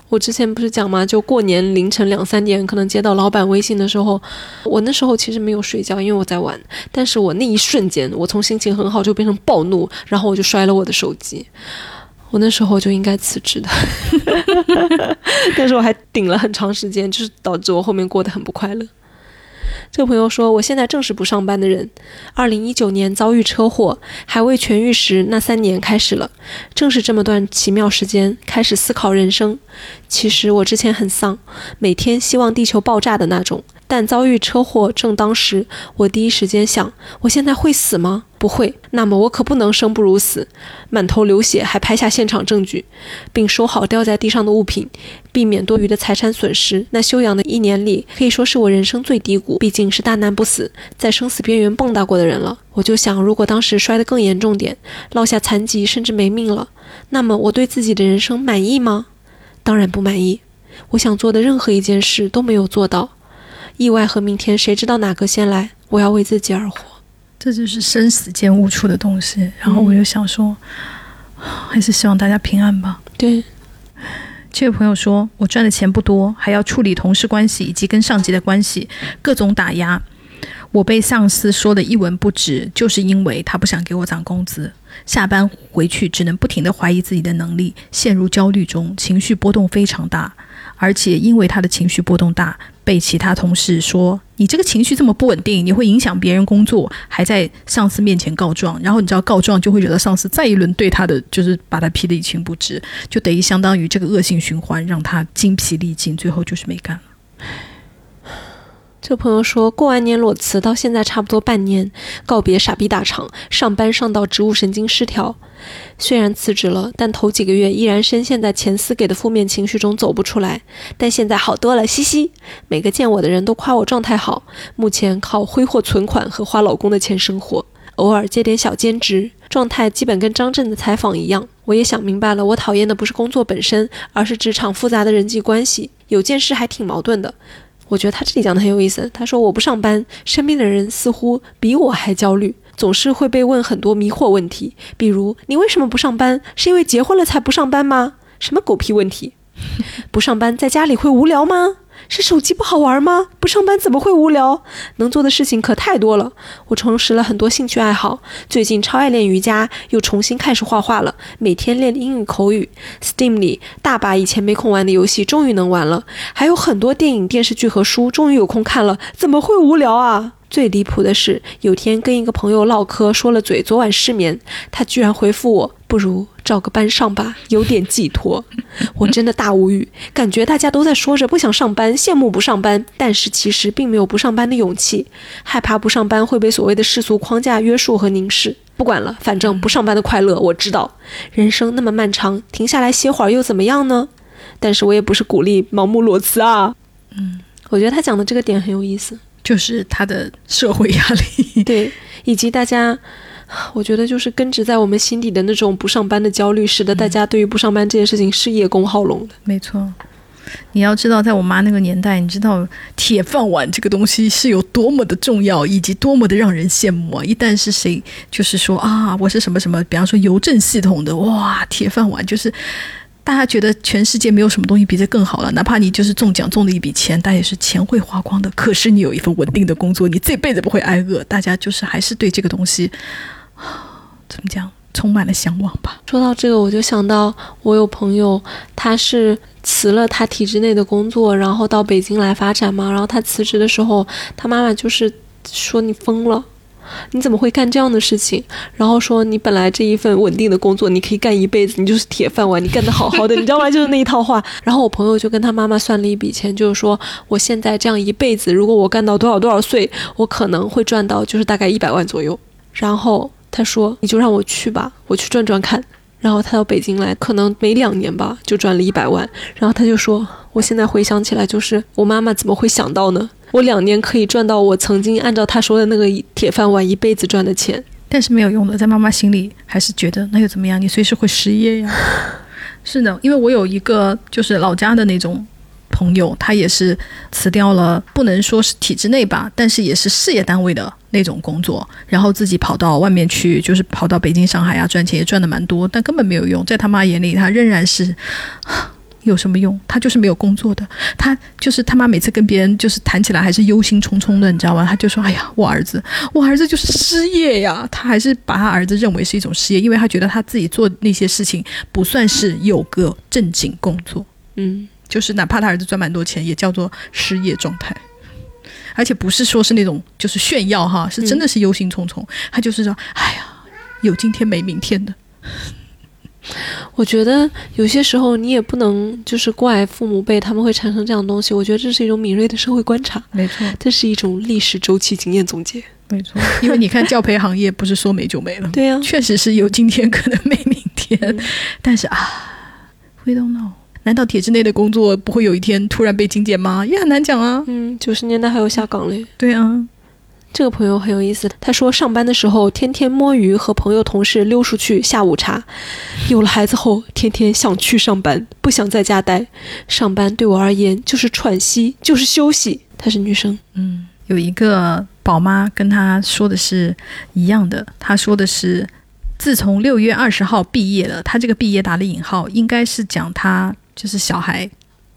我之前不是讲吗？就过年凌晨两三点，可能接到老板微信的时候，我那时候其实没有睡觉，因为我在玩。但是我那一瞬间，我从心情很好就变成暴怒，然后我就摔了我的手机。我那时候就应该辞职的，[laughs] 但是我还顶了很长时间，就是导致我后面过得很不快乐。这个朋友说：“我现在正是不上班的人。二零一九年遭遇车祸，还未痊愈时，那三年开始了。正是这么段奇妙时间，开始思考人生。其实我之前很丧，每天希望地球爆炸的那种。”但遭遇车祸正当时，我第一时间想：我现在会死吗？不会。那么我可不能生不如死，满头流血还拍下现场证据，并收好掉在地上的物品，避免多余的财产损失。那休养的一年里，可以说是我人生最低谷。毕竟是大难不死，在生死边缘蹦跶过的人了。我就想，如果当时摔得更严重点，落下残疾甚至没命了，那么我对自己的人生满意吗？当然不满意。我想做的任何一件事都没有做到。意外和明天，谁知道哪个先来？我要为自己而活，这就是生死间悟出的东西。然后我又想说，还是希望大家平安吧。对，这位朋友说，我赚的钱不多，还要处理同事关系以及跟上级的关系，各种打压。我被上司说的一文不值，就是因为他不想给我涨工资。下班回去，只能不停地怀疑自己的能力，陷入焦虑中，情绪波动非常大。而且因为他的情绪波动大，被其他同事说你这个情绪这么不稳定，你会影响别人工作，还在上司面前告状。然后你知道告状就会惹得上司再一轮对他的就是把他批得一清不值，就等于相当于这个恶性循环，让他精疲力尽，最后就是没干了。这朋友说过完年裸辞，到现在差不多半年，告别傻逼大厂，上班上到植物神经失调。虽然辞职了，但头几个月依然深陷在前司给的负面情绪中走不出来。但现在好多了，嘻嘻。每个见我的人都夸我状态好。目前靠挥霍存款和花老公的钱生活，偶尔接点小兼职，状态基本跟张震的采访一样。我也想明白了，我讨厌的不是工作本身，而是职场复杂的人际关系。有件事还挺矛盾的。我觉得他这里讲的很有意思。他说我不上班，身边的人似乎比我还焦虑。总是会被问很多迷惑问题，比如你为什么不上班？是因为结婚了才不上班吗？什么狗屁问题？不上班在家里会无聊吗？是手机不好玩吗？不上班怎么会无聊？能做的事情可太多了。我重拾了很多兴趣爱好，最近超爱练瑜伽，又重新开始画画了，每天练英语口语。Steam 里大把以前没空玩的游戏终于能玩了，还有很多电影、电视剧和书终于有空看了，怎么会无聊啊？最离谱的是，有天跟一个朋友唠嗑，说了嘴昨晚失眠，他居然回复我：“不如照个班上吧，有点寄托。”我真的大无语，感觉大家都在说着不想上班，羡慕不上班，但是其实并没有不上班的勇气，害怕不上班会被所谓的世俗框架约束和凝视。不管了，反正不上班的快乐我知道。人生那么漫长，停下来歇会儿又怎么样呢？但是我也不是鼓励盲目裸辞啊。嗯，我觉得他讲的这个点很有意思。就是他的社会压力，对，以及大家，我觉得就是根植在我们心底的那种不上班的焦虑，使得大家对于不上班这件事情是叶公好龙的。没错，你要知道，在我妈那个年代，你知道铁饭碗这个东西是有多么的重要，以及多么的让人羡慕啊！一旦是谁就是说啊，我是什么什么，比方说邮政系统的，哇，铁饭碗就是。大家觉得全世界没有什么东西比这更好了，哪怕你就是中奖中了一笔钱，但也是钱会花光的。可是你有一份稳定的工作，你这辈子不会挨饿。大家就是还是对这个东西，怎么讲，充满了向往吧。说到这个，我就想到我有朋友，他是辞了他体制内的工作，然后到北京来发展嘛。然后他辞职的时候，他妈妈就是说你疯了。你怎么会干这样的事情？然后说你本来这一份稳定的工作，你可以干一辈子，你就是铁饭碗，你干得好好的，你知道吗？就是那一套话。然后我朋友就跟他妈妈算了一笔钱，就是说我现在这样一辈子，如果我干到多少多少岁，我可能会赚到就是大概一百万左右。然后他说你就让我去吧，我去转转看。然后他到北京来，可能没两年吧，就赚了一百万。然后他就说，我现在回想起来，就是我妈妈怎么会想到呢？我两年可以赚到我曾经按照他说的那个铁饭碗一辈子赚的钱，但是没有用的，在妈妈心里还是觉得那又怎么样？你随时会失业呀。是的，因为我有一个就是老家的那种朋友，他也是辞掉了，不能说是体制内吧，但是也是事业单位的那种工作，然后自己跑到外面去，就是跑到北京、上海啊赚钱，也赚的蛮多，但根本没有用，在他妈眼里，他仍然是。有什么用？他就是没有工作的，他就是他妈每次跟别人就是谈起来还是忧心忡忡的，你知道吗？他就说：“哎呀，我儿子，我儿子就是失业呀。”他还是把他儿子认为是一种失业，因为他觉得他自己做那些事情不算是有个正经工作。嗯，就是哪怕他儿子赚蛮多钱，也叫做失业状态，而且不是说是那种就是炫耀哈，是真的是忧心忡忡。他就是说：“哎呀，有今天没明天的。[laughs] ”我觉得有些时候你也不能就是怪父母辈他们会产生这样的东西。我觉得这是一种敏锐的社会观察，没错，这是一种历史周期经验总结，没错。因为你看教培行业不是说没就没了，[laughs] 对呀，确实是有今天可能没明天。但是啊，We don't know，难道体制内的工作不会有一天突然被精简吗？也很难讲啊。嗯，九十年代还有下岗嘞。对啊。这个朋友很有意思，他说上班的时候天天摸鱼，和朋友同事溜出去下午茶；有了孩子后，天天想去上班，不想在家待。上班对我而言就是喘息，就是休息。她是女生，嗯，有一个宝妈跟她说的是一样的，她说的是，自从六月二十号毕业了，她这个毕业打了引号，应该是讲她就是小孩。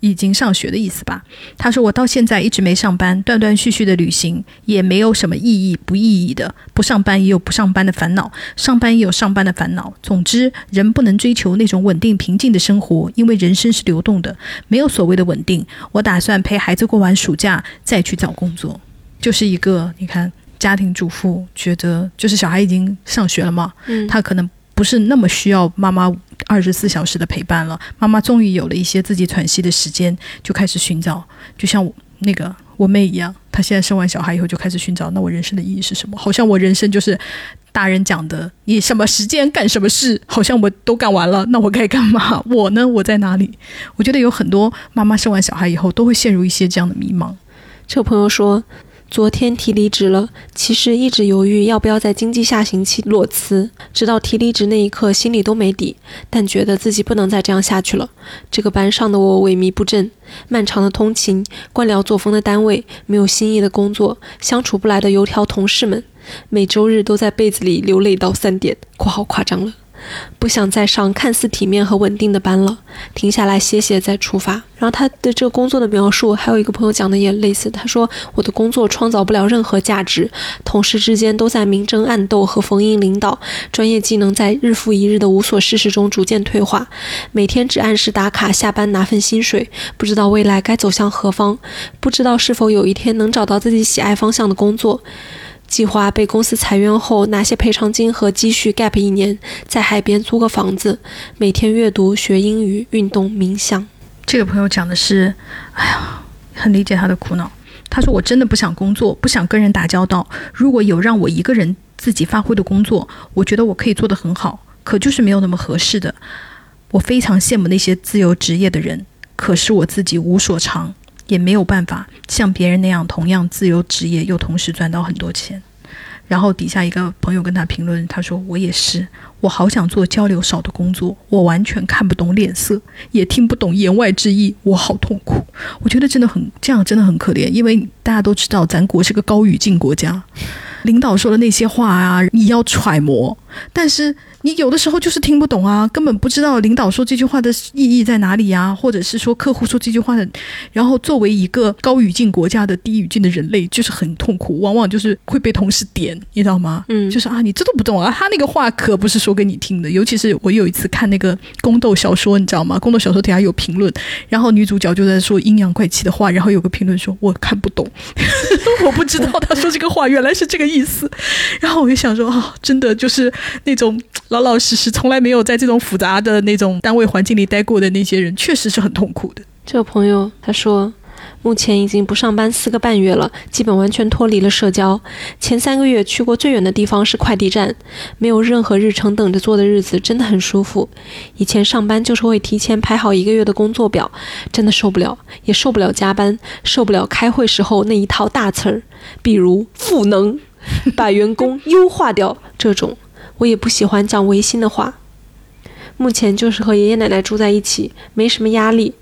已经上学的意思吧？他说：“我到现在一直没上班，断断续续的旅行也没有什么意义不意义的。不上班也有不上班的烦恼，上班也有上班的烦恼。总之，人不能追求那种稳定平静的生活，因为人生是流动的，没有所谓的稳定。我打算陪孩子过完暑假再去找工作。就是一个你看，家庭主妇觉得，就是小孩已经上学了嘛，嗯，他可能不是那么需要妈妈。”二十四小时的陪伴了，妈妈终于有了一些自己喘息的时间，就开始寻找，就像那个我妹一样，她现在生完小孩以后就开始寻找，那我人生的意义是什么？好像我人生就是大人讲的，你什么时间干什么事，好像我都干完了，那我该干嘛？[laughs] 我呢？我在哪里？我觉得有很多妈妈生完小孩以后都会陷入一些这样的迷茫。这个朋友说。昨天提离职了，其实一直犹豫要不要在经济下行期裸辞，直到提离职那一刻，心里都没底，但觉得自己不能再这样下去了。这个班上的我萎靡不振，漫长的通勤，官僚作风的单位，没有新意的工作，相处不来的油条同事们，每周日都在被子里流泪到三点（括号夸张了）。不想再上看似体面和稳定的班了，停下来歇歇再出发。然后他的这个工作的描述，还有一个朋友讲的也类似。他说：“我的工作创造不了任何价值，同事之间都在明争暗斗和逢迎领导，专业技能在日复一日的无所事事中逐渐退化。每天只按时打卡，下班拿份薪水，不知道未来该走向何方，不知道是否有一天能找到自己喜爱方向的工作。”计划被公司裁员后，拿些赔偿金和积蓄 gap 一年，在海边租个房子，每天阅读、学英语、运动、冥想。这个朋友讲的是，哎呀，很理解他的苦恼。他说：“我真的不想工作，不想跟人打交道。如果有让我一个人自己发挥的工作，我觉得我可以做得很好。可就是没有那么合适的。我非常羡慕那些自由职业的人，可是我自己无所长。”也没有办法像别人那样同样自由职业，又同时赚到很多钱。然后底下一个朋友跟他评论，他说：“我也是，我好想做交流少的工作，我完全看不懂脸色，也听不懂言外之意，我好痛苦。我觉得真的很这样，真的很可怜，因为大家都知道咱国是个高语境国家，领导说的那些话啊，你要揣摩，但是你有的时候就是听不懂啊，根本不知道领导说这句话的意义在哪里呀，或者是说客户说这句话的，然后作为一个高语境国家的低语境的人类，就是很痛苦，往往就是会被同事点，你知道吗？嗯就是啊，你这都不懂啊，他那个话可不是说给你听的。尤其是我有一次看那个宫斗小说，你知道吗？宫斗小说底下有评论，然后女主角就在说阴阳怪气的话，然后有个评论说我看不懂，[laughs] 我不知道他说这个话原来是这个意思。然后我就想说，啊，真的就是 [laughs] 那种老老实实，从来没有在这种复杂的那种单位环境里待过的那些人，确实是很痛苦的。这个朋友他说，目前已经不上班四个半月了，基本完全脱离了社交。前三个月去过最远的地方是快递站，没有任何日程等着做的日子，真的很舒服。以前上班就是会提前排好一个月的工作表，真的受不了，也受不了加班，受不了开会时候那一套大词儿，比如赋能，把员工 [laughs] 优化掉这种，我也不喜欢讲违心的话。目前就是和爷爷奶奶住在一起，没什么压力，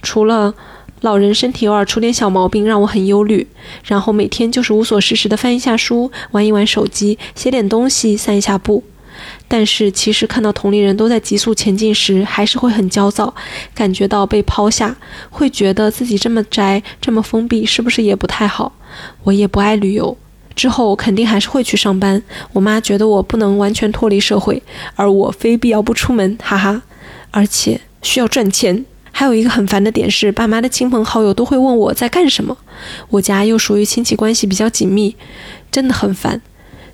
除了老人身体偶尔出点小毛病让我很忧虑，然后每天就是无所事事的翻一下书，玩一玩手机，写点东西，散一下步。但是其实看到同龄人都在急速前进时，还是会很焦躁，感觉到被抛下，会觉得自己这么宅、这么封闭，是不是也不太好？我也不爱旅游。之后肯定还是会去上班。我妈觉得我不能完全脱离社会，而我非必要不出门，哈哈。而且需要赚钱。还有一个很烦的点是，爸妈的亲朋好友都会问我在干什么。我家又属于亲戚关系比较紧密，真的很烦。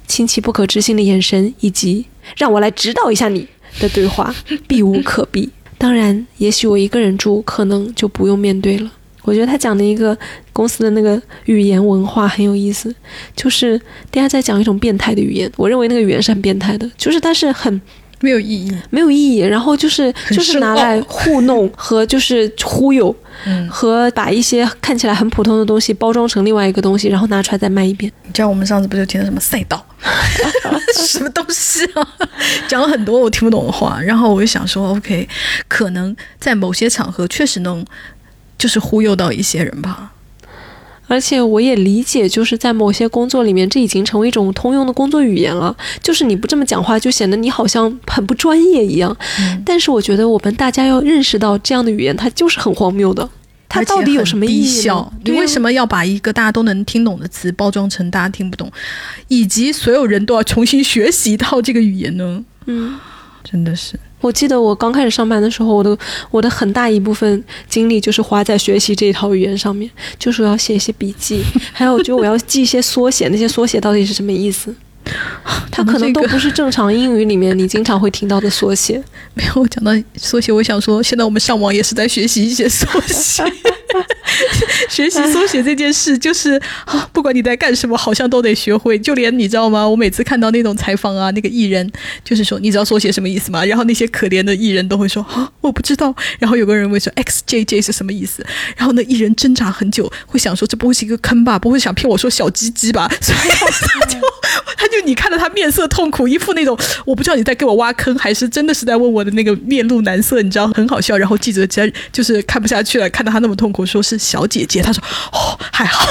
亲戚不可置信的眼神，以及让我来指导一下你的对话，[laughs] 避无可避。当然，也许我一个人住，可能就不用面对了。我觉得他讲的一个公司的那个语言文化很有意思，就是大家在讲一种变态的语言。我认为那个语言是很变态的，就是但是很没有意义，没有意义，然后就是就是拿来糊弄 [laughs] 和就是忽悠，嗯和把一些看起来很普通的东西包装成另外一个东西，然后拿出来再卖一遍。你知道我们上次不就听了什么赛道，[laughs] 什么东西啊？讲了很多我听不懂的话，然后我就想说，OK，可能在某些场合确实能，就是忽悠到一些人吧。而且我也理解，就是在某些工作里面，这已经成为一种通用的工作语言了。就是你不这么讲话，就显得你好像很不专业一样。嗯但是我觉得我们大家要认识到，这样的语言它就是很荒谬的。它到底有什么意义你为什么？么要把一个大家都能听懂的词包装成大家听不懂，以及所有人都要重新学习一套这个语言呢？嗯，真的是，我记得我刚开始上班的时候，我的我的很大一部分精力就是花在学习这一套语言上面，就是我要写一些笔记，[laughs] 还有就我要记一些缩写，那些缩写到底是什么意思？[laughs] 它可能都不是正常英语里面你经常会听到的缩写。[laughs] 没有我讲到缩写，我想说，现在我们上网也是在学习一些缩写。[laughs] 学习缩写这件事，就是啊，不管你在干什么，好像都得学会。就连你知道吗？我每次看到那种采访啊，那个艺人就是说，你知道缩写什么意思吗？然后那些可怜的艺人都会说啊，我不知道。然后有个人会说 XJJ 是什么意思？然后那艺人挣扎很久，会想说这不会是一个坑吧？不会想骗我说小鸡鸡吧？所以他就他就你看到他面色痛苦，一副那种我不知道你在给我挖坑，还是真的是在问我的那个面露难色，你知道很好笑。然后记者真就是看不下去了，看到他那么痛苦，说是小姐姐，他说哦还好，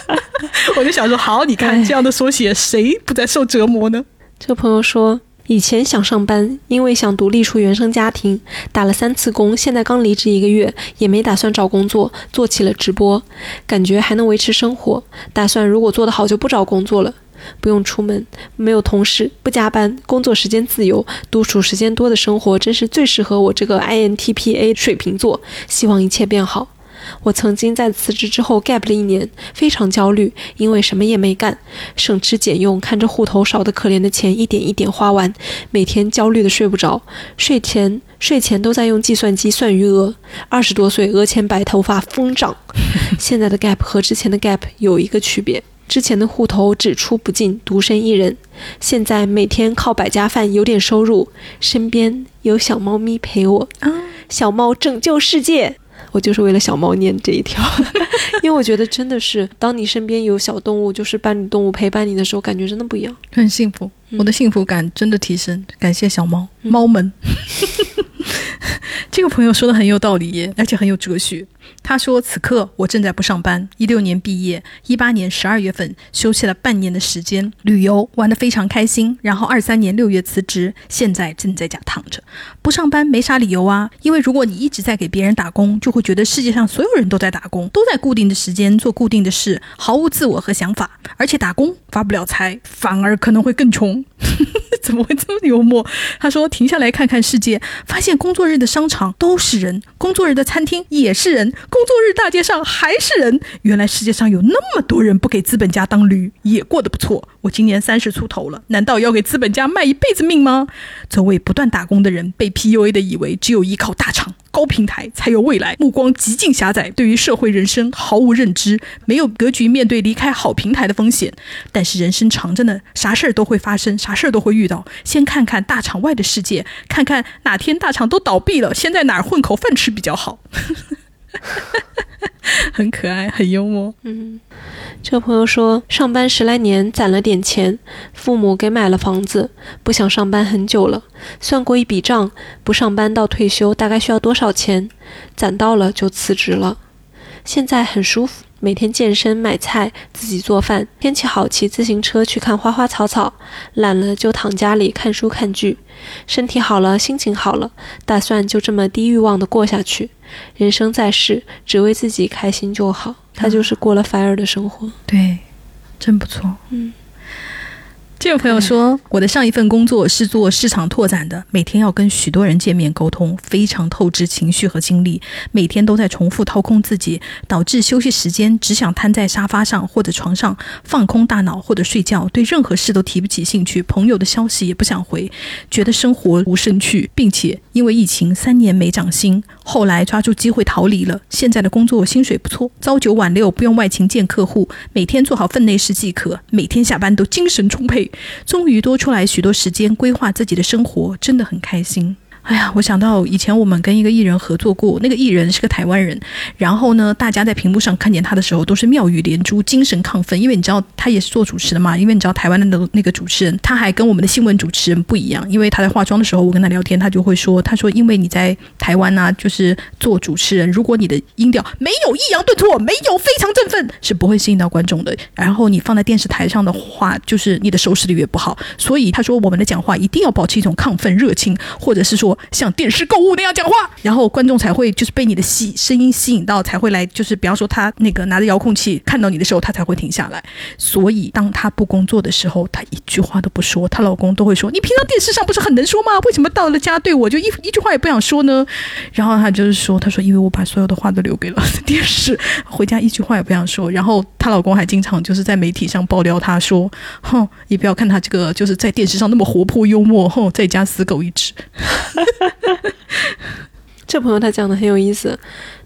[laughs] 我就想说好，你看哎这样的缩写，谁不在受折磨呢？这个朋友说，以前想上班，因为想独立出原生家庭，打了三次工，现在刚离职一个月，也没打算找工作，做起了直播，感觉还能维持生活。打算如果做得好就不找工作了，不用出门，没有同事，不加班，工作时间自由，独处时间多的生活，真是最适合我这个 INTPA 水瓶座。希望一切变好。我曾经在辞职之后 gap 了一年，非常焦虑，因为什么也没干，省吃俭用，看着户头少得可怜的钱一点一点花完，每天焦虑的睡不着，睡前睡前都在用计算机算余额。二十多岁，额前白头发疯长。现在的 gap 和之前的 gap 有一个区别。之前的户头只出不进，独身一人。现在每天靠百家饭有点收入，身边有小猫咪陪我，小猫拯救世界。我就是为了小猫念这一条，[laughs] 因为我觉得真的是，当你身边有小动物，就是伴侣动物陪伴你的时候，感觉真的不一样。很幸福，我的幸福感真的提升，感谢小猫猫们。[laughs] 这个朋友说的很有道理耶，而且很有哲学。他说：“此刻我正在不上班，一六年毕业，一八年十二月份休息了半年的时间，旅游玩得非常开心。然后二三年六月辞职，现在正在家躺着，不上班没啥理由啊。因为如果你一直在给别人打工，就会觉得世界上所有人都在打工，都在固定的时间做固定的事，毫无自我和想法。而且打工发不了财，反而可能会更穷。[laughs] 怎么会这么幽默？他说：停下来看看世界，发现工作日的商场都是人，工作日的餐厅也是人。”工作日大街上还是人，原来世界上有那么多人不给资本家当驴，也过得不错。我今年三十出头了，难道要给资本家卖一辈子命吗？作为不断打工的人，被 PUA 的以为只有依靠大厂、高平台才有未来，目光极尽狭窄，对于社会人生毫无认知，没有格局面对离开好平台的风险。但是人生长着呢，啥事儿都会发生，啥事儿都会遇到。先看看大厂外的世界，看看哪天大厂都倒闭了，先在哪儿混口饭吃比较好。[laughs] 很可爱，很幽默。嗯，这个朋友说，上班十来年，攒了点钱，父母给买了房子，不想上班很久了。算过一笔账，不上班到退休大概需要多少钱？攒到了就辞职了。现在很舒服，每天健身、买菜、自己做饭。天气好，骑自行车去看花花草草；懒了就躺家里看书看剧。身体好了，心情好了，打算就这么低欲望的过下去。人生在世，只为自己开心就好。他就是过了 fire 的生活，对，真不错。嗯。这位朋友说，我的上一份工作是做市场拓展的，每天要跟许多人见面沟通，非常透支情绪和精力，每天都在重复掏空自己，导致休息时间只想瘫在沙发上或者床上放空大脑或者睡觉，对任何事都提不起兴趣，朋友的消息也不想回，觉得生活无生趣，并且因为疫情三年没涨薪，后来抓住机会逃离了。现在的工作薪水不错，朝九晚六，不用外勤见客户，每天做好分内事即可，每天下班都精神充沛。终于多出来许多时间规划自己的生活，真的很开心。哎呀，我想到以前我们跟一个艺人合作过，那个艺人是个台湾人，然后呢，大家在屏幕上看见他的时候都是妙语连珠、精神亢奋，因为你知道他也是做主持的嘛。因为你知道台湾的那那个主持人，他还跟我们的新闻主持人不一样，因为他在化妆的时候，我跟他聊天，他就会说，他说因为你在台湾呢，就是做主持人，如果你的音调没有抑扬顿挫，没有非常振奋，是不会吸引到观众的。然后你放在电视台上的话，就是你的收视率也不好。所以他说，我们的讲话一定要保持一种亢奋、热情，或者是说。像电视购物那样讲话，然后观众才会就是被你的吸声音吸引到，才会来就是比方说他那个拿着遥控器看到你的时候，他才会停下来。所以当他不工作的时候，他一句话都不说，她老公都会说：“你平常电视上不是很能说吗？为什么到了家对我就一一句话也不想说呢？”然后他就是说：“他说因为我把所有的话都留给了电视，回家一句话也不想说。”然后她老公还经常就是在媒体上爆料，他说：“哼，你不要看他这个就是在电视上那么活泼幽默，哼，在家死狗一只。” [laughs] [laughs] 这朋友他讲的很有意思，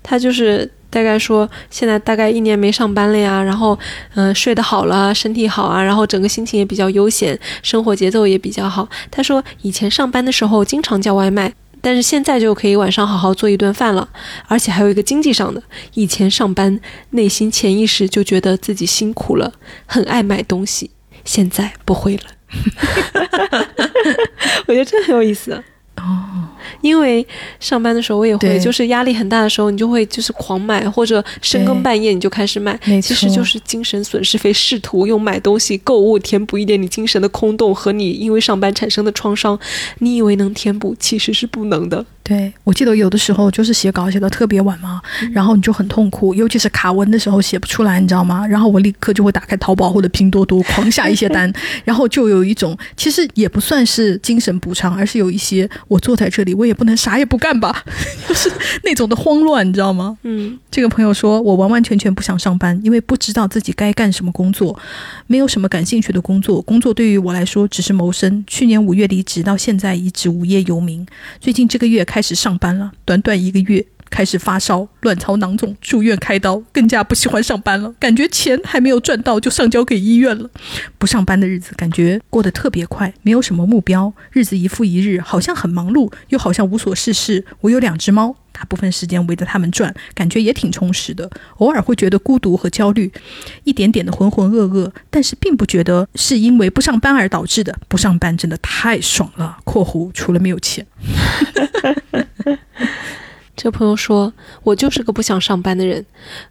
他就是大概说现在大概一年没上班了呀，然后嗯睡得好了，身体好啊，然后整个心情也比较悠闲，生活节奏也比较好。他说以前上班的时候经常叫外卖，但是现在就可以晚上好好做一顿饭了，而且还有一个经济上的。以前上班内心潜意识就觉得自己辛苦了，很爱买东西，现在不会了。[laughs] 我觉得这很有意思。因为上班的时候我也会，就是压力很大的时候，你就会就是狂买，或者深更半夜你就开始买，其实就是精神损失费，试图用买东西购物填补一点你精神的空洞和你因为上班产生的创伤。你以为能填补，其实是不能的。对，我记得有的时候就是写稿写到特别晚嘛，然后你就很痛苦，尤其是卡文的时候写不出来，你知道吗？然后我立刻就会打开淘宝或者拼多多狂下一些单，[laughs] 然后就有一种其实也不算是精神补偿，而是有一些我坐在这里我也不能啥也不干吧，[laughs] 就是那种的慌乱，你知道吗？嗯，这个朋友说我完完全全不想上班，因为不知道自己该干什么工作，没有什么感兴趣的工作，工作对于我来说只是谋生。去年五月离职，到现在一直无业游民，最近这个月。开始上班了，短短一个月。开始发烧、卵巢囊肿，住院开刀，更加不喜欢上班了。感觉钱还没有赚到就上交给医院了。不上班的日子感觉过得特别快，没有什么目标，日子一复一日，好像很忙碌，又好像无所事事。我有两只猫，大部分时间围着它们转，感觉也挺充实的。偶尔会觉得孤独和焦虑，一点点的浑浑噩噩，但是并不觉得是因为不上班而导致的。不上班真的太爽了。（括弧除了没有钱。[laughs] ）这朋友说：“我就是个不想上班的人，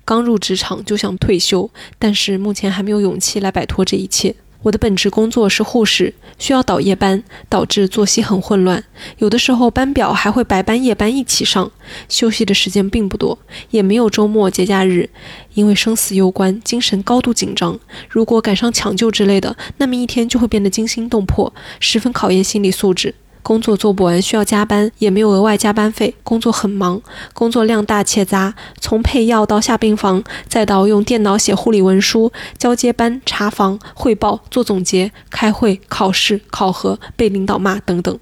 刚入职场就想退休，但是目前还没有勇气来摆脱这一切。我的本职工作是护士，需要倒夜班，导致作息很混乱，有的时候班表还会白班夜班一起上，休息的时间并不多，也没有周末节假日。因为生死攸关，精神高度紧张，如果赶上抢救之类的，那么一天就会变得惊心动魄，十分考验心理素质。”工作做不完，需要加班，也没有额外加班费。工作很忙，工作量大且杂，从配药到下病房，再到用电脑写护理文书、交接班、查房、汇报、做总结、开会、考试、考核、被领导骂等等。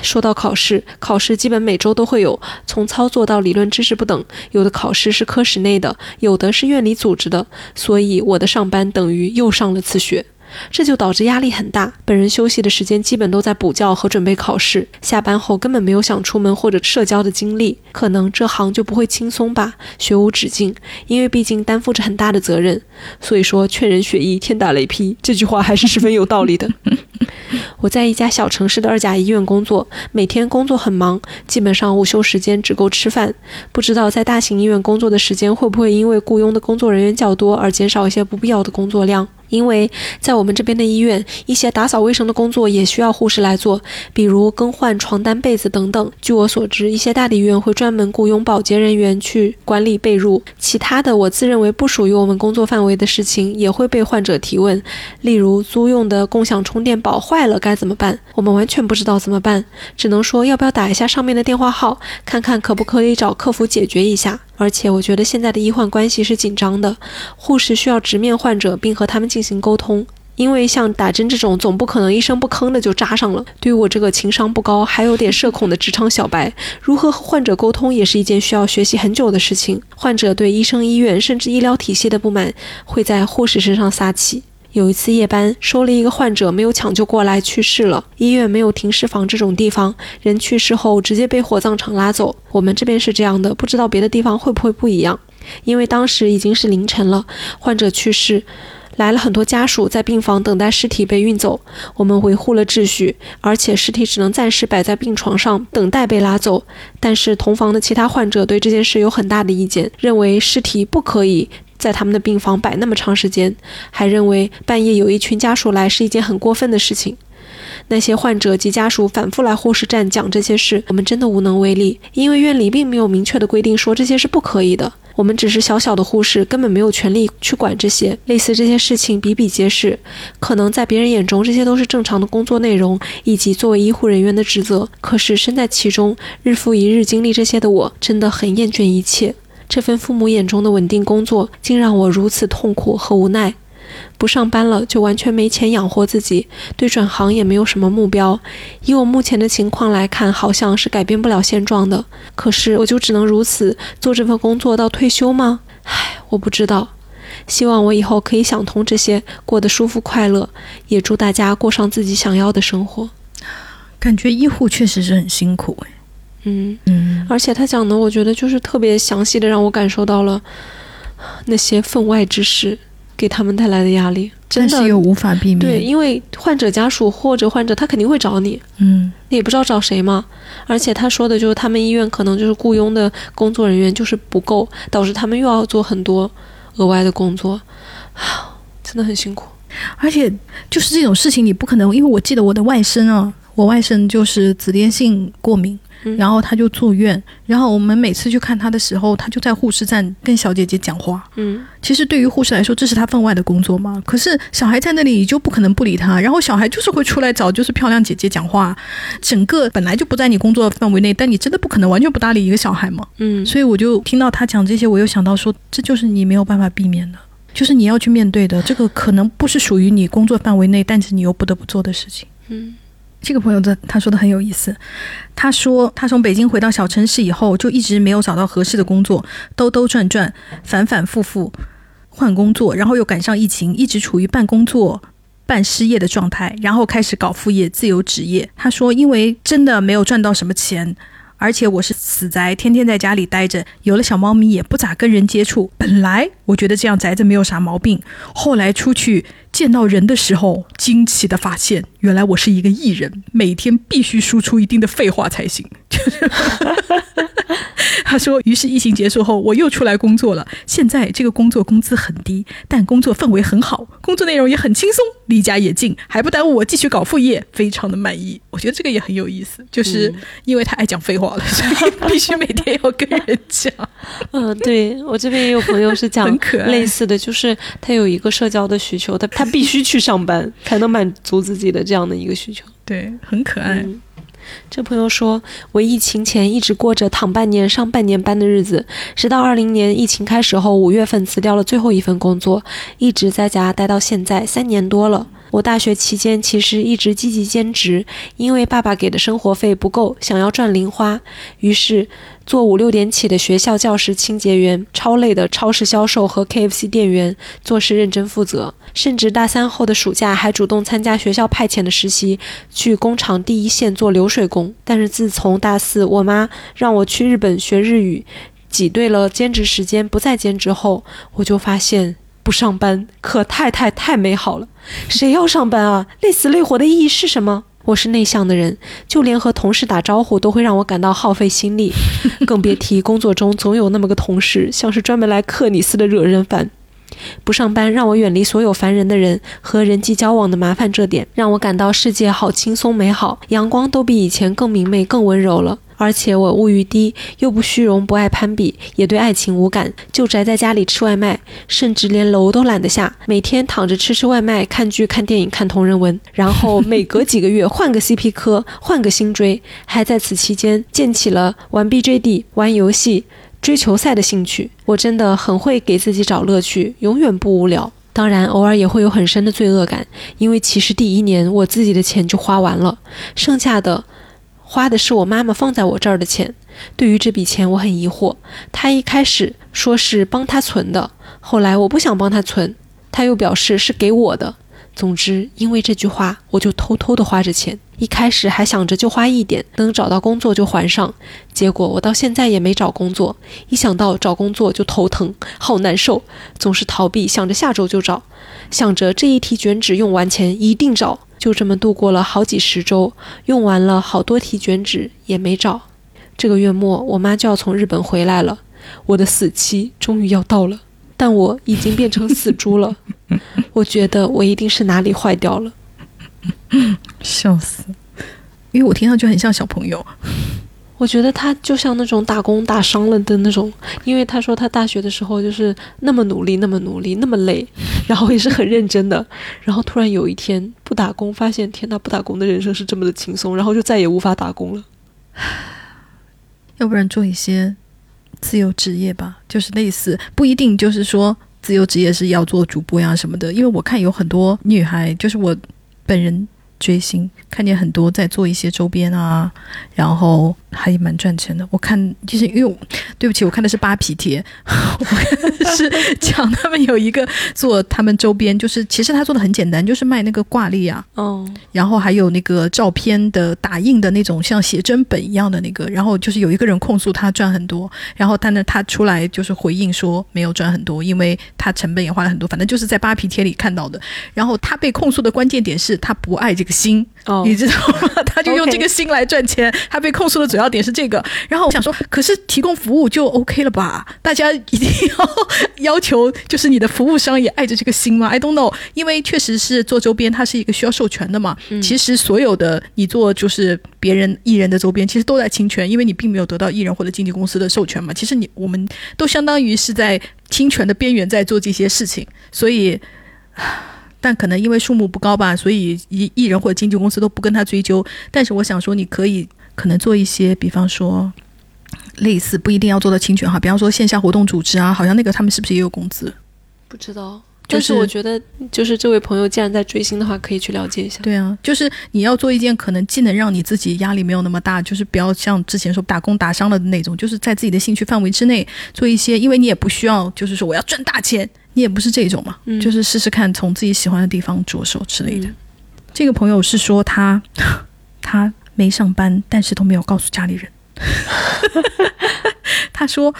说到考试，考试基本每周都会有，从操作到理论知识不等。有的考试是科室内的，有的是院里组织的，所以我的上班等于又上了次学。这就导致压力很大，本人休息的时间基本都在补觉和准备考试，下班后根本没有想出门或者社交的精力，可能这行就不会轻松吧，学无止境，因为毕竟担负着很大的责任。所以说，劝人学医，天打雷劈，这句话还是十分有道理的。[laughs] 我在一家小城市的二甲医院工作，每天工作很忙，基本上午休时间只够吃饭。不知道在大型医院工作的时间会不会因为雇佣的工作人员较多而减少一些不必要的工作量？因为在我们这边的医院，一些打扫卫生的工作也需要护士来做，比如更换床单、被子等等。据我所知，一些大的医院会专门雇佣保洁人员去管理被褥。其他的，我自认为不属于我们工作范围的事情，也会被患者提问。例如，租用的共享充电宝坏了该怎么办？我们完全不知道怎么办，只能说要不要打一下上面的电话号，看看可不可以找客服解决一下。而且我觉得现在的医患关系是紧张的，护士需要直面患者，并和他们进行沟通。因为像打针这种，总不可能一声不吭的就扎上了。对于我这个情商不高还有点社恐的职场小白，如何和患者沟通也是一件需要学习很久的事情。患者对医生、医院甚至医疗体系的不满，会在护士身上撒气。有一次夜班收了一个患者，没有抢救过来，去世了。医院没有停尸房这种地方，人去世后直接被火葬场拉走。我们这边是这样的，不知道别的地方会不会不一样。因为当时已经是凌晨了，患者去世，来了很多家属在病房等待尸体被运走。我们维护了秩序，而且尸体只能暂时摆在病床上等待被拉走。但是同房的其他患者对这件事有很大的意见，认为尸体不可以。在他们的病房摆那么长时间，还认为半夜有一群家属来是一件很过分的事情。那些患者及家属反复来护士站讲这些事，我们真的无能为力，因为院里并没有明确的规定说这些是不可以的。我们只是小小的护士，根本没有权利去管这些。类似这些事情比比皆是，可能在别人眼中这些都是正常的工作内容以及作为医护人员的职责。可是身在其中，日复一日经历这些的我，真的很厌倦一切。这份父母眼中的稳定工作，竟让我如此痛苦和无奈。不上班了，就完全没钱养活自己，对转行也没有什么目标。以我目前的情况来看，好像是改变不了现状的。可是，我就只能如此做这份工作到退休吗？唉，我不知道。希望我以后可以想通这些，过得舒服快乐。也祝大家过上自己想要的生活。感觉医护确实是很辛苦哎。嗯嗯，而且他讲的，我觉得就是特别详细的，让我感受到了那些分外之事给他们带来的压力，真的又无法避免。对，因为患者家属或者患者他肯定会找你，嗯，你也不知道找谁嘛。而且他说的就是他们医院可能就是雇佣的工作人员就是不够，导致他们又要做很多额外的工作，啊，真的很辛苦。而且就是这种事情，你不可能，因为我记得我的外甥啊，我外甥就是紫癜性过敏。然后他就住院，然后我们每次去看他的时候，他就在护士站跟小姐姐讲话。嗯，其实对于护士来说，这是他分外的工作嘛。可是小孩在那里，你就不可能不理他。然后小孩就是会出来找就是漂亮姐姐讲话。整个本来就不在你工作范围内，但你真的不可能完全不搭理一个小孩嘛。嗯，所以我就听到他讲这些，我又想到说，这就是你没有办法避免的，就是你要去面对的。这个可能不是属于你工作范围内，但是你又不得不做的事情。嗯。这个朋友的他说的很有意思，他说他从北京回到小城市以后，就一直没有找到合适的工作，兜兜转转，反反复复换工作，然后又赶上疫情，一直处于半工作半失业的状态，然后开始搞副业，自由职业。他说，因为真的没有赚到什么钱。而且我是死宅，天天在家里待着，有了小猫咪也不咋跟人接触。本来我觉得这样宅着没有啥毛病，后来出去见到人的时候，惊奇的发现，原来我是一个艺人，每天必须输出一定的废话才行。[laughs] [laughs] 他说，于是疫情结束后，我又出来工作了。现在这个工作工资很低，但工作氛围很好，工作内容也很轻松，离家也近，还不耽误我继续搞副业，非常的满意。[laughs] 我觉得这个也很有意思，就是因为他爱讲废话了，所以必须每天要跟人讲。[laughs] 嗯，对我这边也有朋友是讲类似的，就是他有一个社交的需求，他他必须去上班才能满足自己的这样的一个需求。对，很可爱。这朋友说，我疫情前一直过着躺半年上半年班的日子，直到二零年疫情开始后，五月份辞掉了最后一份工作，一直在家待到现在三年多了。我大学期间其实一直积极兼职，因为爸爸给的生活费不够，想要赚零花，于是做五六点起的学校教室清洁员，超累的超市销售和 KFC 店员，做事认真负责。甚至大三后的暑假还主动参加学校派遣的实习，去工厂第一线做流水工。但是自从大四我妈让我去日本学日语，挤兑了兼职时间不再兼职后，我就发现。不上班可太太太美好了，谁要上班啊？累死累活的意义是什么？我是内向的人，就连和同事打招呼都会让我感到耗费心力，更别提工作中总有那么个同事，像是专门来克你似的惹人烦。不上班让我远离所有烦人的人和人际交往的麻烦，这点让我感到世界好轻松美好，阳光都比以前更明媚、更温柔了。而且我物欲低，又不虚荣，不爱攀比，也对爱情无感，就宅在家里吃外卖，甚至连楼都懒得下，每天躺着吃吃外卖，看剧、看电影、看同人文，然后每隔几个月换个 CP 磕，换个新追，还在此期间建起了玩 BJD、玩游戏、追求赛的兴趣。我真的很会给自己找乐趣，永远不无聊。当然，偶尔也会有很深的罪恶感，因为其实第一年我自己的钱就花完了，剩下的。花的是我妈妈放在我这儿的钱，对于这笔钱我很疑惑。她一开始说是帮她存的，后来我不想帮她存，她又表示是给我的。总之，因为这句话，我就偷偷的花着钱。一开始还想着就花一点，等找到工作就还上。结果我到现在也没找工作，一想到找工作就头疼，好难受，总是逃避，想着下周就找，想着这一提卷纸用完钱一定找。就这么度过了好几十周，用完了好多提卷纸也没找。这个月末，我妈就要从日本回来了，我的死期终于要到了，但我已经变成死猪了。[laughs] 我觉得我一定是哪里坏掉了，笑死！因为我听上去很像小朋友。我觉得他就像那种打工打伤了的那种，因为他说他大学的时候就是那么努力，那么努力，那么累，[laughs] 然后也是很认真的，然后突然有一天不打工，发现天呐，不打工的人生是这么的轻松，然后就再也无法打工了。要不然做一些自由职业吧，就是类似不一定就是说自由职业是要做主播呀什么的，因为我看有很多女孩，就是我本人追星，看见很多在做一些周边啊，然后。还蛮赚钱的，我看就是因为对不起，我看的是扒皮贴，[laughs] 我看是讲他们有一个做他们周边，就是其实他做的很简单，就是卖那个挂历啊，哦，然后还有那个照片的打印的那种像写真本一样的那个，然后就是有一个人控诉他赚很多，然后他呢他出来就是回应说没有赚很多，因为他成本也花了很多，反正就是在扒皮贴里看到的，然后他被控诉的关键点是他不爱这个心，哦，你知道吗？他就用这个心来赚钱，他被控诉的主要。要点是这个，然后我想说，可是提供服务就 OK 了吧？大家一定要 [laughs] 要求，就是你的服务商也爱着这个心吗？I don't know，因为确实是做周边，它是一个需要授权的嘛。其实所有的你做就是别人艺人的周边，其实都在侵权，因为你并没有得到艺人或者经纪公司的授权嘛。其实你我们都相当于是在侵权的边缘在做这些事情，所以，但可能因为数目不高吧，所以艺艺人或者经纪公司都不跟他追究。但是我想说，你可以。可能做一些，比方说类似不一定要做到侵权哈，比方说线下活动组织啊，好像那个他们是不是也有工资？不知道，就是我觉得，就是这位朋友既然在追星的话，可以去了解一下。对啊，就是你要做一件可能既能让你自己压力没有那么大，就是不要像之前说打工打伤了的那种，就是在自己的兴趣范围之内做一些，因为你也不需要就是说我要赚大钱，你也不是这种嘛，就是试试看从自己喜欢的地方着手之类的。这个朋友是说他 [laughs] 他。没上班，但是都没有告诉家里人。[laughs] 他说：“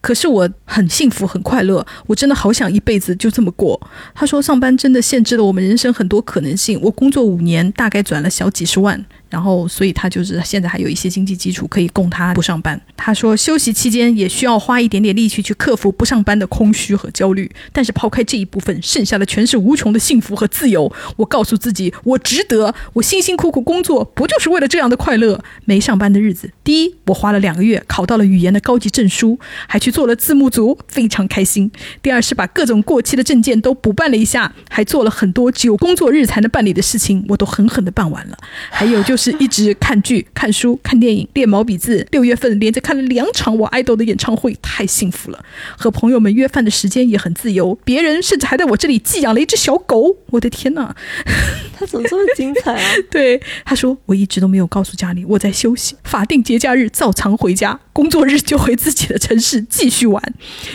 可是我很幸福，很快乐，我真的好想一辈子就这么过。”他说：“上班真的限制了我们人生很多可能性。我工作五年，大概转了小几十万，然后所以他就是现在还有一些经济基础可以供他不上班。他说休息期间也需要花一点点力气去克服不上班的空虚和焦虑，但是抛开这一部分，剩下的全是无穷的幸福和自由。我告诉自己，我值得，我辛辛苦苦工作不就是为了这样的快乐？没上班的日子，第一，我花了两个月考到了语言的高级证书，还去做了字幕组，非常开心。第二是把各种过期的证件都补办了一下，还做了很多只有工作日才能办理的事情，我都狠狠地办完了。还有就是一直看剧、看书、看电影、练毛笔字。六月份连着看了两场我爱豆的演唱会，太幸福了。和朋友们约饭的时间也很自由，别人甚至还在我这里寄养了一只小狗。我的天哪，他怎么这么精彩啊？[laughs] 对，他说我一直都没有告诉家里我在休息，法定节假日照常回家，工作日就回自己的城市继续玩，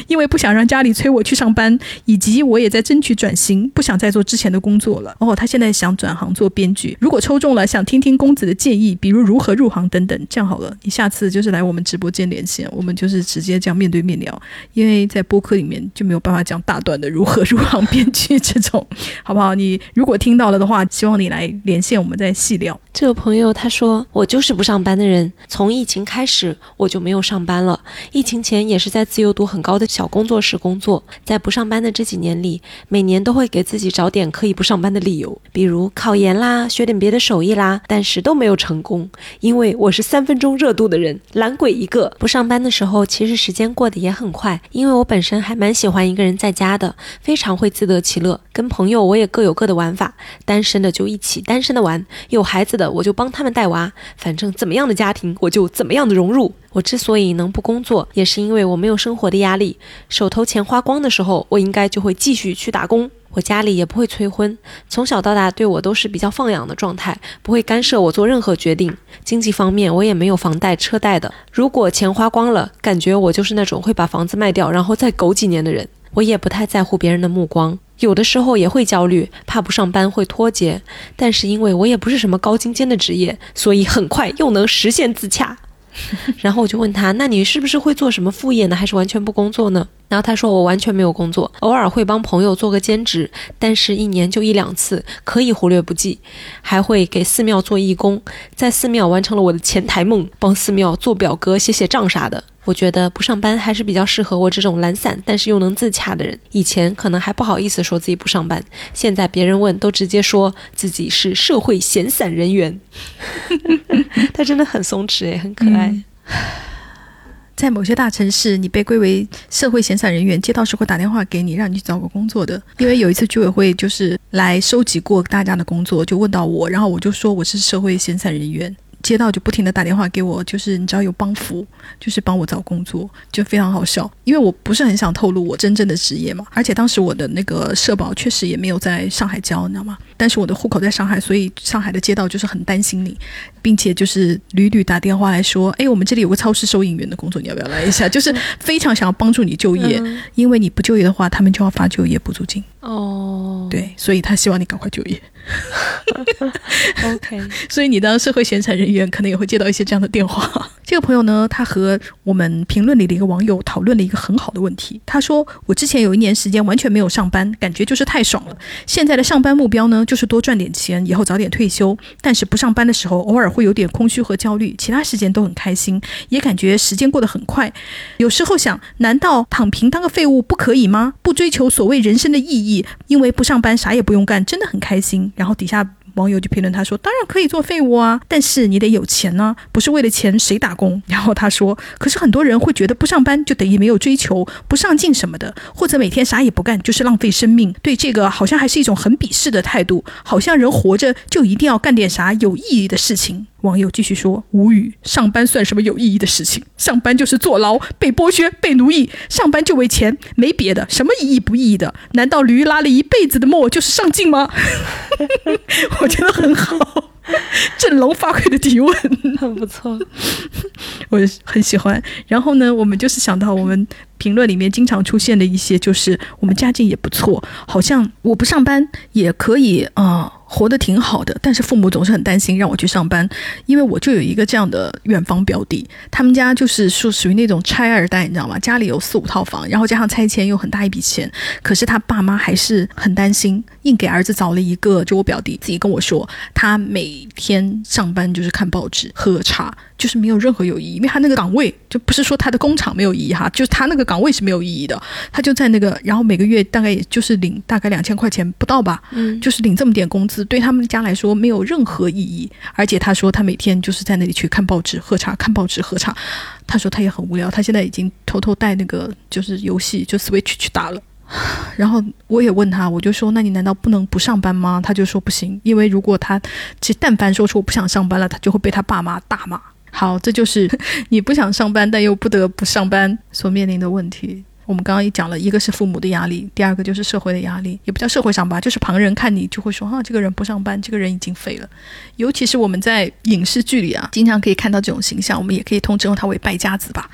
因为不想让家里催我去上班，以及我也在争取转型，不想再做之前的工作了。哦，他现在想转行做编剧，如果抽中了，想听听公子的建议，比如如何入行等等。这样好了，你下次就是来我们直播间连线，我们就是直接这样面对面聊，因为在播客里面就没有办法讲大段的如何入行编剧这种，好不好？你如果听到了的话，希望你来连线，我们再细聊。这个朋友他说：“我就是不上班的人，从疫情开始我就没有上班了。疫情前也是在自由度很高的小工作室工作，在不上班的这几年里，每年都会给自己找点可以不上班的理由，比如考研啦，学点别的手艺啦，但是都没有成功，因为我是三分钟热度的人，懒鬼一个。不上班的时候，其实时间过得也很快，因为我本身还蛮喜欢一个人在家的，非常会自得其乐。跟朋友我也各有各的玩法，单身的就一起单身的玩，有孩子的。”我就帮他们带娃，反正怎么样的家庭，我就怎么样的融入。我之所以能不工作，也是因为我没有生活的压力。手头钱花光的时候，我应该就会继续去打工。我家里也不会催婚，从小到大对我都是比较放养的状态，不会干涉我做任何决定。经济方面，我也没有房贷车贷的。如果钱花光了，感觉我就是那种会把房子卖掉，然后再苟几年的人。我也不太在乎别人的目光。有的时候也会焦虑，怕不上班会脱节，但是因为我也不是什么高精尖的职业，所以很快又能实现自洽。[laughs] 然后我就问他：“那你是不是会做什么副业呢？还是完全不工作呢？”然后他说：“我完全没有工作，偶尔会帮朋友做个兼职，但是一年就一两次，可以忽略不计。还会给寺庙做义工，在寺庙完成了我的前台梦，帮寺庙做表格、写写账啥的。”我觉得不上班还是比较适合我这种懒散但是又能自洽的人。以前可能还不好意思说自己不上班，现在别人问都直接说自己是社会闲散人员。[laughs] 他真的很松弛诶，很可爱。在某些大城市，你被归为社会闲散人员，街道是会打电话给你，让你去找个工作的。因为有一次居委会就是来收集过大家的工作，就问到我，然后我就说我是社会闲散人员。街道就不停的打电话给我，就是你知道有帮扶，就是帮我找工作，就非常好笑。因为我不是很想透露我真正的职业嘛，而且当时我的那个社保确实也没有在上海交，你知道吗？但是我的户口在上海，所以上海的街道就是很担心你，并且就是屡屡打电话来说，哎，我们这里有个超市收银员的工作，你要不要来一下？就是非常想要帮助你就业，因为你不就业的话，他们就要发就业补助金。哦，对，所以他希望你赶快就业。OK，[laughs] 所以你当社会闲散人员，可能也会接到一些这样的电话。[laughs] 这个朋友呢，他和我们评论里的一个网友讨论了一个很好的问题。他说：“我之前有一年时间完全没有上班，感觉就是太爽了。现在的上班目标呢，就是多赚点钱，以后早点退休。但是不上班的时候，偶尔会有点空虚和焦虑，其他时间都很开心，也感觉时间过得很快。有时候想，难道躺平当个废物不可以吗？不追求所谓人生的意义，因为不上班啥也不用干，真的很开心。”然后底下。网友就评论他说：“当然可以做废物啊，但是你得有钱呢，不是为了钱谁打工？”然后他说：“可是很多人会觉得不上班就等于没有追求、不上进什么的，或者每天啥也不干就是浪费生命。对这个好像还是一种很鄙视的态度，好像人活着就一定要干点啥有意义的事情。”网友继续说：“无语，上班算什么有意义的事情？上班就是坐牢、被剥削、被奴役。上班就为钱，没别的，什么意义不意义的？难道驴拉了一辈子的磨就是上进吗？” [laughs] 我觉得很好，[laughs] 振聋发聩的提问，很 [laughs] 不错，[laughs] 我很喜欢。然后呢，我们就是想到我们评论里面经常出现的一些，就是我们家境也不错，好像我不上班也可以啊。活得挺好的，但是父母总是很担心让我去上班，因为我就有一个这样的远房表弟，他们家就是属属于那种拆二代，你知道吗？家里有四五套房，然后加上拆迁又很大一笔钱，可是他爸妈还是很担心，硬给儿子找了一个，就我表弟自己跟我说，他每每天上班就是看报纸、喝茶，就是没有任何有意义，因为他那个岗位就不是说他的工厂没有意义哈，就是他那个岗位是没有意义的，他就在那个，然后每个月大概也就是领大概两千块钱不到吧，嗯，就是领这么点工资，对他们家来说没有任何意义。而且他说他每天就是在那里去看报纸、喝茶，看报纸、喝茶。他说他也很无聊，他现在已经偷偷带那个就是游戏就 Switch 去打了。[sighs] 然后我也问他，我就说那你难道不能不上班吗？他就说不行，因为如果他其实但凡说出我不想上班了，他就会被他爸妈大骂。好，这就是 [laughs] 你不想上班但又不得不上班所面临的问题。我们刚刚也讲了，一个是父母的压力，第二个就是社会的压力，也不叫社会上吧，就是旁人看你就会说啊，这个人不上班，这个人已经废了。尤其是我们在影视剧里啊，[laughs] 经常可以看到这种形象，我们也可以通称他为败家子吧。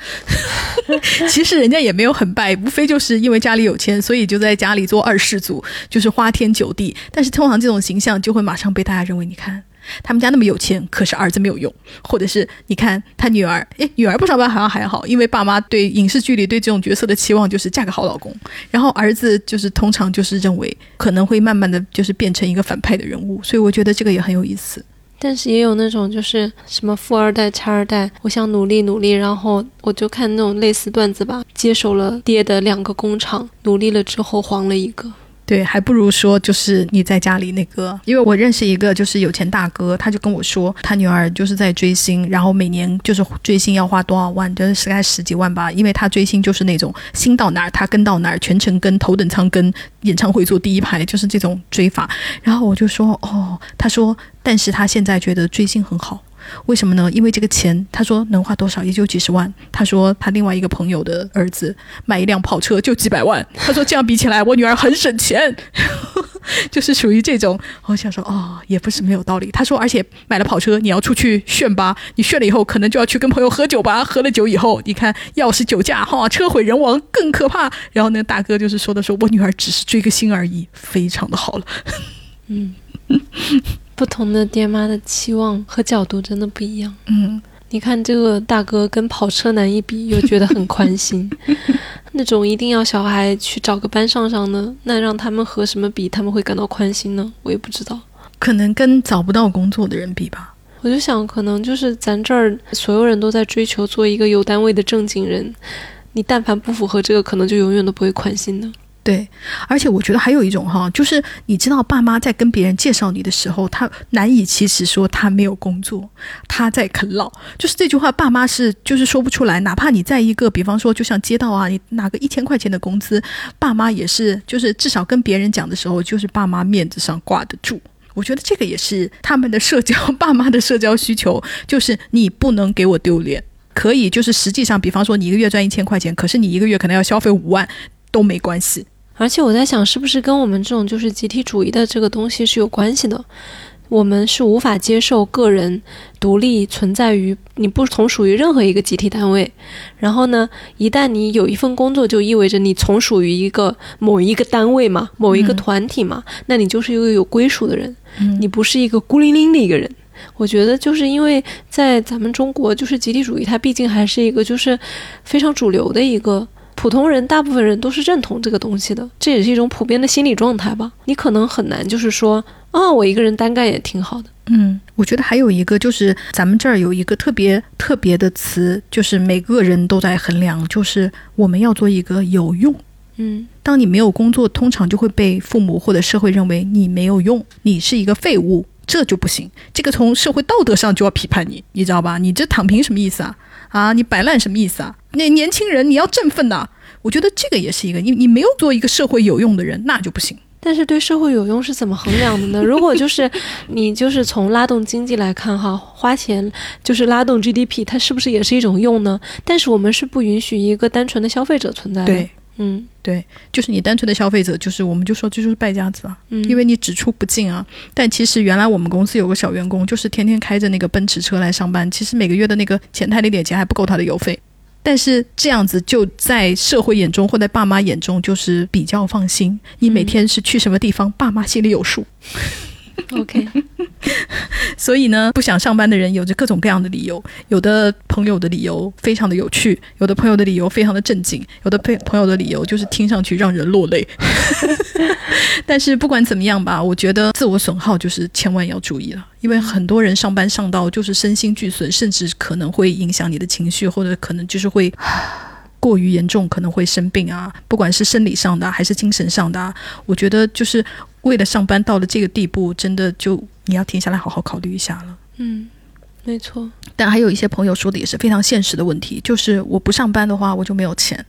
[laughs] 其实人家也没有很败，无非就是因为家里有钱，所以就在家里做二世祖，就是花天酒地。但是通常这种形象就会马上被大家认为，你看。他们家那么有钱，可是儿子没有用，或者是你看他女儿，诶，女儿不上班好像还好，因为爸妈对影视剧里对这种角色的期望就是嫁个好老公，然后儿子就是通常就是认为可能会慢慢的就是变成一个反派的人物，所以我觉得这个也很有意思。但是也有那种就是什么富二代、拆二代，我想努力努力，然后我就看那种类似段子吧，接手了爹的两个工厂，努力了之后黄了一个。对，还不如说就是你在家里那个，因为我认识一个就是有钱大哥，他就跟我说，他女儿就是在追星，然后每年就是追星要花多少万，就是大概十几万吧，因为他追星就是那种星到哪儿他跟到哪儿，全程跟头等舱跟演唱会坐第一排，就是这种追法。然后我就说，哦，他说，但是他现在觉得追星很好。为什么呢？因为这个钱，他说能花多少，也就几十万。他说他另外一个朋友的儿子买一辆跑车就几百万。他说这样比起来，我女儿很省钱，[laughs] 就是属于这种。我想说，哦，也不是没有道理。他说，而且买了跑车，你要出去炫吧，你炫了以后，可能就要去跟朋友喝酒吧。喝了酒以后，你看要是酒驾，哈，车毁人亡更可怕。然后那个大哥就是说的，说我女儿只是追个星而已，非常的好了。嗯。[laughs] 不同的爹妈的期望和角度真的不一样。嗯，你看这个大哥跟跑车男一比，又觉得很宽心。[laughs] 那种一定要小孩去找个班上上的，那让他们和什么比，他们会感到宽心呢？我也不知道，可能跟找不到工作的人比吧。我就想，可能就是咱这儿所有人都在追求做一个有单位的正经人，你但凡不符合这个，可能就永远都不会宽心的。对，而且我觉得还有一种哈，就是你知道，爸妈在跟别人介绍你的时候，他难以启齿说他没有工作，他在啃老，就是这句话，爸妈是就是说不出来。哪怕你在一个，比方说就像街道啊，你拿个一千块钱的工资，爸妈也是，就是至少跟别人讲的时候，就是爸妈面子上挂得住。我觉得这个也是他们的社交，[laughs] 爸妈的社交需求，就是你不能给我丢脸，可以就是实际上，比方说你一个月赚一千块钱，可是你一个月可能要消费五万都没关系。而且我在想，是不是跟我们这种就是集体主义的这个东西是有关系的？我们是无法接受个人独立存在于你不从属于任何一个集体单位。然后呢，一旦你有一份工作，就意味着你从属于一个某一个单位嘛，某一个团体嘛，那你就是一个有归属的人，你不是一个孤零零的一个人。我觉得就是因为在咱们中国，就是集体主义，它毕竟还是一个就是非常主流的一个。普通人，大部分人都是认同这个东西的，这也是一种普遍的心理状态吧。你可能很难，就是说，啊，我一个人单干也挺好的。嗯，我觉得还有一个就是，咱们这儿有一个特别特别的词，就是每个人都在衡量，就是我们要做一个有用。嗯，当你没有工作，通常就会被父母或者社会认为你没有用，你是一个废物，这就不行。这个从社会道德上就要批判你，你知道吧？你这躺平什么意思啊？啊，你摆烂什么意思啊？那年轻人你要振奋呐！我觉得这个也是一个，你你没有做一个社会有用的人，那就不行。但是对社会有用是怎么衡量的呢？[laughs] 如果就是你就是从拉动经济来看哈，花钱就是拉动 GDP，它是不是也是一种用呢？但是我们是不允许一个单纯的消费者存在的。对，嗯，对，就是你单纯的消费者，就是我们就说这就是败家子啊，嗯，因为你只出不进啊。但其实原来我们公司有个小员工，就是天天开着那个奔驰车来上班，其实每个月的那个前台那点钱还不够他的油费。但是这样子就在社会眼中或在爸妈眼中就是比较放心。你每天是去什么地方，爸妈心里有数。OK，[laughs] 所以呢，不想上班的人有着各种各样的理由。有的朋友的理由非常的有趣，有的朋友的理由非常的正经，有的朋朋友的理由就是听上去让人落泪。[laughs] 但是不管怎么样吧，我觉得自我损耗就是千万要注意了，因为很多人上班上到就是身心俱损，甚至可能会影响你的情绪，或者可能就是会。[sighs] 过于严重，可能会生病啊！不管是生理上的还是精神上的，我觉得就是为了上班到了这个地步，真的就你要停下来好好考虑一下了。嗯，没错。但还有一些朋友说的也是非常现实的问题，就是我不上班的话，我就没有钱。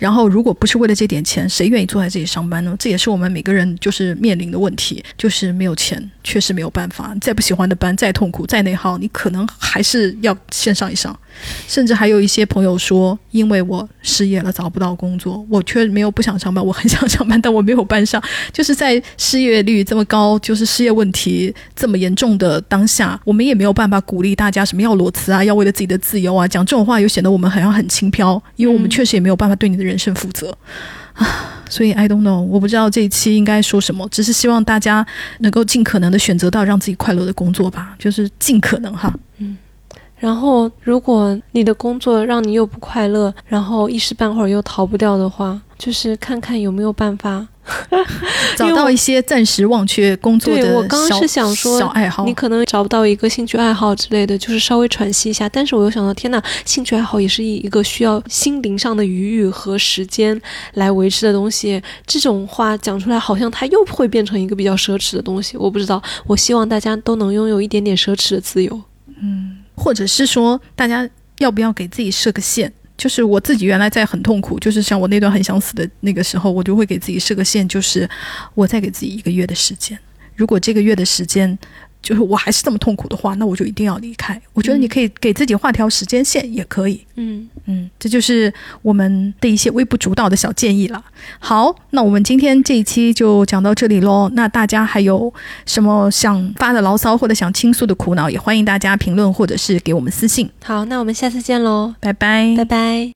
然后，如果不是为了这点钱，谁愿意坐在这里上班呢？这也是我们每个人就是面临的问题，就是没有钱，确实没有办法。再不喜欢的班，再痛苦，再内耗，你可能还是要先上一上。甚至还有一些朋友说，因为我失业了，找不到工作，我却没有不想上班，我很想上班，但我没有班上。[laughs] 就是在失业率这么高，就是失业问题这么严重的当下，我们也没有办法鼓励大家什么要裸辞啊，要为了自己的自由啊，讲这种话又显得我们好像很轻飘，因为我们确实也没有办法对你的人生负责啊。[laughs] 所以 I don't know，我不知道这一期应该说什么，只是希望大家能够尽可能的选择到让自己快乐的工作吧，就是尽可能哈，嗯。然后，如果你的工作让你又不快乐，然后一时半会儿又逃不掉的话，就是看看有没有办法 [laughs] 找到一些暂时忘却工作的。对我刚刚是想说，小爱好，你可能找不到一个兴趣爱好之类的，就是稍微喘息一下。但是我又想到，天呐，兴趣爱好也是一个需要心灵上的愉悦和时间来维持的东西。这种话讲出来，好像它又会变成一个比较奢侈的东西。我不知道，我希望大家都能拥有一点点奢侈的自由。嗯。或者是说，大家要不要给自己设个线？就是我自己原来在很痛苦，就是像我那段很想死的那个时候，我就会给自己设个线，就是我再给自己一个月的时间。如果这个月的时间，就是我还是这么痛苦的话，那我就一定要离开。我觉得你可以给自己画条时间线，也可以。嗯嗯，这就是我们的一些微不足道的小建议了。好，那我们今天这一期就讲到这里喽。那大家还有什么想发的牢骚或者想倾诉的苦恼，也欢迎大家评论或者是给我们私信。好，那我们下次见喽，拜拜，拜拜。